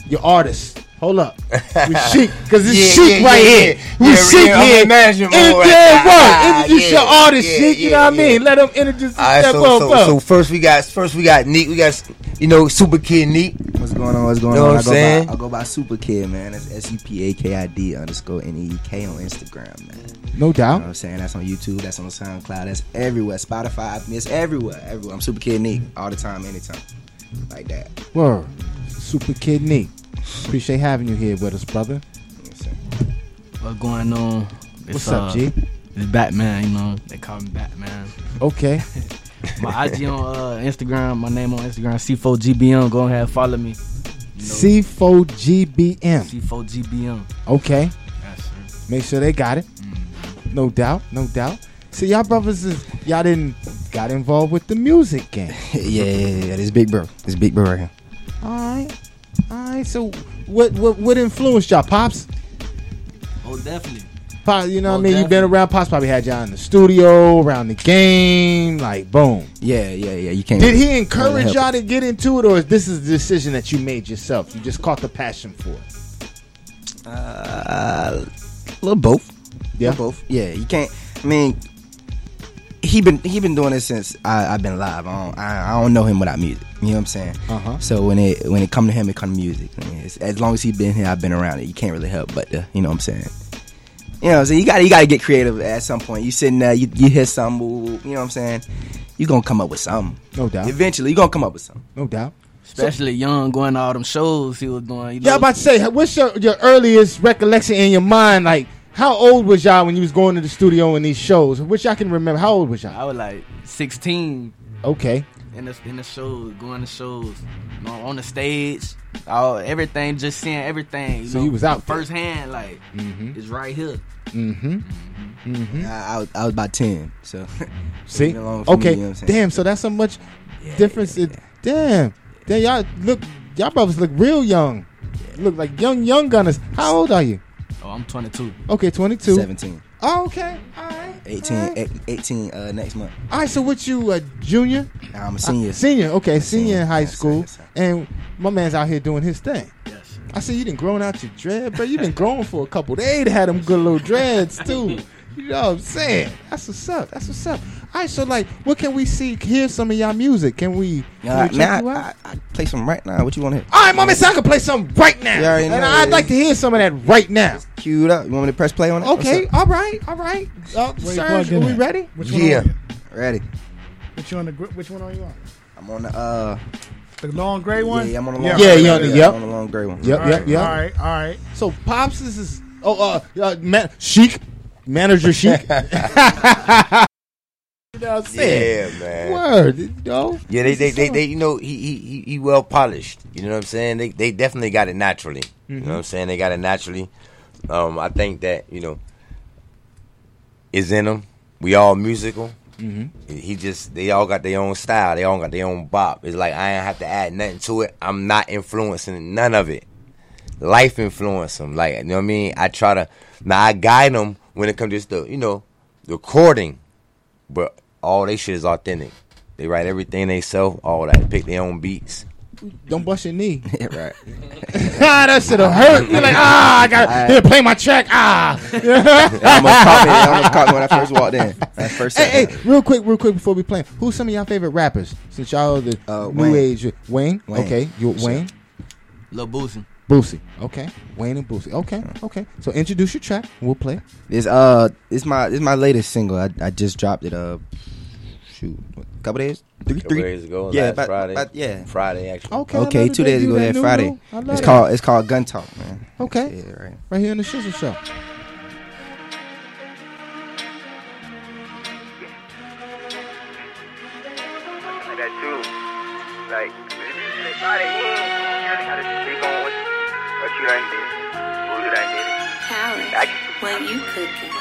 Your artists. Hold up. We Sheik, because it's Yeah, Sheik yeah, right yeah, here. We Yeah, Sheik yeah, here. in management And mode right yeah, now. Ah, Introduce yeah, your artist, yeah, Sheik. You know what I mean? Let them introduce All right, themselves. so, up, so, up. so first we got first we got Neek. We got you know Super Kid Neek. What's going on? What's going Know on? what I I'm go saying? by I go by Super Kid, man. That's S U P A K I D underscore N E E K on Instagram, man. No You doubt. know what I'm saying? That's on YouTube, that's on SoundCloud, that's everywhere. Spotify, it's everywhere. Everywhere. I'm Super Kid Neek all the time, anytime. Like that. Word. Super Kid Neek. Appreciate having you here with us, brother. What's going on? What's up, G? It's Batman, you know. They call me Batman. Okay. My IG on uh, Instagram, my name on Instagram, C4GBM. Go ahead, follow me. C4GBM. C4GBM. Okay. Yes, sir. Make sure they got it. No doubt, no doubt. See, y'all brothers is y'all didn't got involved with the music game. yeah, yeah, yeah. This big bro. This big bro right here. All right, all right. So, what what what influenced y'all, pops? Oh, definitely. Pop, you know what I Most mean? You've been around. Pops probably had y'all in the studio, around the game, like boom. Yeah, yeah, yeah. You can't. Did he encourage y'all to get into it, or is this is a decision that you made yourself? You just caught the passion for it. Uh, a little both. Yeah, Little both. Yeah, you can't. I mean, he been he been doing this since I, I've been live. I don't, I, I don't know him without music. You know what I'm saying? Uh-huh. So when it when it come to him, it come to music. I mean, as long as he been here, I've been around it. You can't really help but uh, you know what I'm saying. You know, so you got you got to get creative at some point. You sitting there, you, you hear something, you know what I'm saying. You gonna come up with something. No doubt. Eventually, you gonna come up with something. No doubt. Especially young, going to all them shows he was doing. You know, Yeah, I'm about to say, what's your, your earliest recollection in your mind? Like, how old was y'all when you was going to the studio in these shows? Which y'all can remember. How old was y'all? I was like 16 Okay. in the in the shows, going to shows, you know, on the stage, all everything, just seeing everything. You So know, you was out there. firsthand, like Mhm. it's right here. Mm-hmm. Mm-hmm. I, I, was, I was about ten, so See? Been along for me, Okay. you know what I'm saying? Damn. So that's so much difference. in- Damn. Damn. Y'all look. Y'all brothers look real young. Look like young young gunners. How old are you? Oh, I'm 22. Okay, 22. 17. Oh, okay. All right. 18, eight- 18 uh, next month. All right. So what you a junior? I'm a senior. Uh, senior. Okay, senior, senior. in high Yes, sir, school, yes, sir. and my man's out here doing his thing. Yes. I see you done grown out your dread, bro. You been growing for a couple. They had them good little dreads too. You know what I'm saying? That's what's up. That's what's up. All right, so like, what can we see? Hear some of y'all music? Can we? Can Uh, we check man, you I, out? I, I play some right now. What you want to hear? All right, mama, so I can play something right now, You and know, I'd like to hear some of that right now. Cue it up. You want me to press play on it? Okay, all right, all right. Uh, Where you Serge, plugged are we at? ready? Which one Yeah. Ready. Which one? The, which one are you on? I'm on the uh. The long gray one. Yeah, yeah, I'm on the long. Yeah, gray you one. on the- Yeah, yep. I'm on the long gray one. Yep, All yep, right, yep. All right, all right. So pops, this is oh uh, uh man, Sheik, manager Sheik. you know what I'm saying? Yeah, man. Word, you know. Yeah, they, they, they, they, you know, he, he, he, he well polished. You know what I'm saying? They, they definitely got it naturally. You Mhm. know what I'm saying? They got it naturally. Um, I think that you know, is in them. We all musical. Mhm. He just, they all got their own style. They all got their own bop. It's like I ain't have to add nothing to it. I'm not influencing none of it. Life influence them. Like you know what I mean? I try to now I guide them when it comes to the you know recording, but all they shit is authentic. They write everything they sell, all that. Pick their own beats. Don't bust your knee. right. ah, that shit'll hurt. You're like, ah, I got here. Play my track. Ah. almost caught me. It almost caught me when I first walked in. That first Hey, hey, real quick, real quick before we play, who's some of y'all favorite rappers? Since y'all are the Uh, new Wayne. age, Wayne. Wayne. Okay, you Sure. Wayne. Lil Boosie. Boosie. Okay, Wayne and Boosie. Okay, okay. So introduce your track. We'll play. This uh, this my this my latest single. I, I just dropped it. Uh, shoot, what, couple days, three, Couple three days ago, Yeah, last about- Friday. about- yeah, Friday actually. Okay. I Okay, love that two they days do ago. that Yeah, new Friday. rule. I love It's that. called it's called Gun Talk, man. Okay. Yeah, right. Right here in the Shizzle Show. You did, who you done did it. Talent. When you cooking.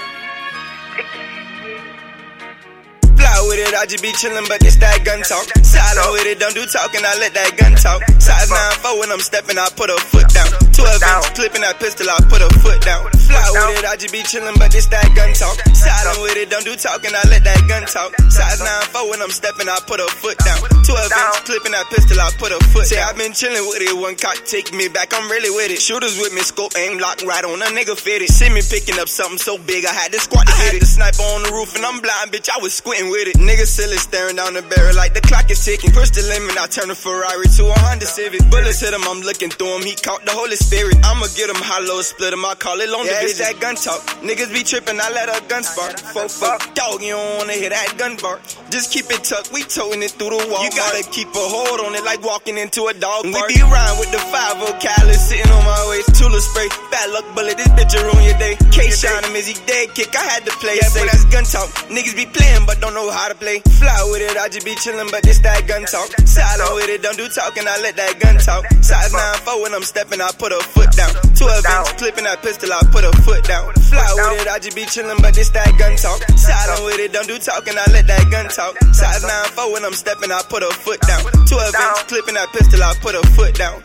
With it, I just be chillin', but this that gun talk. Silent with it, don't do talking, I let that gun talk. Size 9 4 when I'm stepping, I put a foot down. 12 inch clipping that pistol, I put a foot down. Fly with it, I just be chillin', but this that gun talk. Silent with it, don't do talking, I let that gun talk. Size 9 4 when I'm stepping, I put a foot down. 12 inch clipping that pistol, I put a foot Say, i been chillin' with it, one cock take me back, I'm really with it. Shooters with me, scope aim lock right on a nigga fitted. See me picking up something so big, I had to squat to hit it. The sniper on the roof and I'm blind, bitch, I was squinting with it. Niggas silly staring down the barrel like the clock is ticking. Push the limit, I turn a Ferrari to a Honda Civic. Bullets hit him, I'm looking through him, he caught the Holy Spirit. I'ma get him hollow, split him, I call it long yeah, division. it's that gun talk. Niggas be tripping, I let a gun spark. Fuck, fuck, dog, you don't wanna hear that gun bark. Just keep it tucked, we towing it through the wall. You gotta keep a hold on it like walking into a dog park. We be around with the 5 caliber sitting on my waist. Tula spray, bad luck bullet, this bitch will ruin your day. K shine him, is he dead? Kick, I had to play it safe. That's gun talk. Niggas be playing, but don't know how to play. Fly with it, I just be chillin', but this that gun talk. Silent with it, don't do talking, I let that gun talk. Size 9 4 when I'm steppin', I put a foot down. 12 inch clipping that pistol, I put a foot down. Fly with it, I just be chillin', but this that gun talk. Silent with it, don't do talking, I let that gun talk. Size 9 4 when I'm steppin', I put a foot down. 12 inch clipping that pistol, I put a foot down.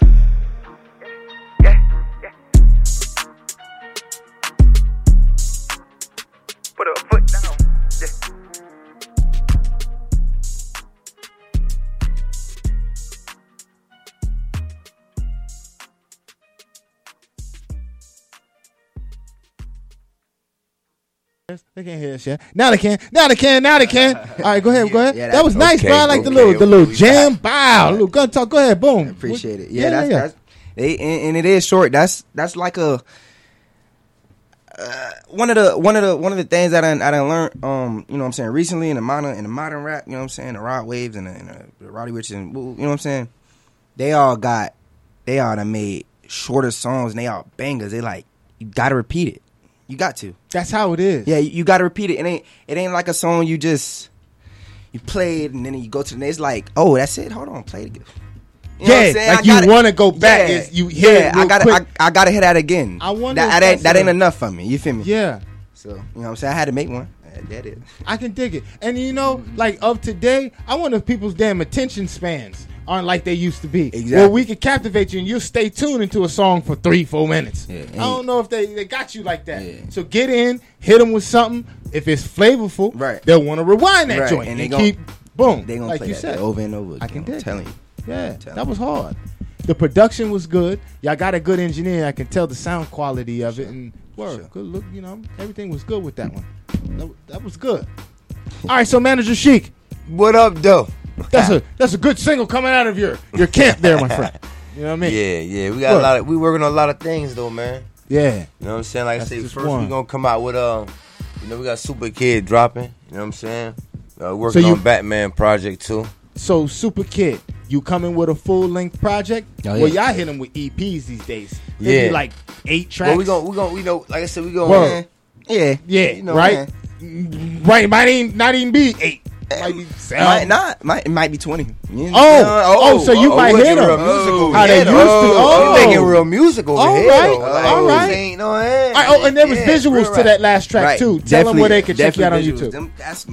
put a foot down. They can't hear us yet. Now they can. Now they can. Now they can. All right, go ahead. Go ahead. yeah, that, that- was nice, okay, bro. I like the okay, little, the little jam. Bow, little gun talk. Go ahead. Boom. Appreciate it. Yeah, that's that's they, and, and it is short. That's that's like a uh, one of the one of the one of the things that I done, I done learned. Um, you know what I'm saying recently in the modern in the modern rap. You know what I'm saying the Rod Waves and the, and the, the Roddy Ricch and you know what I'm saying. They all got they all done made shorter songs and they all bangers. They like you got to repeat it. You got to. That's how it is. Yeah, you, you got to repeat it. It ain't it ain't like a song you just you play it and then you go to the next. Like oh that's it. Hold on, play it again. You know what I'm Yeah, saying? like you gotta- wanna go back, Yeah, you hear yeah, it I gotta. I, I gotta hear that again. I wonder that, that ain't that ain't enough for me. You feel me? Yeah. So you know what I'm saying? I had to make one. That is. I can dig it. And you know, like of today, I wonder if people's damn attention spans aren't like they used to be. Exactly. Where we can captivate you and you'll stay tuned into a song for three, four minutes. I don't know if they, they got you like that. So get in, hit them with something. If it's flavorful, right. they'll want to rewind that Right, joint and and, they gon- keep boom. They gonna like play you that said. over and over. I Again, can I'm telling you. Yeah, that was hard. The production was good. Y'all got a good engineer. I can tell the sound quality of it and word. Good look, you know, everything was good with that one. That, that was good. All right, so manager Sheik, what up, though? That's a that's a good single coming out of your your camp there, my friend. You know what I mean? Yeah, yeah. We got What? a lot of we working on a lot of things though, man. Yeah. You know what I'm saying? Like That's I say, just first one. we gonna come out with uh you know, we got Super Kid dropping, you know what I'm saying? Uh, working So you- on Batman project too. So Super Kid, you coming with a full length project? Oh, Well, yeah. y'all hit them with EPs these days. They be Yeah. like eight tracks. Well, we gonna we gonna we know like I said, we gonna Word. Yeah, yeah, You know, right, right. Might ain't not even be eight. Might be seven. Might not. Might it might be twenty. Know? Oh, oh, so you oh, might we hit them. real music over How they used to. Oh, we making real musical. All here. Like, all right. ain't no All right, oh, and there was Yeah, visuals to that last track Right. too. Tell them where they can check you out on YouTube. Them- that's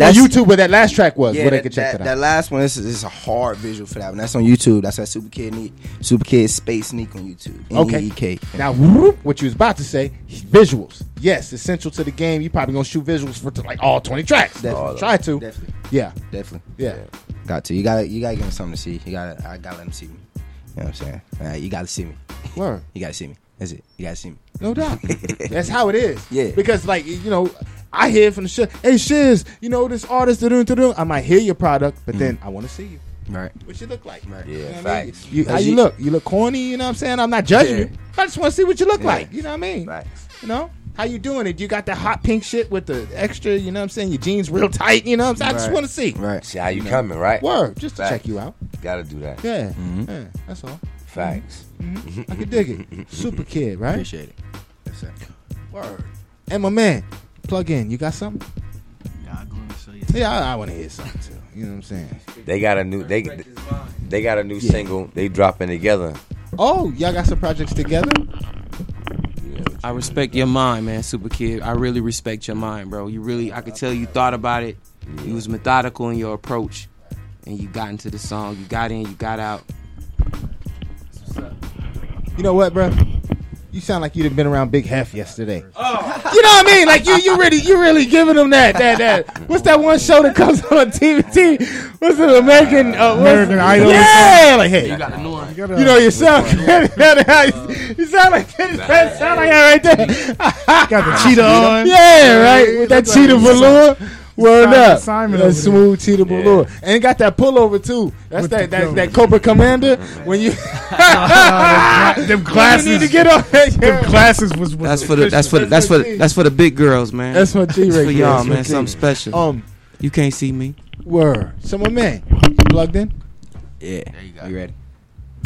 on YouTube where that last track was, Yeah, where they that, can check that, that out. last one is, is a hard visual for that one. That's on YouTube. That's at Super Kid Neek. Super Kid Space Sneak on YouTube. Okay. Now, whoop, what you was about to say, visuals. Yes, essential to the game. You probably gonna shoot visuals for like all twenty tracks. Definitely. Try to. Definitely. Yeah. Definitely. Yeah. Got to. You gotta you gotta give them something to see. You gotta I gotta let them see me. You know what I'm saying? Right, you gotta see me. Word. You gotta see me. That's it. You gotta see me. No doubt. That's how it is. Yeah. Because like you know, I hear from the shit. Hey, Shiz, you know this artist. da-dun, da-dun." I might hear your product, but then I want to see you. Right. What you look like? Right. Yeah, You know what I mean? facts. You, how you, you- look? You look corny. You know what I'm saying? I'm not judging Yeah. you. I just want to see what you look Yeah. like. You know what I mean? Facts. You know. How you doing it? You got the hot pink shit with the extra, you know what I'm saying? Your jeans real tight, you know what I'm saying? I just want to see. Right. See how you know. coming, right? Word, just to Facts. check you out. Gotta do that. Yeah, Mhm. yeah, that's all. Facts. Mhm. I can dig it. Super kid, right? Appreciate it. Yes, sir. Word. And my man, plug in. You got something? Yeah, I'm going to show you. Yeah, I, I want to hear something too. You know what I'm saying? They got a new they they got a new Yeah. single. They dropping together. Oh, y'all got some projects together? I respect your mind, man, Super Kid. I really respect your mind, bro. You really, I could tell you thought about it. You was methodical in your approach, and you got into the song. You got in, you got out. You know what, bro? You sound like you'd have been around Big Hef yesterday. Oh. You know what I mean? Like you, you really, you really giving them that, that, that. What's that one show that comes on TVT? What's it, American, uh, what's- American Idol or Yeah, something? like hey, You got the new one. you know yourself. you sound like that. Sound like that right there. Got the cheetah on. Yeah, right. With that Look cheetah velour. Word Simon- up. Simon that smooth cheetah velour. And got that pullover too. That's With that, that that Cobra Commander. When you them glasses. When you need to get off that. Them glasses was, was That's for the, that's for the, that's for the, that's for the big girls, man. That's my G That's right for y'all, That's man. Something special. Um, you can't see me. word. So my man, plugged in. Yeah. You, ready?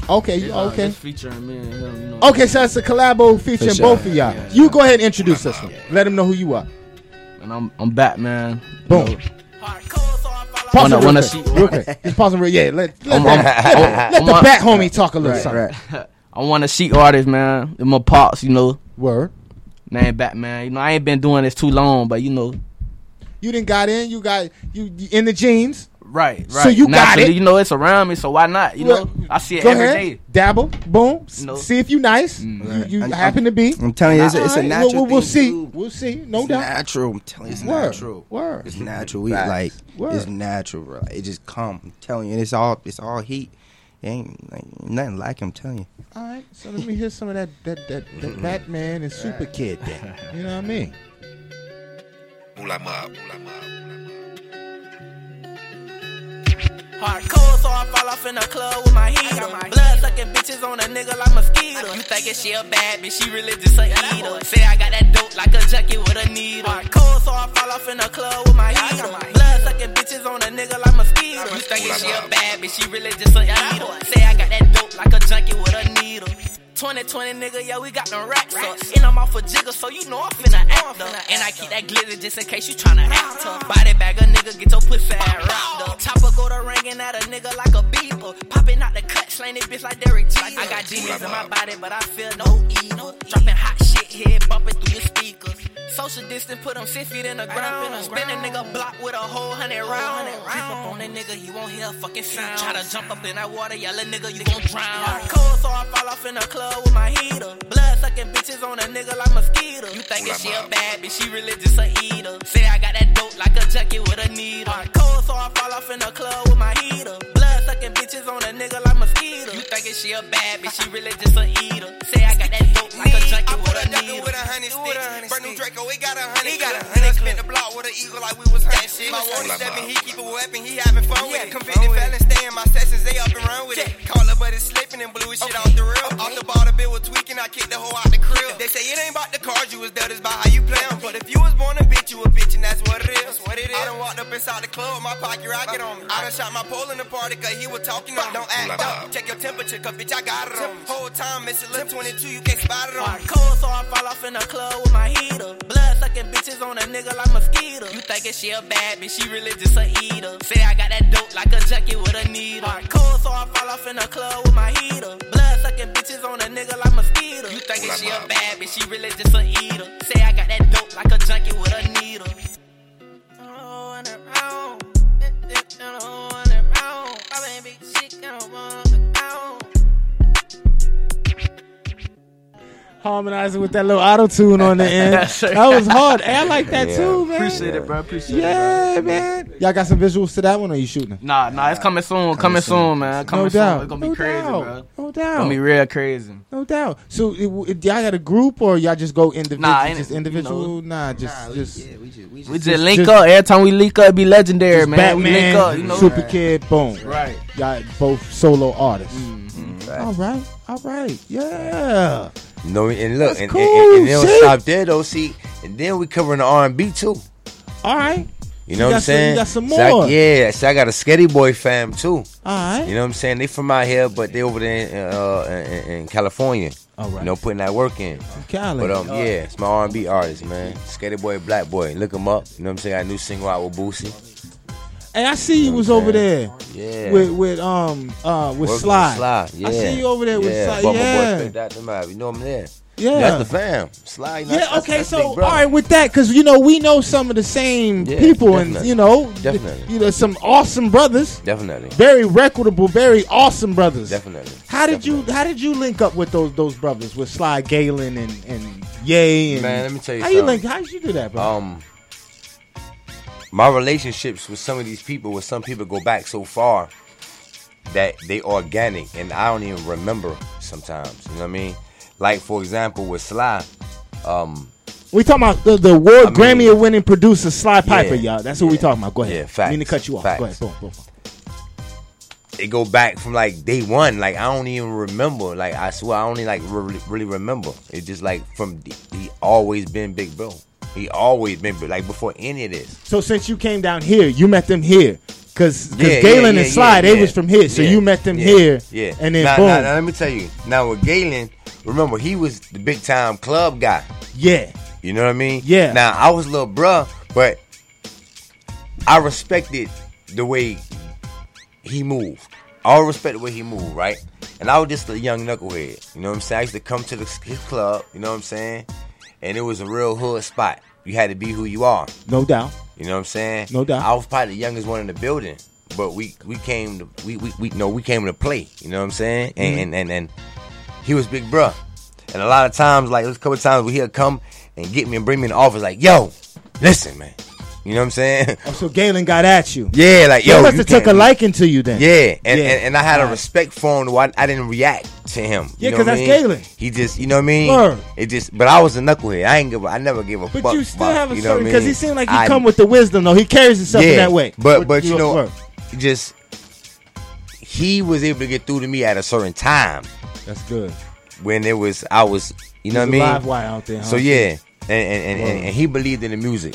Okay, It's, you- uh, okay. featuring me and him, you know. Okay, so it's a collabo featuring sure. both of y'all. You go ahead and introduce us. Let them know who you are. And I'm I'm Batman. you Boom. know. Pause it real wanna quick. see- Real quick. Just pause real. Yeah, let, let, I'm- I'm- let- I'm- let the bat homie talk a little Right, something. right. I want a sheet artist, man. In my pops, you know. Word. Name Batman. You know, I ain't been doing this too long, but you know, You didn't got in. You got you, you in the jeans. Right, right. So you got Naturally, it. You know, it's around me, so why not? You Well, know, I see it Go every ahead. day. Dabble, boom. s- No. See if you nice. Mm. You, you I'm- happen to be. I'm telling you, it's a- it's a natural We'll, we'll, we'll thing, see. too. We'll see. No doubt. it's doubt. natural. I'm telling you, it's Word. natural. Word. It's natural. We like Word. it's natural, bro. It just come. I'm telling you, it's all it's all heat. It ain't like, nothing like. it, I'm telling you. All right. So let me hear some of that that that, that Batman and Super Kid then. You know what I mean? Hardcore, so I fall off in the club with my heater. Blood sucking bitches on a nigga like mosquito. You thinking she a bad bitch, she really just a eater. Say I got that dope like a junkie with a needle. Hardcore, so I fall off in the club with my heater. Blood sucking bitches on a nigga like mosquito. You thinking she a bad bitch, she really just a eater. Say I got that dope like a junkie with a needle. 2020 nigga, yeah, we got them racks up. And I'm off a jigger, so you know I'm finna act up. And I keep that glitter just in case you tryna act up. Body bag a nigga, get your pussy ass wrapped up. Chopper go to ringing at a nigga like a beeper. Popping out the cut, slaying this bitch like Derek I got demons in my body, but I feel no evil. Dropping hot shit here, bumping through your speakers. Social distance, put them six feet in the ground. Spin a nigga block with a whole hundred round. Creep up on that nigga, you won't hear a fucking sound. Try to jump up in that water, yellow nigga, you gon' drown. Cold, so I fall off in the club with my heater. Blood sucking bitches on a nigga like mosquito. You thinking she a bad bitch, she really just a eater. Say I got that dope like a junkie with a needle. Cold, so I fall off in the club with my heater. Blood sucking bitches on a nigga like mosquito. You thinking she a bad bitch, she really just a eater. Say I got that dope like a junkie with a needle. with a hundred stick. Brand new Draco, he got a hundred. He got a hundred. Spent the block with an eagle like we was hot shit. My one seven, he keep a weapon, he having fun with it. Convicted felon, stay in my sessions, they up and run with it. Call her, but it's slipping and blew his shit off the real. Off the bar, the bill was tweaking, I kicked the hoe out the crib. They say it ain't about the cards you was dead, it's about how you play 'em. But if you was born a bitch, you inside the club my pocket rocket on me. I done shot my pole in the party, cause he was talking on. Don't act up, check your temperature, cause bitch, I got it on me. Whole time, missing lip 22, you can't spot it on me. Cold, so I fall off in the club with my heater. Blood sucking bitches on a nigga like mosquito. You thinking she a bad bitch, she really just a eater. Say I got that dope like a junkie with a needle. Cold, so I fall off in the club with my heater. Blood sucking bitches on a nigga like mosquito. You thinking she a bad bitch, she really just a eater. Say I got that dope like a junkie with a needle. Oh, and around. Oh, and around. My baby, she got one Harmonizing with that little auto tune on the end. that was hard. Hey, I like that Yeah. too, man. Appreciate it, bro. Appreciate it, Yeah, man. Y'all got some visuals to that one, or you shooting? Nah, nah, it's coming soon. Coming, soon, man. Coming soon. doubt. It's gonna be No crazy, doubt. bro. No doubt. Gonna be real crazy. No doubt. So, it, it- y'all got a group, or y'all just go individual? Nah, ain't- just you individual? know. nah, just just. We just link up every time we link up. It be legendary, just man. we link up, you know. Super Kid, boom. Right. Y'all both solo artists. Mm-hmm. All right, all right, yeah. No, and look, That's and, cool, and, and, they don't stop there though. See, and then we covering the R and B too. All right. You You know what I'm some- you saying? got some So I- more. yeah, so I got a Sketty Boy fam too. All right. You know what I'm saying? They from out here, but they over there in, uh, in, in California. All right. You know, putting that work in. Cali. But um, yeah, it's my R&B artist, man. Sketty Boy, Black Boy. Look him up. You know what I'm saying? I got a new single out with Boosie. Hey, I see you was over there. Yeah. With with um uh with Working Sly. Sly. Yeah. I see you over there with yeah. Sly. Bubba yeah. Boy picked out them out. You know him there. Yeah. That's the fam. Sly. you Yeah, that's- okay, that's so all with that, because you know we know some of the same Yeah, people, and you know, Definitely. you know, some awesome brothers, Definitely. very reputable, very awesome brothers. Definitely. How did you How did you link up with those those brothers with Sly Galen and and Ye and Man, let me tell you how you something. link? How did you do that, bro? Um, my relationships with some of these people, with some people, go back so far that they organic, and I don't even remember sometimes. You know what I mean? Like for example, with Sly, um, we talking about the the award I mean- Grammy winning producer Sly Piper, Yeah, y'all. That's what we talking about. Go ahead. Yeah, facts, I mean to cut you off. Go ahead. Boom, boom. it go back from like day one. Like I don't even remember. Like I swear, I only like really, really remember. It's just like from he always been Big Bro. He always been like before any of this. So since you came down here, you met them here. Cause, cause Yeah, Galen yeah, and Sly, yeah, they was from here. So you met them here. Yeah. And then now, boom. now- now let me tell you. Now with Galen, remember he was the big time club guy. Yeah. You know what I mean? Yeah. Now I was a little bruh, but I respected the way he moved. I respect the way he moved, right? And I was just a young knucklehead. You know what I'm saying? I used to come to the, his club, you know what I'm saying? And it was a real hood spot. You had to be who you are. No doubt. You know what I'm saying? No doubt. I was probably the youngest one in the building. but we we came to we we, we no we came to play. You know what I'm saying? And Mhm. and, and and he was big bruh. And a lot of times, like there's a couple of times where he'll come and get me and bring me in the office, like, yo, listen, man. You know what I'm saying? Oh, so Galen got at you. Yeah, like yo, he must you have took a liking to you then. Yeah, and, Yeah. and, and I had a respect for him. Why I didn't react to him. Yeah, you know 'cause what that's mean? Galen. He just, you know what I mean? Word. It just, but I was a knucklehead. I ain't give. a- I never give a But fuck. you still have a you know certain because mean? he seemed like he I- come with the wisdom though. He carries himself in that way. But but you your know, word. just he was able to get through to me at a certain time. That's good. When it was, I was, you know what I mean? live wire out there, So yeah, and and, and, and and he believed in the music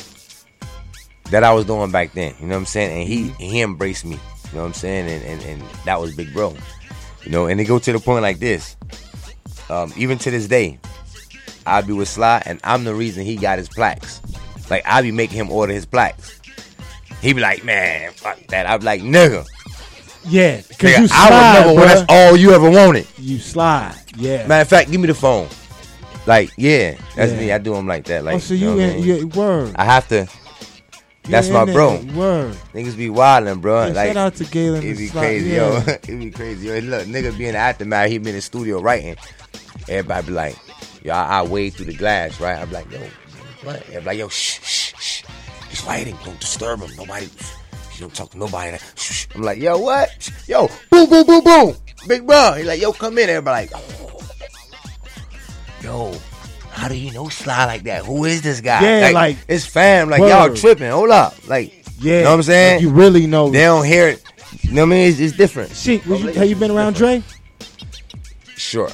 that I was doing back then. You know what I'm saying? And he Mm-hmm. he embraced me. You know what I'm saying? And and, and that was big bro. You know, and they go to the point like this. Um, even to this day, I be with Sly, and I'm the reason he got his plaques. Like I be making him order his plaques. He be like, man, fuck that. I be like, nigga. Yeah, because nigga, you I slide, remember when that's all you ever wanted. You slide. Yeah. Matter of fact, give me the phone. Like, yeah, that's Yeah. me. I do him like that. Like, oh, so you you, know what I mean? you word. I have to. That's my bro. Word. Niggas be wildin', bro. Yeah, like, shout out to Galen It be crazy, yeah. yo. it be crazy, yo. Look, nigga be in the aftermath. He be in the studio writing. Everybody be like, yo, I, I wade through the glass, right? I be like, yo, what? Everybody like, yo, shh, shh, shh. He's writing. Don't disturb him. Nobody. You don't talk to nobody. I'm like, yo, what? Yo, boom, boom, boom, boom. Big bro. He like, yo, come in. Everybody like, oh. yo, how do you know Sly like that? Who is this guy? Yeah, like- it's fam. Like y'all tripping. Hold up. Like, Yeah, you know what I'm saying? like you really know. They don't hear it. You know what I mean? It's, it's different. Sheik, was you, have you been around Dre? Sure.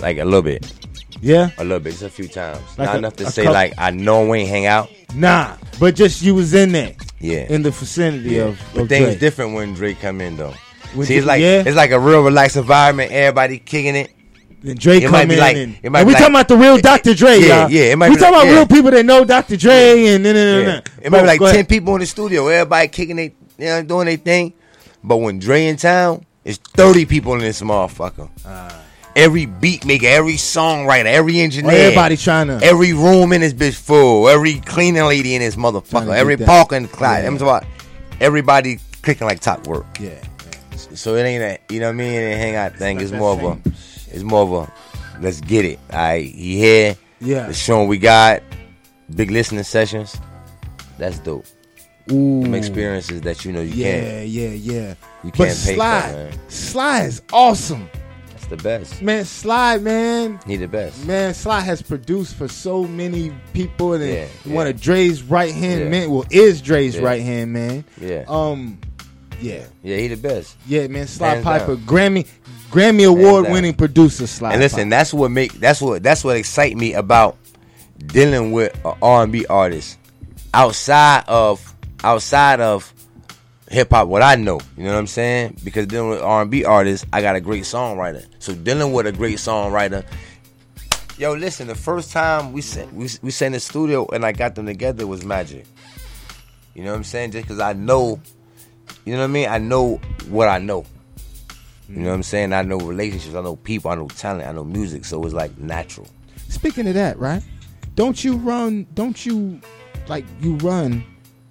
Like a little bit. Yeah. A little bit. Just a few times. Like Not a- enough to say couple- like I know we ain't hang out. Nah, but just you was in there. Yeah. In the vicinity Yeah. of, But of things Dre. different when Drake come in though. When See, it's like yeah. it's like a real relaxed environment. Everybody kicking it. Then Dre It come in like- and, it might and we like- talking about the real Dr. Dre, Yeah, y'all. yeah, it might we talking like- about yeah. real people that know Dr. Dre and nah, nah, nah. It might be like ahead. ten people in the studio. Everybody kicking they, you know, doing their thing. But when Dre in town, it's thirty people in this motherfucker. Uh. every beat maker, every songwriter, every engineer, everybody trying to, every room in this bitch full, every cleaning lady in this motherfucker, every that. parking closet. Yeah. I'm talking about everybody clicking like top work. Yeah. So it ain't a, you know what I mean? It ain't a hang out thing. not It's more of a, it's more of a, let's get it. All right, he here. Yeah. Let's show we got big listening sessions. That's dope. Ooh. Them experiences that you know you yeah, can't. yeah, yeah. Yeah. You can't pay Sly, for, man. Sly is awesome. That's the best. Man, Sly, man. He the best. Man, Sly has produced for so many people, and Yeah, one yeah. of Dre's right hand Yeah. man. Well, is Dre's Yeah. right hand man. Yeah. Um, yeah, Yeah, he the best. yeah, man. Sly Hands Piper, down. Grammy, Grammy award winning producer. Sly. And listen, Piper. that's what make that's what that's what excite me about dealing with an R&B artist outside of outside of hip hop. What I know, you know what I'm saying? Because dealing with R&B artists, I got a great songwriter. So dealing with a great songwriter. Yo, listen. The first time we sat we we in the studio and I got them together was magic. You know what I'm saying? Just because I know, you know what I mean. I know what I know. You know what I'm saying? I know relationships, I know people, I know talent, I know music, so it's like natural. Speaking of that, right? Don't you run? Don't you like you run?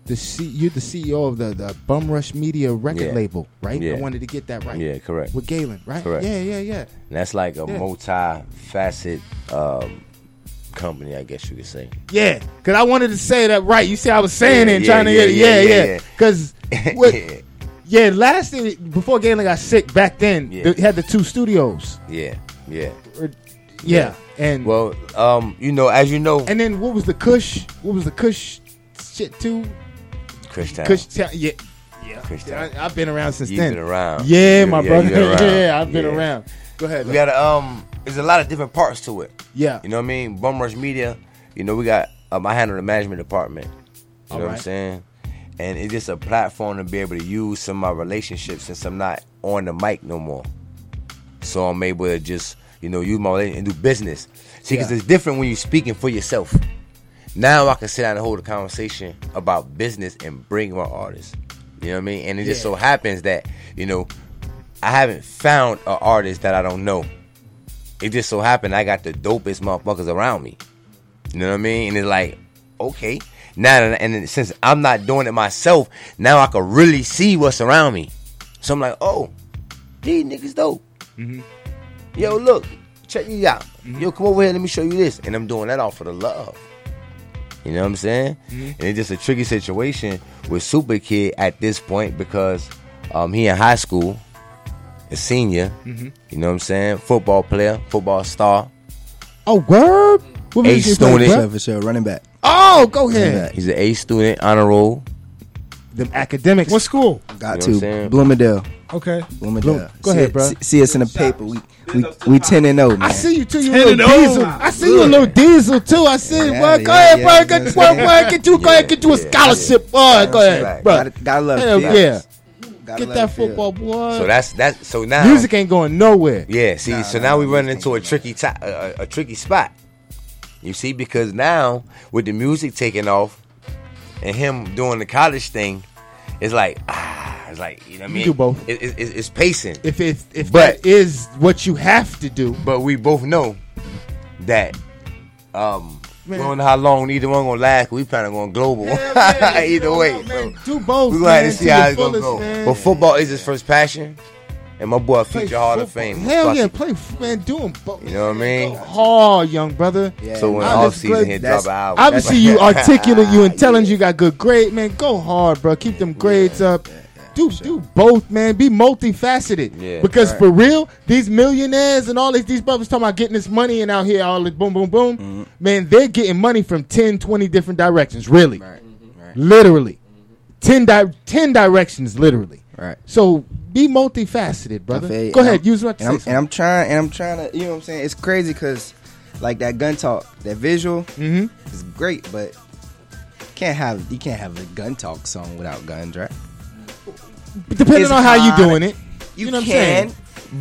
The C, you're the CEO of the, the Bum Rush Media record Yeah. label, right? Yeah. I wanted to get that right. Yeah, correct. With Galen, right? Correct. Yeah, yeah, yeah. And that's like a Yeah. multi-facet um, company, I guess you could say. Yeah, because I wanted to say that right. You see, I was saying Yeah, it and trying to yeah, get it. yeah, Yeah, yeah, yeah. yeah. Because what? Yeah, Yeah, last thing before Galen got sick back then, Yeah. they had the two studios. yeah, yeah. Yeah, and Well, um, you know, as you know, and then what was the Kush? What was the Kush shit too? Kush Town. Kush Town. Yeah, yeah. I, have been around since You've then. been around. Yeah, my yeah, brother. you've been around. yeah, I've been around. Go ahead. we got um. There's a lot of different parts to it. Yeah. You know what I mean? Bum Rush Media. You know, we got um, I handle the management department. You know what I'm saying? And it's just a platform to be able to use some of my relationships since I'm not on the mic no more. So I'm able to just you know use my and do business. See, because Yeah. it's different when you're speaking for yourself. Now I can sit down and hold a conversation about business and bring my artists. You know what I mean? And it just Yeah. so happens that you know I haven't found an artist that I don't know. It just so happened I got the dopest motherfuckers around me. You know what I mean? And it's like, okay. Now and since I'm not doing it myself, now I can really see what's around me. So I'm like, oh, these niggas dope. Mm-hmm. Yo, look, check these out. Yo, come over here, let me show you this. And I'm doing that all for the love. You know what I'm saying? Mhm. And it's just a tricky situation with Super Kid at this point because um, he in high school, a senior. Mhm. You know what I'm saying? Football player, football star. Oh, word. What A position you play, student. For sure, running back. Oh, go ahead. He's an A student, honor roll. Them academics. What school? Got You know what I'm to saying? Bloomingdale. Okay. Bloomingdale. Bloom- go See ahead, bro. See, see us in the paper. We we we ten and oh, zero, man. I see you too. You little and oh. diesel. I see you a little diesel too. I see. Yeah, boy, go yeah, ahead, yeah, bro. you Get know to what boy. saying? Get you. Go ahead. Get you a scholarship, boy. Go ahead, Right. bro. Gotta, gotta love Hell the yeah. Gotta Get love that the field. football, boy. So that's that. so now music ain't going nowhere. Yeah, see, so now we run into a tricky ti- a, a, a tricky spot. You see, because now with the music taking off and him doing the college thing, it's like ah, it's like you know what I You do both. It, it, it- it's pacing. If if if But- that is what you have to do, But we both know that um Man. we don't know how long either one gonna last. We probably going global yeah, either way. know, bro. man, do both, We gonna have to see to how it's gonna go. man. But football is his first passion, and my boy play future Hall of. Fame. Hell Fuck yeah, play man, do them both. You know what I mean? hard, young brother. So when I off season glad- hit, that's- drop an album. Obviously, you articulate, you intelligent, you got good grade, man. Go hard, bro. Keep them grades up. Do do both, man. Be multifaceted. Yeah. because Right. for real, these millionaires and all these these brothers talking about getting this money and out here all this boom boom boom. Mm-hmm. Man, they're getting money from 10, 20 different directions. Really, literally, 10, di- 10 directions, literally. Right. So be multifaceted, brother. You. Go And ahead, I'm- use what to and say. I'm, and I'm trying, and I'm trying to, you know what I'm saying? It's crazy because, like that gun talk, that visual Mm-hmm. is great, but can't have you can't have a gun talk song without guns, right? Depending It's on how you doing it, You, know what I'm can, saying?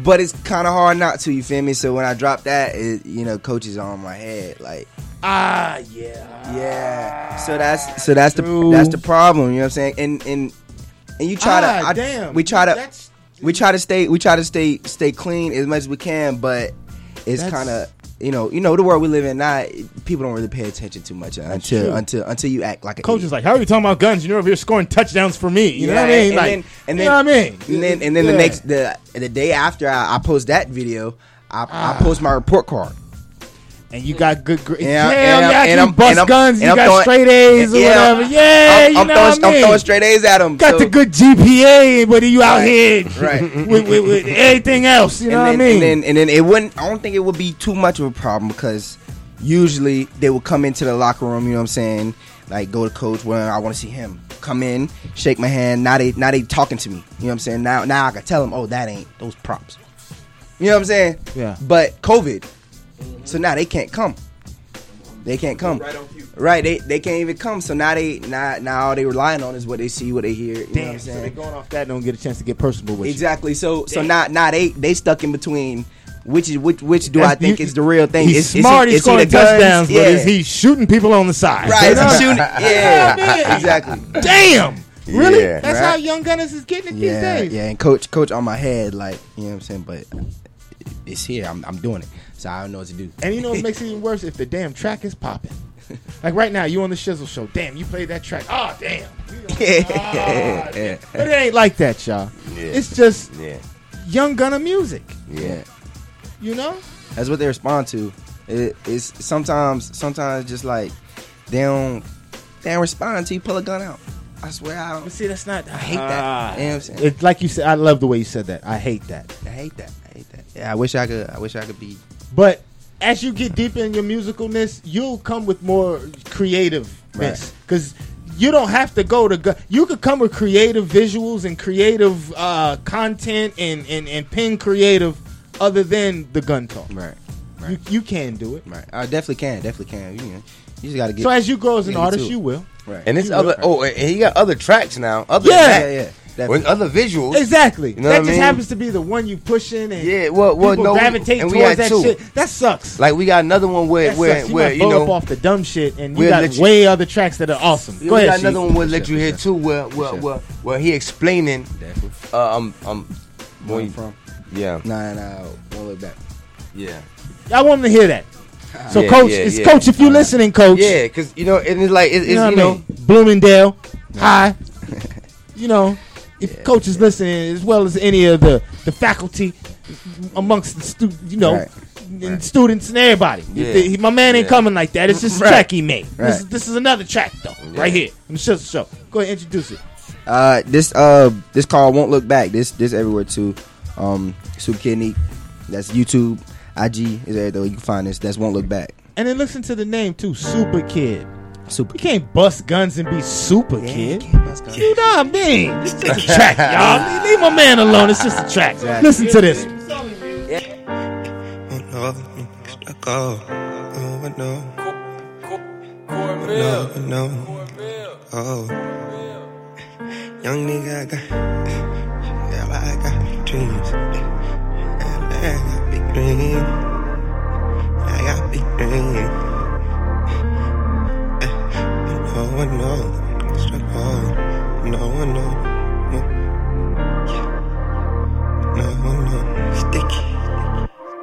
but it's kind of hard not to. You feel me? So when I drop that, it, you know, coaches on my head, like. Ah, yeah, yeah. So that's so that's True. the that's the problem. You know what I'm saying? And and and you try Ah, to I- damn. we try to That's- we try to stay we try to stay stay clean as much as we can, but it's kind of you know you know the world we live in now. People don't really pay attention too much until true. until until you act like a Coach is like, "How are you talking about guns? You're over here scoring touchdowns for me." You know what I mean? And like, then, and you then, know what I mean? And then, and then the next the the day after I, I post that video, I, Ah. I post my report card. And you got good grades. Yeah, yeah, and I'm- you and I'm- bust and guns. and You I'm got throwing- straight A's or Yeah, whatever. Yeah, I'm, you I'm know throwing, what I mean? I'm throwing straight A's at them. Got the good GPA, but you out here right. with, with, with everything else. You know and what then, I mean? And then, and then it wouldn't. I don't think it would be too much of a problem because usually they would come into the locker room. You know what I'm saying? Like go to coach. Well, I want to see him. Come in, shake my hand. Now they now they talking to me. You know what I'm saying? Now now I can tell them. Oh, that ain't those props. You know what I'm saying? Yeah. But COVID, so now they can't come. They can't come. Right. Right. They they can't even come. So now they now now all they relying on is what they see, what they hear. You know what Damn, I'm so they going off that don't get a chance to get personal with you. Exactly. So so Damn. now now they they stuck in between. Which is which? Which do I think you- is the real thing? He's is, is smart. he, he's is scoring the touchdowns, Yeah. but is he shooting people on the side? right? You know? Is he shooting? Yeah, exactly. Damn. Really? Yeah. That's Right. how young Gunners is getting it Yeah, these days. yeah. And coach, coach on my head, like you know what I'm saying. But it's here. I'm, I'm doing it. So I don't know what to do. And you know what makes it even worse? If the damn track is popping. Like right now, you on the Shizzle show. Damn, you played that track. Oh, damn. yeah. yeah. But it ain't like that, y'all. Yeah. It's just Yeah. young gunner music. Yeah. You know? That's what they respond to. It, it's sometimes sometimes just like they don't they don't respond until you pull a gun out. I swear I don't. But see, that's not. I hate that. Ah. You know what I'm saying? It's like you said. I love the way you said that. I hate that. I hate that. I hate that. Yeah, I wish I could. I wish I could be. But as you get deeper in your musicalness, you'll come with more creativeness Right. because you don't have to go to. Gu- you could come with creative visuals and creative uh, content and, and and pin creative other than the gun talk. Right. You, you can do it. Right. I definitely can. Definitely can. You, know, you just got to get. So as you grow as an artist, you will. Right. And it's You other. will. Oh, and he got other tracks now. Other Yeah. than Yeah, that. other visuals. Exactly. You know that I just mean? happens to be the one you pushing and Yeah, well, well, people no, gravitate we towards that two. shit. That sucks. Like we got another one where That where. You where you know up off the dumb shit, and you got you- way other tracks that are awesome. Yeah, Go we ahead. got another one we'll let you hear too, where where where, where he explaining. Uh, um um. Where you from? Yeah. Nah, nah. Won't look back. Yeah. I want them to hear that. So, Yeah, coach, yeah, it's yeah. coach. If you listening, coach. Yeah, because you know, and it's like it's, you know, you know. Bloomingdale High. you know, if coach is listening, as well as any of the the faculty amongst the stu- you know, Right. and students and everybody. Yeah. He- my man ain't Yeah. coming like that. It's just a Right. track he made. This, Right. is, this is another track though, right here. On the show, show. Go ahead, introduce it. Uh, this uh, this call won't look back. This this everywhere too. Um, Super Kid Neek. That's YouTube, IG is everywhere you can find this. That's won't look back. And then listen to the name too, Super Kid. Super. You can't bust guns and be Super Kid. You know what I mean? It's just a track, y'all. Leave my man alone. It's just a track. Listen to this. no, stuck off. Oh, no. No, no. Oh. Young nigga, I got, yeah, I got dreams. I got big dreams. I got big dreams. No, no. Stuck off. No, one, no. No, no. Sticky.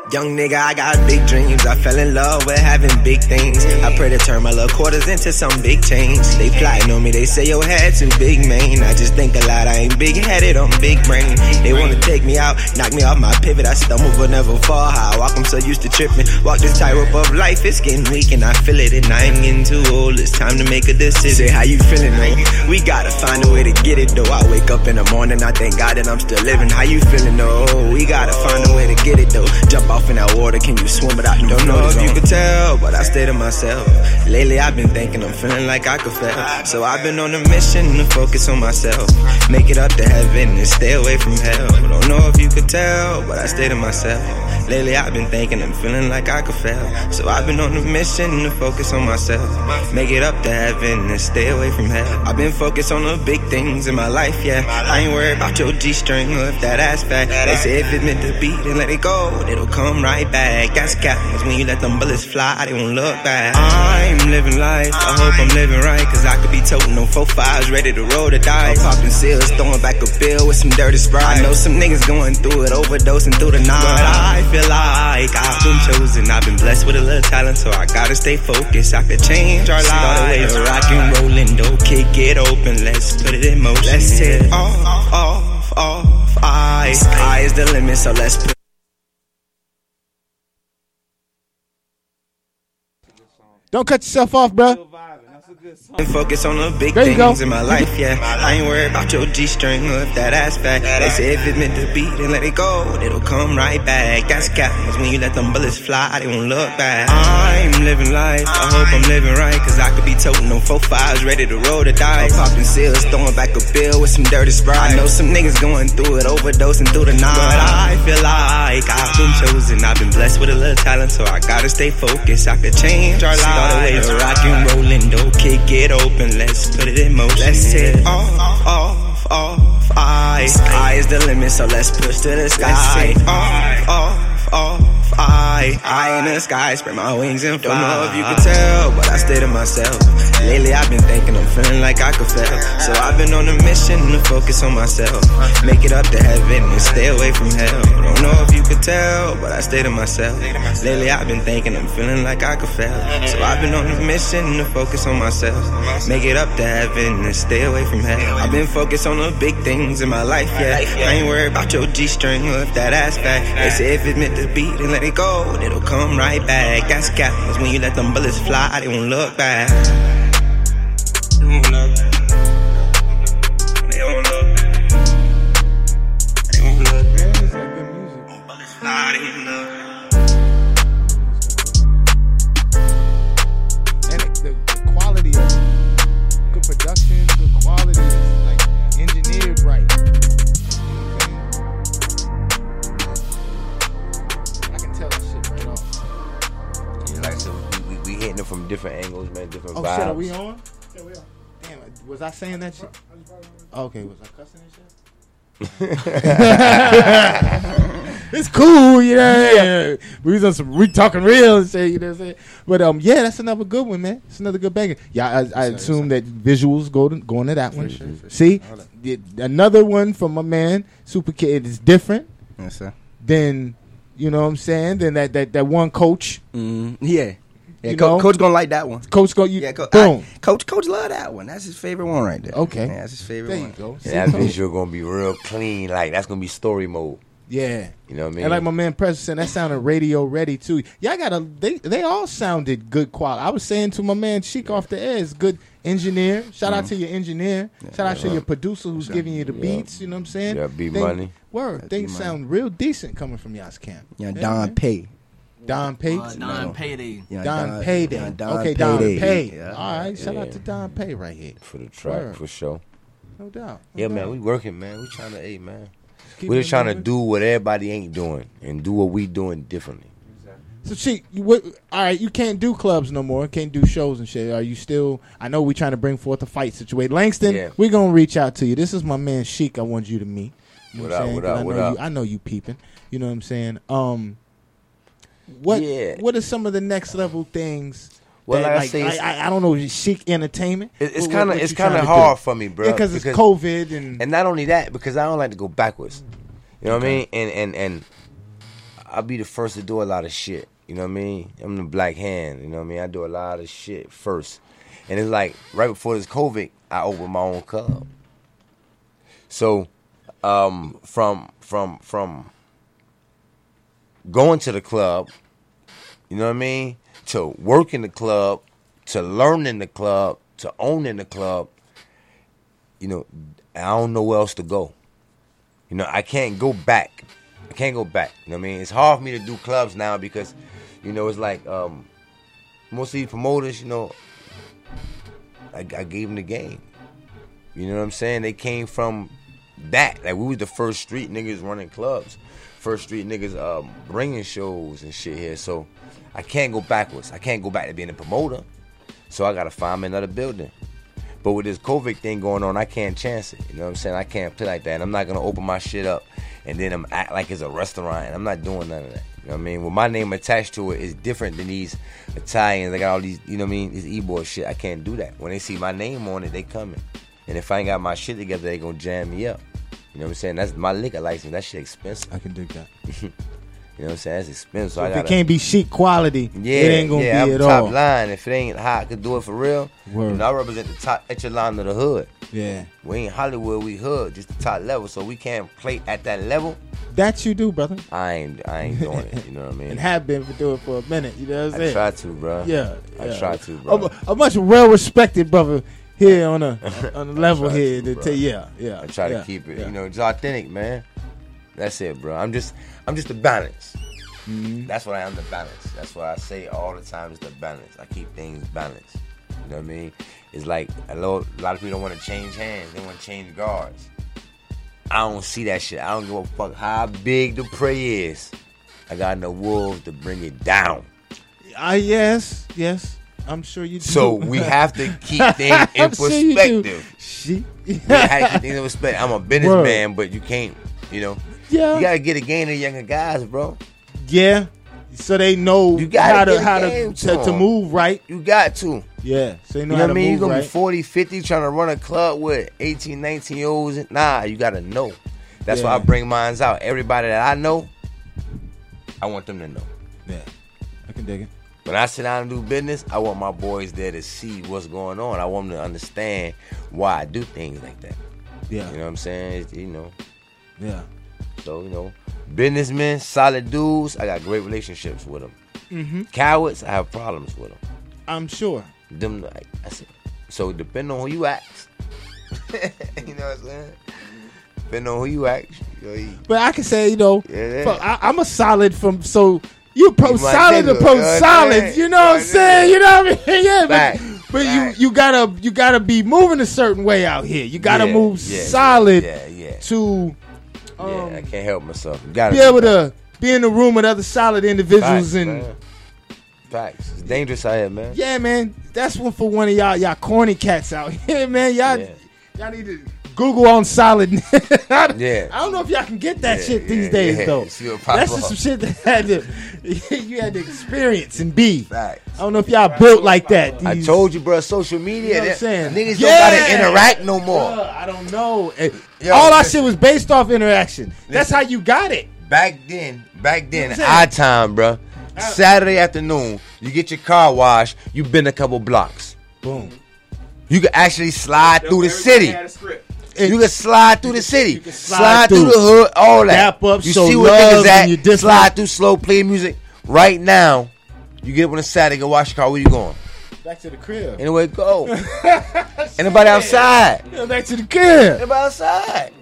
Young nigga, I got big dreams. I fell in love with having big things. I pray to turn my little quarters into some big change. They plotting on me, they say your head too big, man. I just think a lot, I ain't big headed, I'm big brain. They wanna take me out, knock me off my pivot. I stumble but never fall. How I walk, I'm so used to tripping. Walk this tightrope of life, it's getting weak and I feel it. And I ain't getting too old, it's time to make a decision. Say, how you feeling, though? We gotta find a way to get it, though. I wake up in the morning, I thank God that I'm still living. How you feeling, though? We gotta find a way to get it, though. Jump off in that water, can you swim without Don't know if you could tell, but I stay to myself. Lately I've been thinking I'm feeling like I could fail. So I've been on a mission to focus on myself. Make it up to heaven and stay away from hell. Don't know if you could tell, but I stay to myself. Lately I've been thinking I'm feeling like I could fail. So I've been on a mission to focus on myself. Make it up to heaven and stay away from hell. I've been focused on the big things in my life, yeah. I ain't worried about your G string or if that ass fat. They say if it's meant to be, then let it go. It'll come right back. That's cap. Cause when you let them bullets fly, they won't look back. I'm living life. I hope I'm living right. Cause I could be toting on four fives, ready to roll the dice. I'm popping seals, throwing back a bill with some dirty sprite. I know some niggas going through it, overdosing through the night. But I feel like I've been chosen. I've been blessed with a little talent, so I gotta stay focused. I could change our lives. Rock and rollin', though, kick it open. Let's put it in motion. Let's hit off, off, off. I, sky is the limit, so let's put Don't cut yourself off, bro. And focus on the big There you things go. in my life, yeah. I ain't worried about your G string or if that ass fat. They say if it's meant to be, then let it go. It'll come right back. That's cap. Cause when you let them bullets fly, they won't look back. I'm living life. I hope I'm living right. Cause I could be toting on four fives, ready to roll the dice. I'm popping seals, throwing back a bill with some dirty sprite. I know some niggas going through it, overdosing through the night. But I feel like I've been chosen. I've been blessed with a little talent, so I gotta stay focused. I could change our lives. Rock and rollin', though, kick it open. Let's put it in motion. Let's hit it off, off, off. I, sky is the limit, so let's push to the sky. Off, off, off. I, I in the sky, spread my wings and fly. Don't know if you can tell, but I stay to myself. Lately I've been thinking I'm feeling like I could fail. So I've been on a mission to focus on myself. Make it up to heaven and stay away from hell. Don't know if you could tell, but I stay to myself. Lately I've been thinking I'm feeling like I could fail. So I've been on a mission to focus on myself. Make it up to heaven and stay away from hell. I've been focused on the big things in my life, yeah. I ain't worried about your G string or that ass fat. They say if it's meant to be, then let it go. It'll come right back. That's cap. Cause when you let them bullets fly, they won't look back. Was I saying that shit? Okay, was I cussing and shit? it's cool, you know. Yeah. We was on some we talking real and shit, you know what I'm saying? But um, yeah, that's another good one, man. It's another good banger. Yeah, I, I assume that visuals go to go into that one. sure, for See, The- another one from my man Super Kid is different Yes, sir. than You know what I'm saying? Then that that, that one coach. Mm, yeah. Yeah, You Co- know? coach gonna like that one. Coach go you Yeah, co- boom. I- coach, coach love that one. That's his favorite one right there. Okay. yeah, that's his favorite There one. you go. And See, that Coach? visual gonna be real clean. Like that's gonna be story mode. Yeah. You know what I mean? And like my man President said, that sounded radio ready too. Y'all got a they they all sounded good quality. I was saying to my man Sheik off the air, is good engineer. Shout out Mhm. to your engineer. Shout out to your producer who's giving you the Yeah. beats. You know what I'm saying? Yeah, beat They- money. Word. Things money. sound real decent coming from y'all's camp. Yeah, Don man. Pay. Don Pay. Uh, Don Payday. Yeah, Don, Don- Payday. yeah, Don okay, Don Pay. Yeah. All right. Shout Yeah. out to Don Pay right here. for the track Word. for sure. No doubt. No Yeah, man, we working, man. We trying to, hey, man. Keep We're just trying to do what everybody ain't doing and do what we doing differently. So, Sheik, you, what, all right, you can't do clubs no more. Can't do shows and shit. Are you still? I know we trying to bring forth a fight situation. Langston, Yeah. we're gonna reach out to you. This is my man Sheik. I want you to meet. You know What I'm up, saying? what 'Cause up, I what know up? You, I know you peeping. You know what I'm saying? Um, what? Yeah. What are some of the next level things? Well, that, like I say, I, I don't know, Sheik Entertainment. It's kind of it's kind of hard for me, bro. Yeah, because it's COVID and and not only that, because I don't like to go backwards. You know what I mean? And and and I'll be the first to do a lot of shit. You know what I mean? I'm the black hand. You know what I mean? I do a lot of shit first, and it's like right before this COVID, I opened my own club. So, um, from from from going to the club, you know what I mean, to working the club, to learning the club, to owning the club, you know, I don't know where else to go. You know, I can't go back. I can't go back. You know what I mean? It's hard for me to do clubs now because, you know, it's like um, most of these promoters, you know, I, I gave them the game. You know what I'm saying? They came from that. Like we was the first street niggas running clubs, first street niggas um, bringing shows and shit here. So I can't go backwards. I can't go back to being a promoter. So I gotta find me another building. But with this COVID thing going on, I can't chance it. You know what I'm saying? I can't play like that. I'm not gonna open my shit up and then I'm act like it's a restaurant. I'm not doing none of that. You know what I mean? With my name attached to it is different than these Italians. They got all these, you know what I mean? This e-boy shit. I can't do that. When they see my name on it, they coming. And if I ain't got my shit together, they gonna jam me up. You know what I'm saying? That's my liquor license. That shit expensive. I can dig that. you know what I'm saying? That's expensive. So if gotta, it can't be chic quality, yeah, it ain't gonna yeah, be I'm at top all. line. If it ain't hot, I could do it for real. Word. You know, I represent the top echelon of the hood. Yeah. We ain't Hollywood, we hood, just the top level. So we can't play at that level. That you do, brother. I ain't, I ain't doing it. You know what I mean? and have been for doing it for a minute. You know what I'm saying? I try to, bro. Yeah, I yeah. try to, bro. A, a much well respected brother here on a on the I level here to, to yeah, yeah. I try yeah, to keep it. yeah. You know, it's authentic, man. That's it, bro. I'm just, I'm just a balance. Mm-hmm. That's what I am, the balance. That's what I say all the time is the balance. I keep things balanced. You know what I mean? It's like a lot, a lot of people don't want to change hands. They want to change guards. I don't see that shit. I don't give a fuck how big the prey is. I got enough wolves to bring it down. Ah, yes, yes. I'm sure you do. So we have to keep things in sure perspective. She- we have to keep things in perspective. I'm a businessman, but you can't, you know. Yeah. You gotta get a game of younger guys, bro. Yeah. So they know You gotta how to how to, to, to move right. You got to. Yeah. So they know, You know what I mean? move You're gonna right. be 40, 50 trying to run a club with 18, 19 year olds. Nah, you gotta know. That's why I bring mines out. Everybody that I know, I want them to know. Yeah. I can dig it. When I sit down and do business, I want my boys there to see what's going on. I want them to understand why I do things like that. Yeah. You know what I'm saying? It's, you know. Yeah. So, you know, businessmen, solid dudes, I got great relationships with them. Mm-hmm. Cowards, I have problems with them. I'm sure. Them, like, I said, so depending on who you ask, you know what I'm saying? Depending on who you ask, you know, you- But I can say, you know, Yeah. fuck, I, I'm a solid from so you pro You my solid to pro you solid. You know what I'm saying? You know what I mean? Yeah, but, but you you gotta you gotta be moving a certain way out here. You gotta Yeah, move yeah, solid yeah, yeah. to yeah, um, I can't help myself. You gotta be able to be in the room with other solid individuals Facts, and man. Facts. It's dangerous out here, man. yeah, man. That's one for one of y'all y'all corny cats out here, man. Y'all Yeah. y'all need to Google on solid. Yeah. I don't know if y'all can get that Yeah, shit these yeah, days yeah. though. See what pop That's just some shit that had to you had the experience and be. Facts. I don't know if y'all built like that. I told you, bro. Social media, You know what I'm saying? niggas Yeah. don't gotta interact no more. Bruh, I don't know. Eh, Yo, All our listen. shit was based off interaction. That's how you got it. back then, back then, You know I'm our time, bro. Saturday afternoon, you get your car washed. You been a couple blocks. Boom. You can actually slide through the Everybody city. Had. You can slide through the city, slide, slide through through. the hood, all that. Dap up, you show see where love, niggas and you at? Slide through slow, play music. Right now, you get up on a Saturday, go wash your car. Where you going? Back to the crib. Anyway, go. Anybody outside? Yeah, back to the crib. Anybody outside?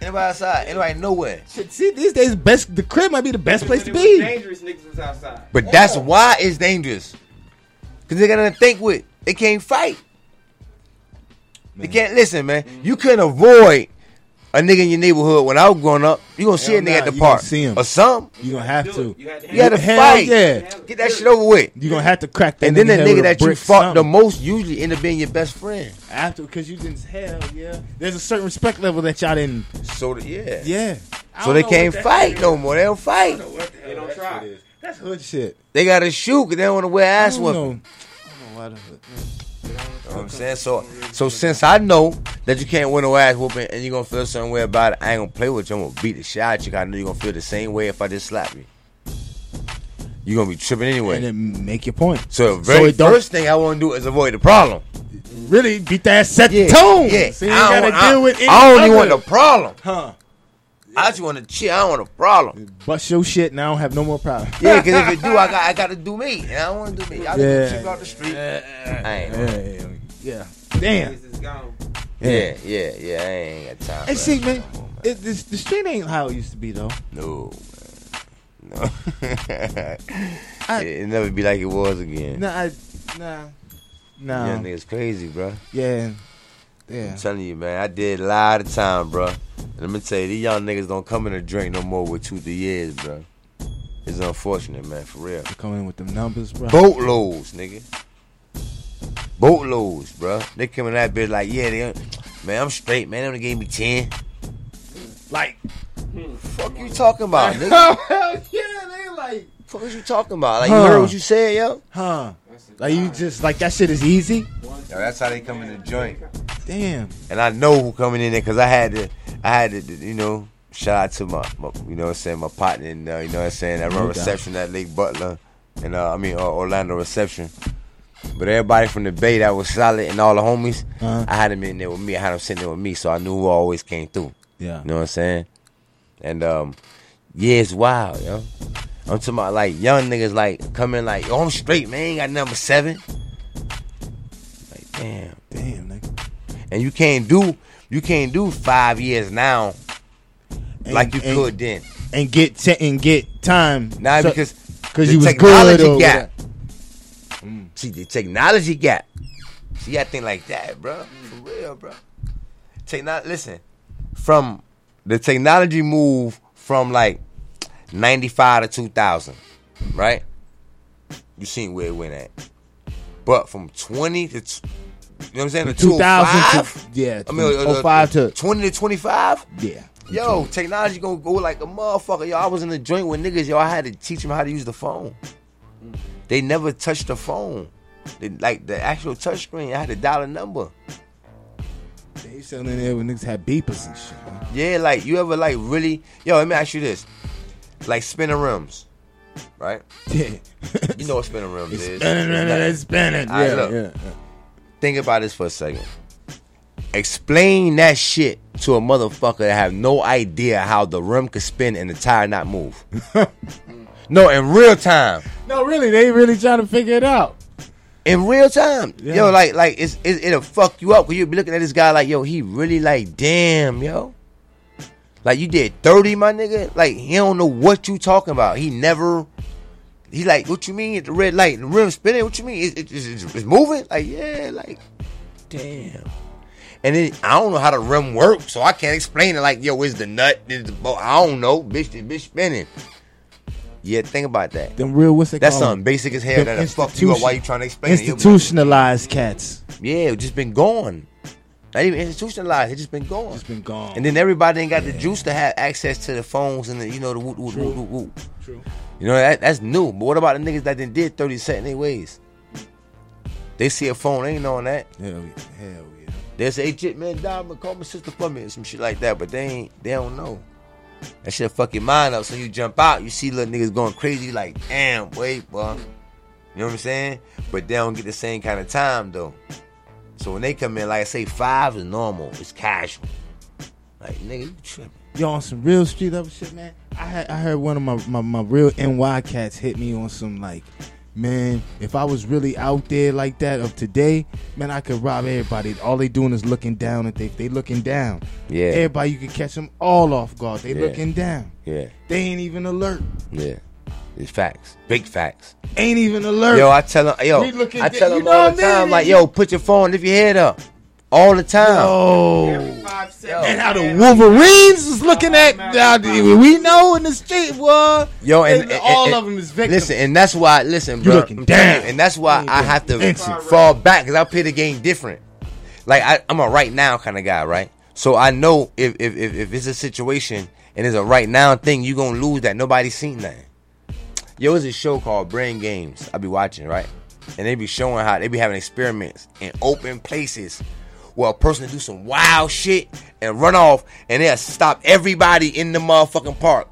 Anybody outside? Anybody nowhere? Shit, see, these days, best the crib might be the best place to be. Dangerous niggas was outside. But that's why it's dangerous. Cause they got nothing to think with. They can't fight. They can't listen, man. You couldn't avoid a nigga in your neighborhood when I was growing up. You gonna see Hell a nigga nah, at the you park see him. or something. You gonna have to. You had to Hell fight. Yeah. Get that shit over with. You gonna have to crack that. And then the nigga that you brick fought the most usually end up being your best friend. after because you didn't hell yeah. There's a certain respect level that y'all didn't. So the- yeah, yeah. So they can't what fight no more. They don't fight. They don't try. That's hood shit. They gotta shoot because they don't want to wear ass I don't I don't know why the hood. You know what I'm saying? So so since I know that you can't win no ass whooping and you're gonna feel some way about it, I ain't gonna play with you. I'm gonna beat the shit out you. I know you're gonna feel the same way if I just slap you. You're gonna be tripping anyway. And then make your point. so the very it don't- first thing I wanna do is avoid the problem. Really beat that set Yeah, the tone. yeah. So you I don't gotta want- deal with I- any I don't even other- want the problem. Huh. I just want to chill. I don't want a problem. Bust your shit and I don't have no more problem. Yeah, because if it do, I got I got to do me, and I don't want to do me. I Yeah. just cheap out the street. I ain't. Yeah, yeah. Damn. Yeah, yeah, yeah. I ain't got time. Hey, see, man, it, this, the street ain't how it used to be, though. No, man. No. it never be like it was again. Nah, I, nah, nah. Young niggas crazy, bro. Yeah, yeah. I'm telling you, man. I did a lot of time, bro. And let me tell you, these young niggas don't come in and drink no more with two, three years, bro. It's unfortunate, man, for real. They come in with them numbers, bro. Boatloads, nigga. Boatloads, bro. They come in that bitch like, yeah, they, man, I'm straight, man. They only gave me 10. Like, fuck you talking about, nigga? Hell yeah, they like. Fuck is you talking about? Like, you Huh. heard what you said, yo? Huh? Like you just like that shit is easy. Yo, that's how they come in the joint. Damn. And I know who coming in there because I had to, I had to, you know, shout out to my, my you know what I'm saying, my partner, and, uh, you know what I'm saying, that run reception at Lake Butler, and uh, I mean, uh, Orlando reception. But everybody from the Bay that was solid and all the homies, Uh-huh. I had them in there with me. I had them sitting there with me, so I knew who always came through. Yeah. You know what I'm saying? And um, yeah, it's wild, yo. I'm talking about like young niggas like coming like, oh, I'm straight, man. Ain't got number seven. Like, damn, damn, nigga. And you can't do, you can't do five years now, like you and- could then. and get and get time. Now So- because because you was technology good. Gap. whatever. Mm. See the technology gap. See, I think like that, bro. For real, bro. Techno- listen, from the technology move from like ninety five to two thousand, right? You seen where it went at. But from twenty to t- you know what I'm saying? To 2000 2005? to- yeah, I mean, from 05 to- twenty to twenty five. Yeah. Yo, technology gonna go like a motherfucker. Yo, I was in the joint with niggas. Yo, I had to teach them how to use the phone. They never touched the phone. They, like the actual touch screen, I had to dial a number. They selling in there when niggas had beepers and shit. man. Yeah, like you ever like really? Yo, let me ask you this: like spinning rims, right? Yeah. you know what spinning rims It's is? spinning, It's spinning. Right, Yeah, look. yeah, yeah. Think about this for a second. Explain that shit to a motherfucker that have no idea how the rim could spin and the tire not move. no, in real time. No, really, they really trying to figure it out. in real time. Yeah. Yo, like like it's, it, it'll fuck you up because you'll be looking at this guy like, yo, he really like, damn, yo. Like you did 30, my nigga. Like he don't know what you talking about. He never he like, what you mean? The red light, the rim spinning, what you mean? It, it, it's, it's moving? Like, yeah, like, damn. And then I don't know how the rim works, so I can't explain it. Like, yo, is the nut? Is the bolt? I don't know, bitch. The bitch spinning. Yeah, think about that. Them real what's they That's call 'em? something basic as hell Them that'll fuck you up while you trying to explain it. Be like, Institutionalized cats. yeah, it just been gone. Not even institutionalized. It just been gone. Just been gone. And then everybody ain't got the juice to have access to the phones and the you know the whoop whoop whoop whoop whoop. True. You know that that's new. But what about the niggas that done did thirty set in their ways? They see a phone, they ain't knowing that. Hell, yeah. hell yeah. They say, "Hey, shit, man, me, call my sister for me," and some shit like that. But they ain't, they don't know. That shit fuck your mind up. So you jump out, you see little niggas going crazy. You like, damn, wait, boy. You know what I'm saying? But they don't get the same kind of time though. So when they come in, like I say, five is normal. It's casual. Like nigga, you tripping. Yo, on some real street level shit, man. I had I heard one of my, my, my real NY cats hit me on some like, man, if I was really out there like that of today, man, I could rob everybody. All they doing is looking down at they they looking down. Yeah. Everybody you could catch them all off guard. They Yeah. looking down. Yeah, They ain't even alert. yeah. It's facts. Big facts. Ain't even alert. Yo, I tell them, yo, I da- tell you them know all the I mean? time, like, yo, put your phone, lift your head up, all the time. Oh. And how the Wolverines is looking at now, we know in the street, boy. Yo, and, and and- all and- of them is victims. Listen, and that's why. Listen, You bro. looking I'm telling down. you, and that's why I have to Instant. fall back because I play the game different. Like I, I'm a right now kind of guy, right? So I know if, if if if it's a situation and it's a right now thing, you gonna lose that. Nobody's seen that. Yo, it's a show called Brain Games. I be watching, right? And they be showing how they be having experiments in open places where a person do some wild shit and run off and they'll stop everybody in the motherfucking park.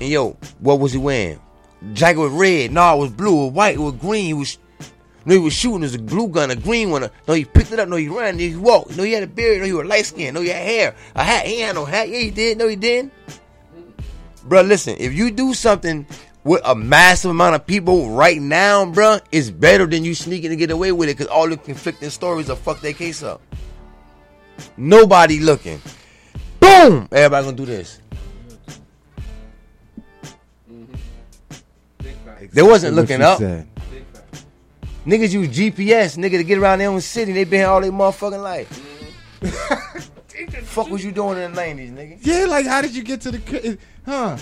And yo, what was he wearing? Jacket was red. No, it was blue. It was white. It was green. He was no, he was shooting. It was a blue gun, a green one. No, he picked it up. No, he ran. He walked. No, he had a beard. No, he was light skinned. No, he had hair. A hat. He had no hat. Yeah, he did. No, he didn't. Bro, listen. If you do something with a massive amount of people right now, bro, it's better than you sneaking to get away with it because all the conflicting stories will fuck their case up. Nobody looking. Boom! Everybody gonna do this. They wasn't looking up. said. Niggas use GPS, nigga, to get around their own city. They been here all their motherfucking life. Fuck was you doing in the nineties, nigga? Yeah, like how did you get to the cri- huh?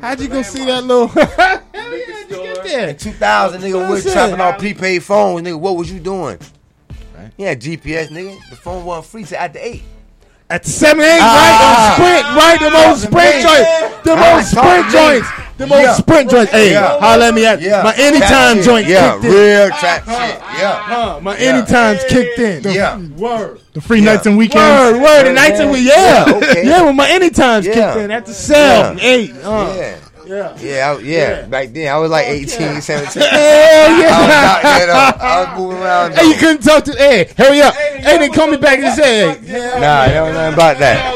How'd you go see that little? Hell yeah, how'd you get there? In 2000, nigga, we That's was it. chopping off prepaid phones, nigga. What was you doing? Yeah, GPS, nigga. The phone wasn't free till after eight. At seven eight, Ah. right? On sprint, right? The most sprint joints, the most sprint joints, the most Yeah. sprint joints. Hey, Yeah. holla at me at Yeah. my anytime joint. Yeah, kicked in. real trap shit. Yeah. Huh, my Yeah. anytimes kicked in. Yeah. Word. The free nights and weekends. Word, word, the nights and we, yeah, Yeah, okay. yeah, when my anytimes Yeah. kicked in at the cell, Yeah. eight, uh, Yeah. yeah. Yeah, I, yeah, Back then, I was like 18, 17. Hell I yeah. was out there, though. I was moving around. Hey, you couldn't talk to. Hey, hurry up. Hey, they call me back and say, hey, Nah, they don't know about that.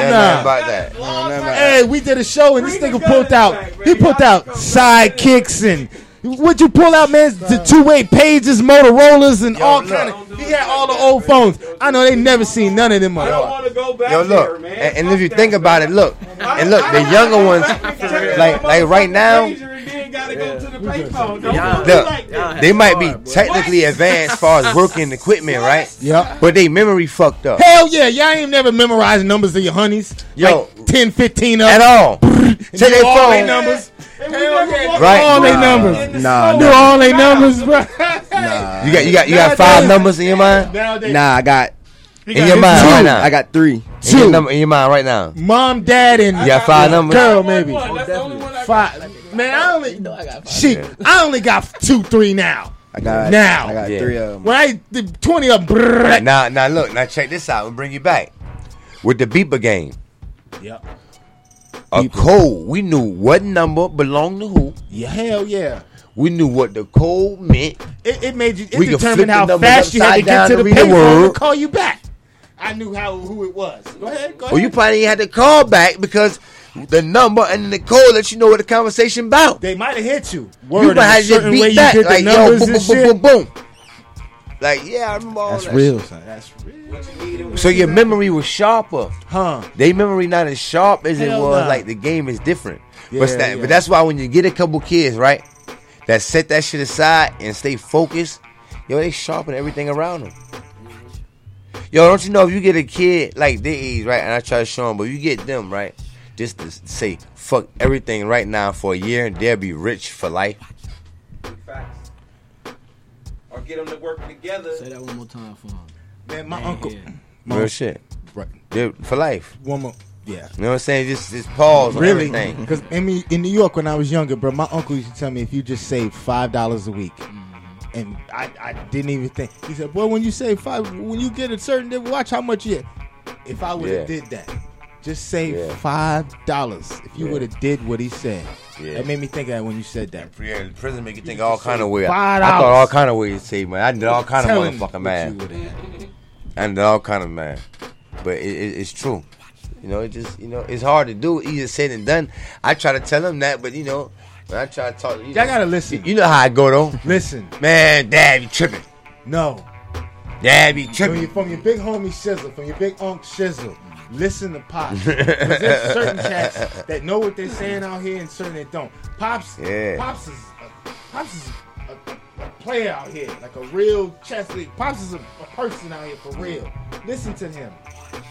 Hell They nah. about that. They don't know nothing about that. Hey, we did a show and this nigga pulled out. He pulled out side kicks and what you pull out, man? The two way pages, Motorola's, and all look. kind of. He had all the old phones. I know they never seen none of them. motherfuckers. want to go back Yo, there, look, man. and, and if you think about it, look, and look, the younger ones, like like right now, look, they might be technically advanced as far as working equipment, right? Yeah. But they memory fucked up. Hell yeah, y'all ain't never memorized numbers of your honeys. Yo. like 10, 15 of At all. Take Take their all they phone. numbers. Right. All they Nah. numbers. Nah, Do nah. all they numbers, bro. Nah. You got you got you got five numbers in your mind? Nah, I got In your mind two. right now. I got three. in your, number, in your mind right now. Mom, dad, and You got five numbers? girl, maybe. Five. Man, I only shit. I only got two, three now. I got Now. I got Yeah. three of them. When I twenty of brrrr. Now now look, now check this out and bring you back. With the beeper game. Yep. A code. We knew what number belonged to who. Yeah, hell yeah. We knew what the code meant. It, it made you. It We determined how fast you had to get to to the read the payphone to call you back. I knew how who it was. Go ahead. Go ahead. Well, you probably had to call back because the number and the code let you know what the conversation about. They might have hit you. You might have just certain way beat you back like yo, numbers boom, boom, boom, boom, boom. Like yeah, I remember all That's that real, shit. son. That's real. So your memory was sharper. Huh? They memory not as sharp as it was. nah. Like the game is different. Yeah, but, that, yeah. but that's why when you get a couple kids, right, that set that shit aside and stay focused, yo, they sharpen everything around them. Yo, don't you know if you get a kid like their age, right, and I try to show them, but you get them, right, just to say fuck everything right now for a year, and they'll be rich for life. Or get them to work together. Say that one more time for him. Man, my Man, uncle. yeah. my Real shit. Right. They're for life. One more. Yeah. You know what I'm saying? Just just pause on Really? everything. Because in, me- in New York, when I was younger, bro, my uncle used to tell me if you just save five dollars a week, mm-hmm. and I, I didn't even think. He said, "Boy, when you save five, when you get a certain, watch how much you." If I would have Yeah. did that, Just save Yeah. five dollars if you Yeah. would have did what he said. Yeah. That made me think of that when you said that. Yeah, prison make you think all kind of. Five I thought all kind of ways to say, man. I did all kind of motherfucking man. you. I did all kind of man. But it, it, it's true. You know, it just you know, it's hard to do. Easier said than done. I try to tell him that, but you know, when I try to talk, you Y'all know, gotta listen. You know how I go though. Listen, man, dad, you tripping. No. Dad, be From tripping. your, from your big homie Shizzle, from your big Unc Shizzle, listen to Pops. there's certain cats that know what they're saying out here and certain that don't. Pops, Yeah. Pops is, a, Pops is a, a, player out here, like a real chess league. Pops is a, a person out here for real. Listen to him.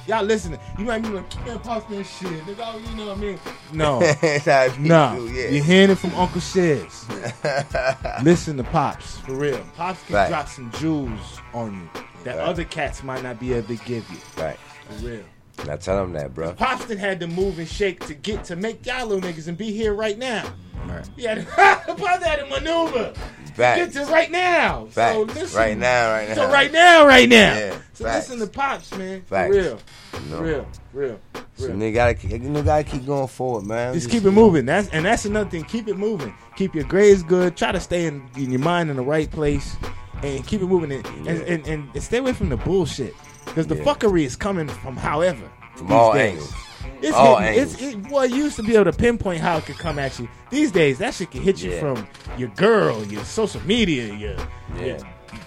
Y'all listening. You might be like, man, Pops been shit. Nigga, oh, you know what I mean? No. That's how it be, no. yeah. You're hearing it from Uncle Shiz. Listen to Pops, for real. Pops can Right. drop some jewels on you that Right. other cats might not be able to give you. Right. For real. I tell him that, bro. Pops had to move and shake to get to make y'all little niggas and be here right now. Right. He had to, had to maneuver. Facts. Get to right now. So listen. Right now, right now. So right now, right now. Yeah. So Facts. listen to Pops, man. Facts. For real. For real. Real. For So real. nigga gotta, keep- you know, gotta keep going forward, man. Just keep it moving. That's and that's another thing. Keep it moving. Keep your grades good. Try to stay in, in your mind in the right place, and keep it moving. And and, and, and stay away from the bullshit because the Yeah. fucking is coming from however From these all days. angles. It's All hitting, it's it, well, you used to be able to pinpoint how it could come at you. These days, that shit can hit you Yeah. from your girl, your social media, your, your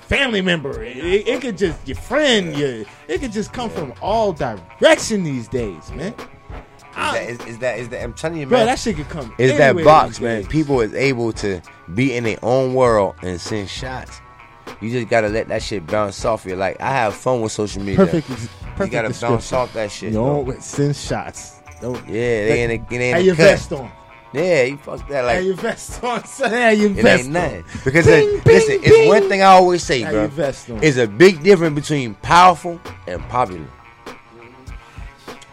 family member. It, it, it could just your friend. Your it could just come from all direction these days, man. Is that, is, is that is that I'm telling you, man. Bro, that shit could come Is that box, man? People is able to be in their own world and send shots. You just gotta let that shit bounce off you. Like I have fun with social media. Perfect. You gotta bounce off that shit. You bro. don't send shots. Don't, Yeah, they in the, they in Have your cut. vest on. Yeah, you fuck that. Like have your vest on. son. Have your it ain't on. nothing. Because Bing, uh, bing, listen, it's one thing I always say, Have bro. your vest on. It's a big difference between powerful and popular.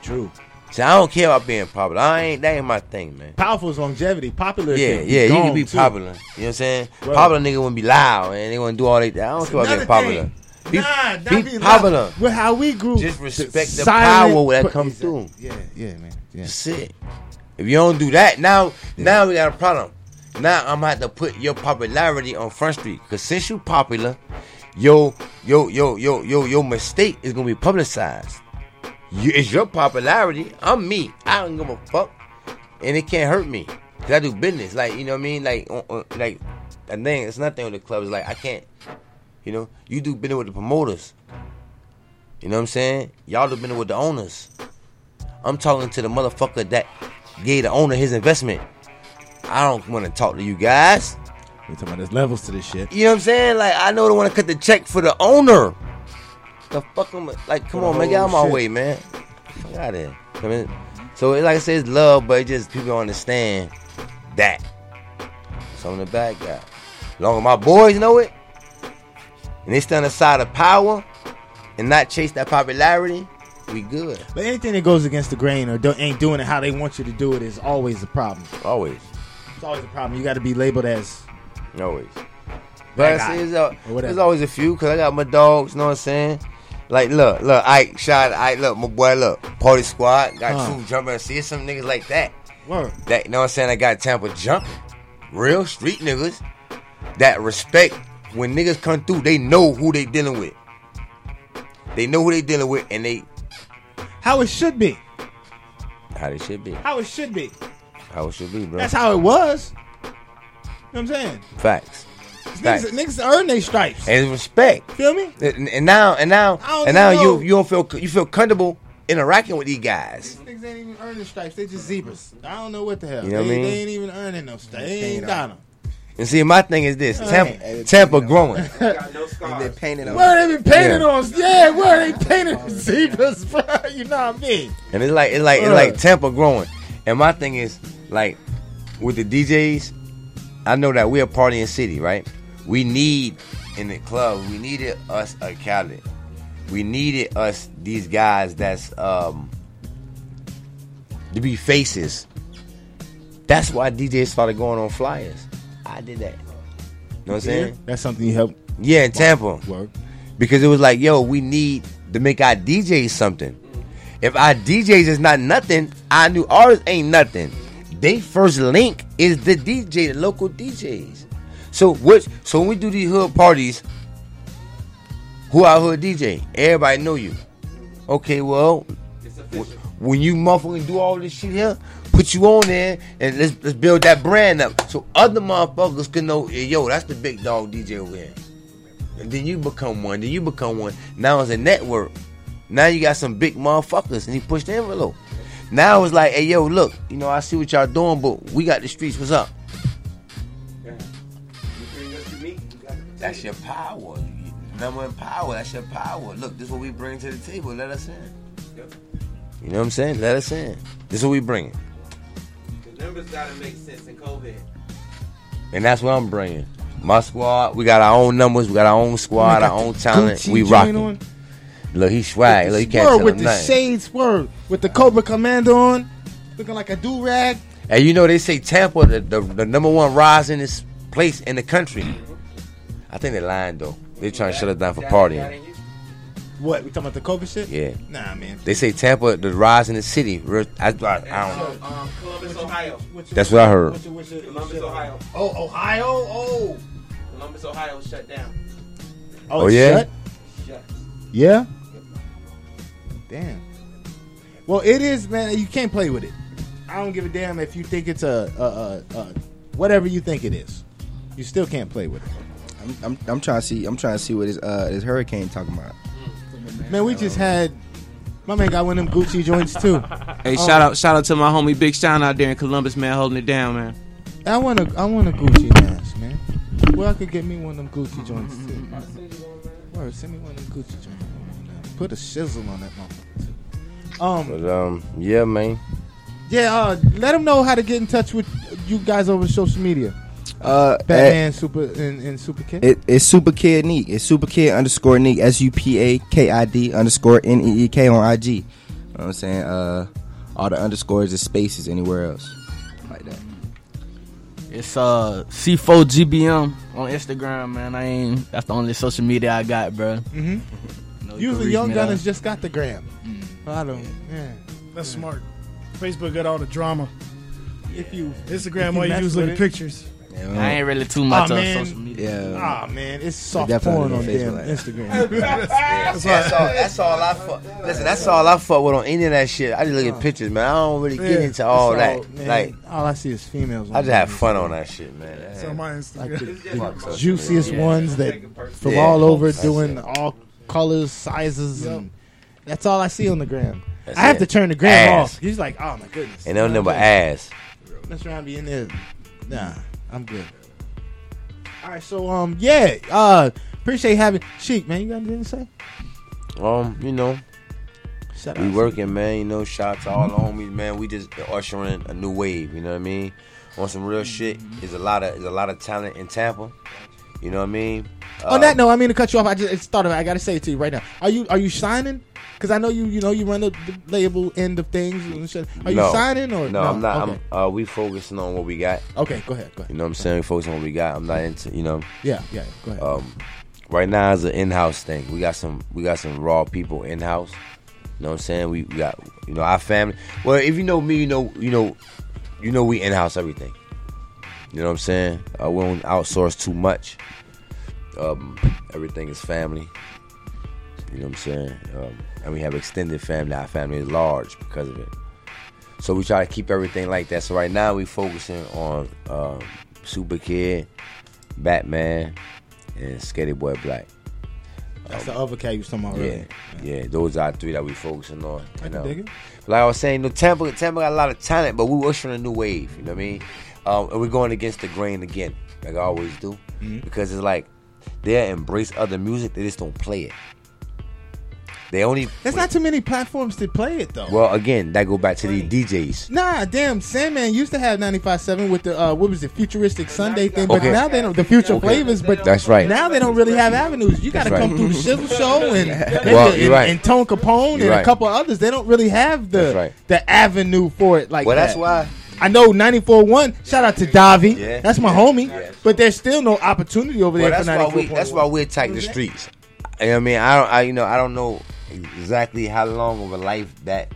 True. See, I don't care about being popular. I ain't that ain't my thing, man. Powerful is longevity. Popular. Yeah, yeah, you can be too. popular. You know what I'm saying? Right. Popular nigga wouldn't be loud and they wouldn't do all that. I don't care about being popular. thing. Be, nah, be be popular. loud. With how we grew, Just respect the silent power that comes through. Yeah, yeah, man. Yeah. That's it. If you don't do that, now now we got a problem. Now I'm gonna have to put your popularity on Front Street. Cause since you popular, yo, yo, yo, yo, yo, your mistake is gonna be publicized. You, it's your popularity. I'm me. I don't give a fuck, and it can't hurt me. Cause I do business. Like you know what I mean. Like uh, uh, like the thing. It's nothing with the clubs. Like I can't. You know, you do business with the promoters. You know what I'm saying? Y'all do business with the owners. I'm talking to the motherfucker that gave the owner his investment. I don't want to talk to you guys. We talking about there's levels to this shit. You know what I'm saying? Like I know they want to cut the check for the owner. The fuck am I- like come on man, get out my shit. way, man. Fuck out of here. I mean, so it- like I said, it's love, but it just people don't understand that. So I'm the bad guy. As Long as my boys know it, and they stand aside of power and not chase that popularity, we good. But anything that goes against the grain or don't, ain't doing it how they want you to do it is always a problem. Always. It's always a problem. You got to be labeled as Always. But I see, or whatever. there's always a few because I got my dogs. You know what I'm saying? Like, look, look, Ike, shot, Ike, look, my boy, look, Party Squad, got Huh. true jumping. See some niggas like that. Word. That, you know what I'm saying? I got Tampa jumping. Real street niggas that respect when niggas come through, they know who they dealing with. They know who they dealing with and they, how it should be. how it should be. How it should be. How it should be, bro. That's how it was. You know what I'm saying? Facts. Niggas, Facts. niggas earn their stripes. And it's respect. Feel me? And, and now, and now, and now even you you don't feel you feel comfortable interacting with these guys. Niggas ain't even earning stripes. They just zebras. I don't know what the hell. You know what they, I mean? they ain't even earning no stripes. They ain't got them. And see, my thing is this: Hey. Tampa, Tampa growing. They painted on. Where they been painted Yeah. on? Yeah, where they painted on zebras, bro? You know what I mean? And it's like it's like it's like Tampa growing. And my thing is like with the DJs, I know that we're a partying city, right? We need in the club, we needed us a Khaled. We needed us these guys that's um to be faces. That's why DJs started going on flyers. I did that. You know what I'm saying? That's something you help. Yeah, in Tampa. Work. Because it was like, yo, we need to make our DJs something. If our DJs is not nothing, our new artists ain't nothing. They first link is the DJ, the local DJs. So what? So when we do these hood parties, who our hood DJ? Everybody know you. Okay, well, when you motherfucking do all this shit here, put you on there and let's let's build that brand up so other motherfuckers can know, "Hey, yo, that's the big dog DJ over here. And then you become one. Then you become one. Now it's a network. Now you got some big motherfuckers, and he pushed the envelope. Now it's like, hey, yo, look, you know, I see what y'all doing, but we got the streets. What's up? That's your power. Number one power. That's your power. Look, this is what we bring to the table. Let us in. You know what I'm saying? Let us in. This is what we bring. The numbers gotta make sense in COVID. And that's what I'm bringing. My squad, we got our own numbers, we got our own squad, our own talent. Gucci we joint rocking. on. Look, he swag. Look, he can't Swerve tell with him the nothing. shades, swerve with the Cobra Commander on, looking like a do rag. And you know they say Tampa, the, the, the number one rise in this place in the country. I think they're lying though. They're trying to shut us down for partying. What we talking about the Cobra shit? Yeah. Nah, man. They say Tampa, the rise in the city. Real- I, I, I don't know. Um, Columbus, Ohio. That's what I heard. Columbus, Ohio. Oh, Ohio. Oh. Columbus, Ohio shut down. Oh, Oh, it's yeah? shut? Shut. Yeah. Damn. Well, it is, man. You can't play with it. I don't give a damn if you think it's a, a, a, a whatever you think it is. You still can't play with it. I'm, I'm, I'm trying to see. I'm trying to see what this uh this hurricane talking about. Man, we just had my man got one of them Gucci joints too. Hey, Oh, shout out, shout out to my homie Big Sean out there in Columbus, man, holding it down, man. I want a I want a Gucci mask, man. Well, I could get me one of them Gucci joints too. Word, send me one of them Gucci joints. Put a shizzle on that motherfucker. Um, But um, yeah, man. yeah. Uh, let them know how to get in touch with you guys over social media. Uh, Batman, Super, and, and Super Kid. It, it's Super Kid Neek. It's Super Kid underscore Neek. S U P A K I D underscore N E E K on IG. You know what I'm saying? Uh, all the underscores is spaces anywhere else. Like that. It's uh C4GBM on Instagram, man. I ain't. That's the only social media I got, bro. Mhm. You know, you Usually, Young me Gunners just got the gram. I don't. Yeah. That's smart. Facebook got all the drama. If you Instagram, if you all you mess do is look with at it. pictures. I ain't really too much Aw, on man. social media. Yeah. Ah man, it's soft porn on on damn like Instagram. That's, that's all. That's all I fuck. Listen, that's all I fuck with on any of that shit. I just look at pictures, man. I don't really get Yeah, into all it's that. man, like, all I see is females. I just have fun on that shit, man. It's on my Instagram. like the, the juiciest media. ones that from Yeah. all over That's doing it. all colors, sizes, and that's all I see on the gram. That's I have it. to turn the gram Ass. off. He's like, oh my goodness, Ain't no number ass. Mess around be in there. Nah, I'm good. All right, so um, yeah, uh, appreciate having Sheik, man. You got anything to say? Um, you know, Shout we working, man. You know, shout out to all the homies, man. We just ushering a new wave. You know what I mean? On some real shit. There's a lot of there's a lot of talent in Tampa. You know what I mean? On that note, I mean to cut you off. I just it's thought of it. I got to say it to you right now. Are you are you signing? Because I know you you know you run the, the label end of things. And shit. Are you No. signing or no? no? I'm not. Okay. I'm, uh, we focusing on what we got. Okay, go ahead. Go ahead. You know what I'm saying? We focusing on what we got. I'm not into. You know. Yeah, yeah. Go ahead. Um, right now it's an in-house thing. We got some. We got some raw people in-house. You know what I'm saying? We, we got. You know our family. Well, if you know me, you know. You know. You know we in-house everything. You know what I'm saying? Uh, we don't outsource too much. Um, everything is family. You know what I'm saying? Um, and we have extended family. Our family is large because of it. So we try to keep everything like that. So right now we focusing on um, Super Kid, Batman, and Sketty Boy Black. That's the other cat you was talking about Yeah, earlier. yeah, those are three that we focusing on. I can know. dig it. Like I was saying, no Tampa, Tampa got a lot of talent, but we ushering a new wave. You know what I mean? Um, and we're going against the grain again, like I always do, Mhm. because it's like they embrace other music, they just don't play it. They only There's not too many platforms to play it though. well again that go back to the DJs. Nah, damn, Sandman used to have 95.7 with the uh, what was it, futuristic Sunday thing, but Okay. now they don't the future Okay. flavors. But That's right. Now they don't really have avenues. You got to That's come through the Shizzle Show and Well, and, you're right. and Tone Capone and You're a right. couple others. They don't really have the That's right. the avenue for it like Well, that. that's why- I know 94.1. Shout out to Davi. Yeah. That's my homie. But there's still no opportunity over Well, there that's for why we 94.1. that's why we attack the streets. You know what I mean? I don't I you know I don't know exactly how long of a life that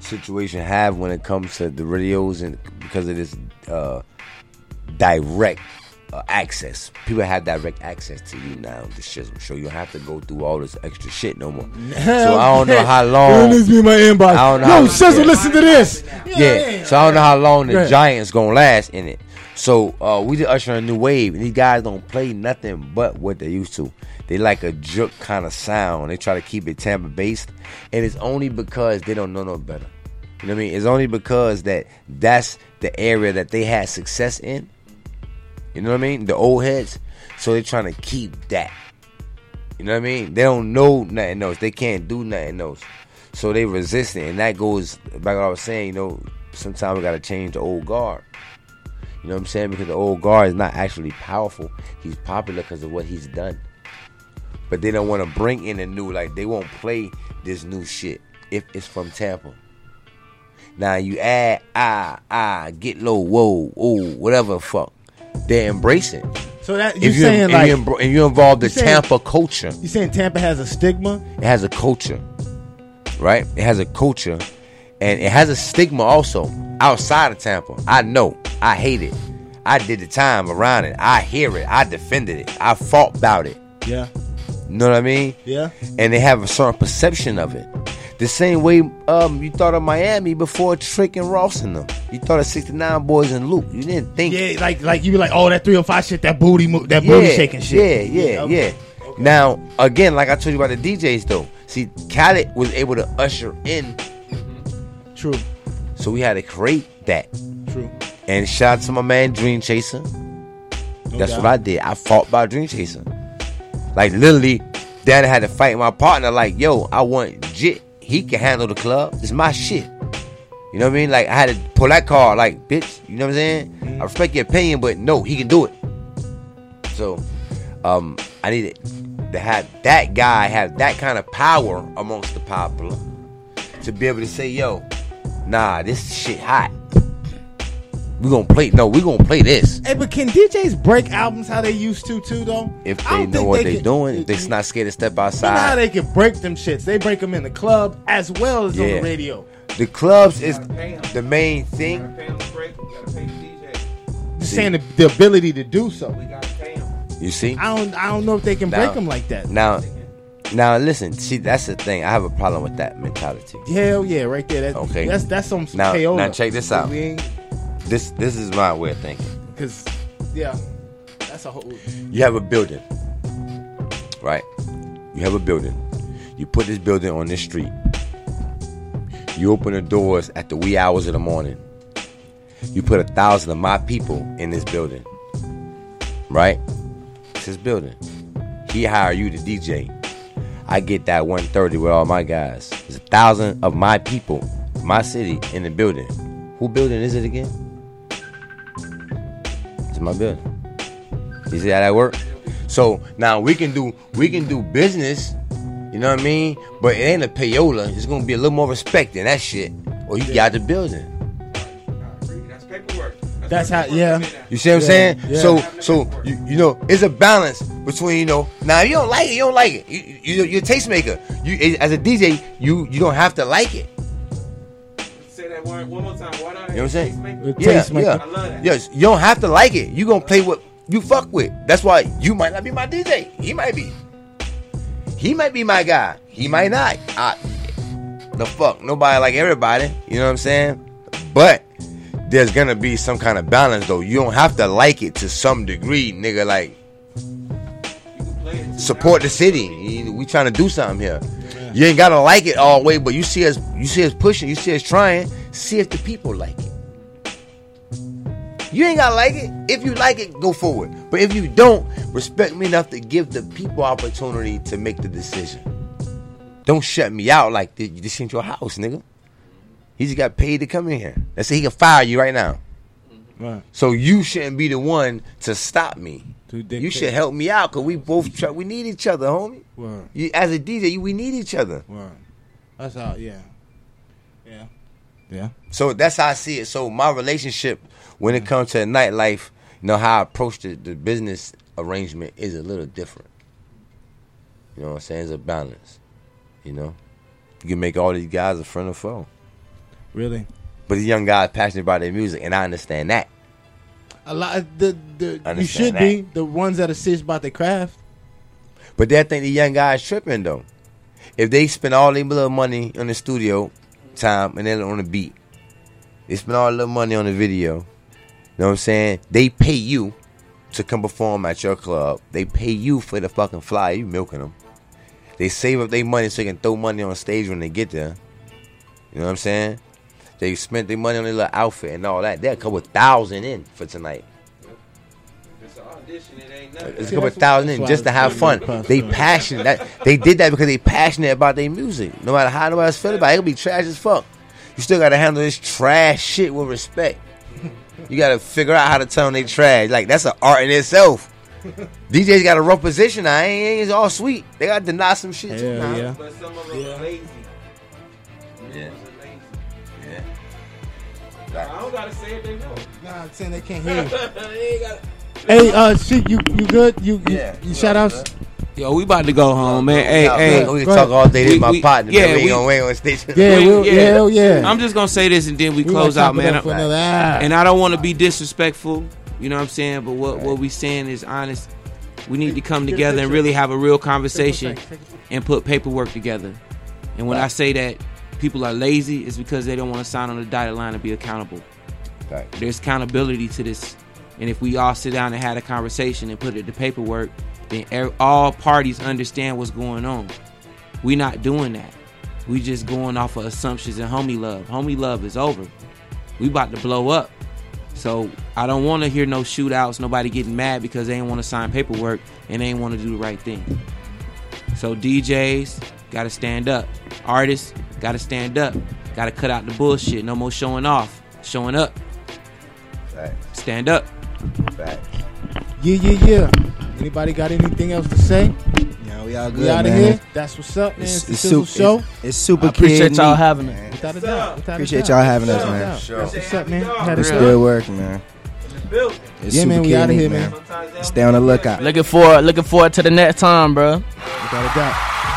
situation have when it comes to the radios and because of this uh, direct uh, access. People have direct access to you now. This shit, so you don't have to go through all this extra shit no more. so I don't know how long. This be my inbox. I don't know Yo, how- Shizzle, yeah. listen to this. Yeah, so I don't know how long the. Giants gonna last in it. So uh, we just ushering a new wave, and these guys don't play nothing but what they used to. They like a jerk kind of sound. They try to keep it Tampa based, and it's only because they don't know no better. You know what I mean? It's only because that that's the area that they had success in. You know what I mean? The old heads, so they're trying to keep that. You know what I mean? They don't know nothing else. They can't do nothing else. So they resist it. And that goes back what I was saying, you know, sometimes we gotta change the old guard. You know what I'm saying? Because the old guard is not actually powerful. He's popular because of what he's done. But they don't want to bring in a new, like they won't play this new shit if it's from Tampa. Now you add ah ah get low whoa oh whatever the fuck they embrace it. So that if you're you saying if like you, embr- if you involve the saying- Tampa culture, You're saying Tampa has a stigma? it has a culture, right? It has a culture, and it has a stigma also outside of Tampa. I know, I hate it. I did the time around it. I hear it. I defended it. I fought about it. Yeah. You know what I mean? Yeah. And they have a certain perception of it. The same way um, you thought of Miami before Trick and Ross and them. You thought of 69 Boys and Luke. You didn't think. Yeah, like like you be like, oh, that 305 shit, that booty move, that booty shaking shit. Yeah, yeah, okay. yeah. Now, again, like I told you about the DJs though. See, Khaled was able to usher in. True. So we had to create that. True. And shout out to my man Dream Chaser. That's doubt. what I did. I fought by Dream Chaser. Like literally, Dad had to fight my partner. Like, yo, I want Jit. He can handle the club. It's my shit. You know what I mean? Like I had to pull that card. Like, bitch. You know what I'm saying? I respect your opinion, but no, he can do it. So, um, I needed to have that guy have that kind of power amongst the popular to be able to say, yo, nah, this shit hot. We gonna play. No, we gonna play this. Hey, but can DJs break albums how they used to too though? If I they know what they they can- doing, if they're not scared to step You know how they can break them shits? They break them in the club as well as on the radio. The clubs is the main thing. Just saying the, the ability to do so. You see? I don't I don't know if they can break them like that. Now, now listen. See, that's the thing. I have a problem with that mentality. Hell yeah, right there. That's, Okay. That's that's some Now, KO. now check this out. This this is my way of thinking. because yeah, that's a whole. You have a building, right? You have a building. You put this building on this street. You open the doors at the wee hours of the morning. You put a thousand of my people in this building, right? It's his building. He hire you to DJ. I get that 130 with all my guys. There's a thousand of my people, my city, in the building. Who building is it again? It's my building. You see how that work? So now we can do we can do business, you know what I mean? But it ain't a payola. It's gonna be a little more respect than that shit. Or you got the building. That's how. Yeah. You see what I'm Yeah, saying? yeah. So so you, you know it's a balance between you know now if you don't like it you don't like it you, you you're a tastemaker you as a DJ you you don't have to like it Say that word one more time. Why not? you know what I'm saying? Tastemaker? Yeah, yeah. I love that. Yes, you don't have to like it. You gonna play what you fuck with. That's why you might not be my DJ. He might be. He might be my guy. He might not. I, the fuck, nobody like everybody. You know what I'm saying? But there's gonna be some kind of balance though. You don't have to like it to some degree, nigga. Like support the city. We trying to do something here. You ain't gotta like it all the way, but you see us, you see us pushing, you see us trying. See if the people like it. You ain't gotta like it. If you like it, go forward. But if you don't, respect me enough to give the people opportunity to make the decision. Don't shut me out like this, this ain't your house, nigga. He just got paid to come in here. Let's say he can fire you right now. Right. So you shouldn't be the one to stop me. To You should help me out because we both try, we need each other, homie. Word. You, as a DJ, you, we need each other. Word. That's how. Yeah. Yeah. Yeah. So that's how I see it. So my relationship when it mm. comes to nightlife, you know how I approach the, the business arrangement is a little different. You know what I'm saying? It's a balance. You know, you can make all these guys a friend or foe. Really? But the young guys passionate about their music, and I understand that. A lot. The the you should that. be the ones that are serious about their craft. But they think the young guys tripping though. If they spend all their little money on the studio time and then on the beat, they spend all their little money on the video. You know what I'm saying? They pay you to come perform at your club. They pay you for the fucking flyer. You milking them. They save up their money so they can throw money on stage when they get there. You know what I'm saying? They spent their money on their little outfit and all that. They're a couple thousand in for tonight. It's an audition. It ain't nothing. It's a couple thousand in just to have fun. They passionate. That they did that because they passionate about their music. No matter how nobody else feel about it, it'll be trash as fuck. You still gotta handle this trash shit with respect. You gotta figure out how to tone they trash. Like that's an art in itself. DJs got a rough position. I ain't, ain't all sweet. They gotta deny some shit too. Hell now. yeah. But some of them are lazy. I don't gotta say it, they know. Nah, I'm saying they can't hear you. They gotta- Hey, uh, shit, you you good? You you, you shout outs? Yo, we about to go home, man. Hey, Yeah, hey, we can talk all day. This is my partner, Yeah, man. We ain't we, gonna wait on stage. Yeah, we'll- yeah, hell yeah. I'm just gonna say this and then we, We close out, man. up for another hour. And I don't want to be disrespectful. You know what I'm saying? But what what we saying is honest. We need to come together and really have a real conversation and put paperwork together. And when I say that people are lazy, it's because they don't want to sign on the dotted line and be accountable. There's accountability to this. And if we all sit down and had a conversation and put it to paperwork, then all parties understand what's going on. We're not doing that. We just going off of assumptions and homie love. Homie love is over. We about to blow up. So I don't want to hear no shootouts, nobody getting mad because they ain't want to sign paperwork and they ain't want to do the right thing. So DJs got to stand up. Artists got to stand up. Got to cut out the bullshit. No more showing off. Showing up. Stand up. Yeah, yeah, yeah. Anybody got anything else to say? Yeah, we all good. We good, out of here. That's what's up, man. It's, It's, the it's, Shizzle super, Show. it's, it's super I appreciate y'all having us. Without a doubt. Without a Appreciate doubt. y'all having us, man. Sure. That's what's up, man. Had It's good work, man. It's Yeah, super man, we kid outta neat, here, man. Stay on the lookout. Looking forward, looking forward to the next time, bro. Without a doubt.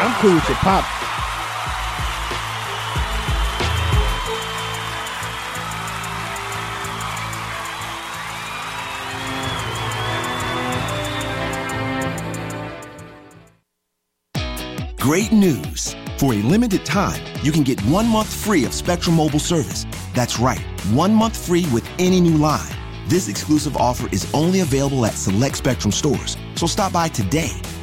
I'm cool with your pop. Great news! For a limited time, you can get one month free of Spectrum Mobile service. That's right, one month free with any new line. This exclusive offer is only available at select Spectrum stores, so stop by today.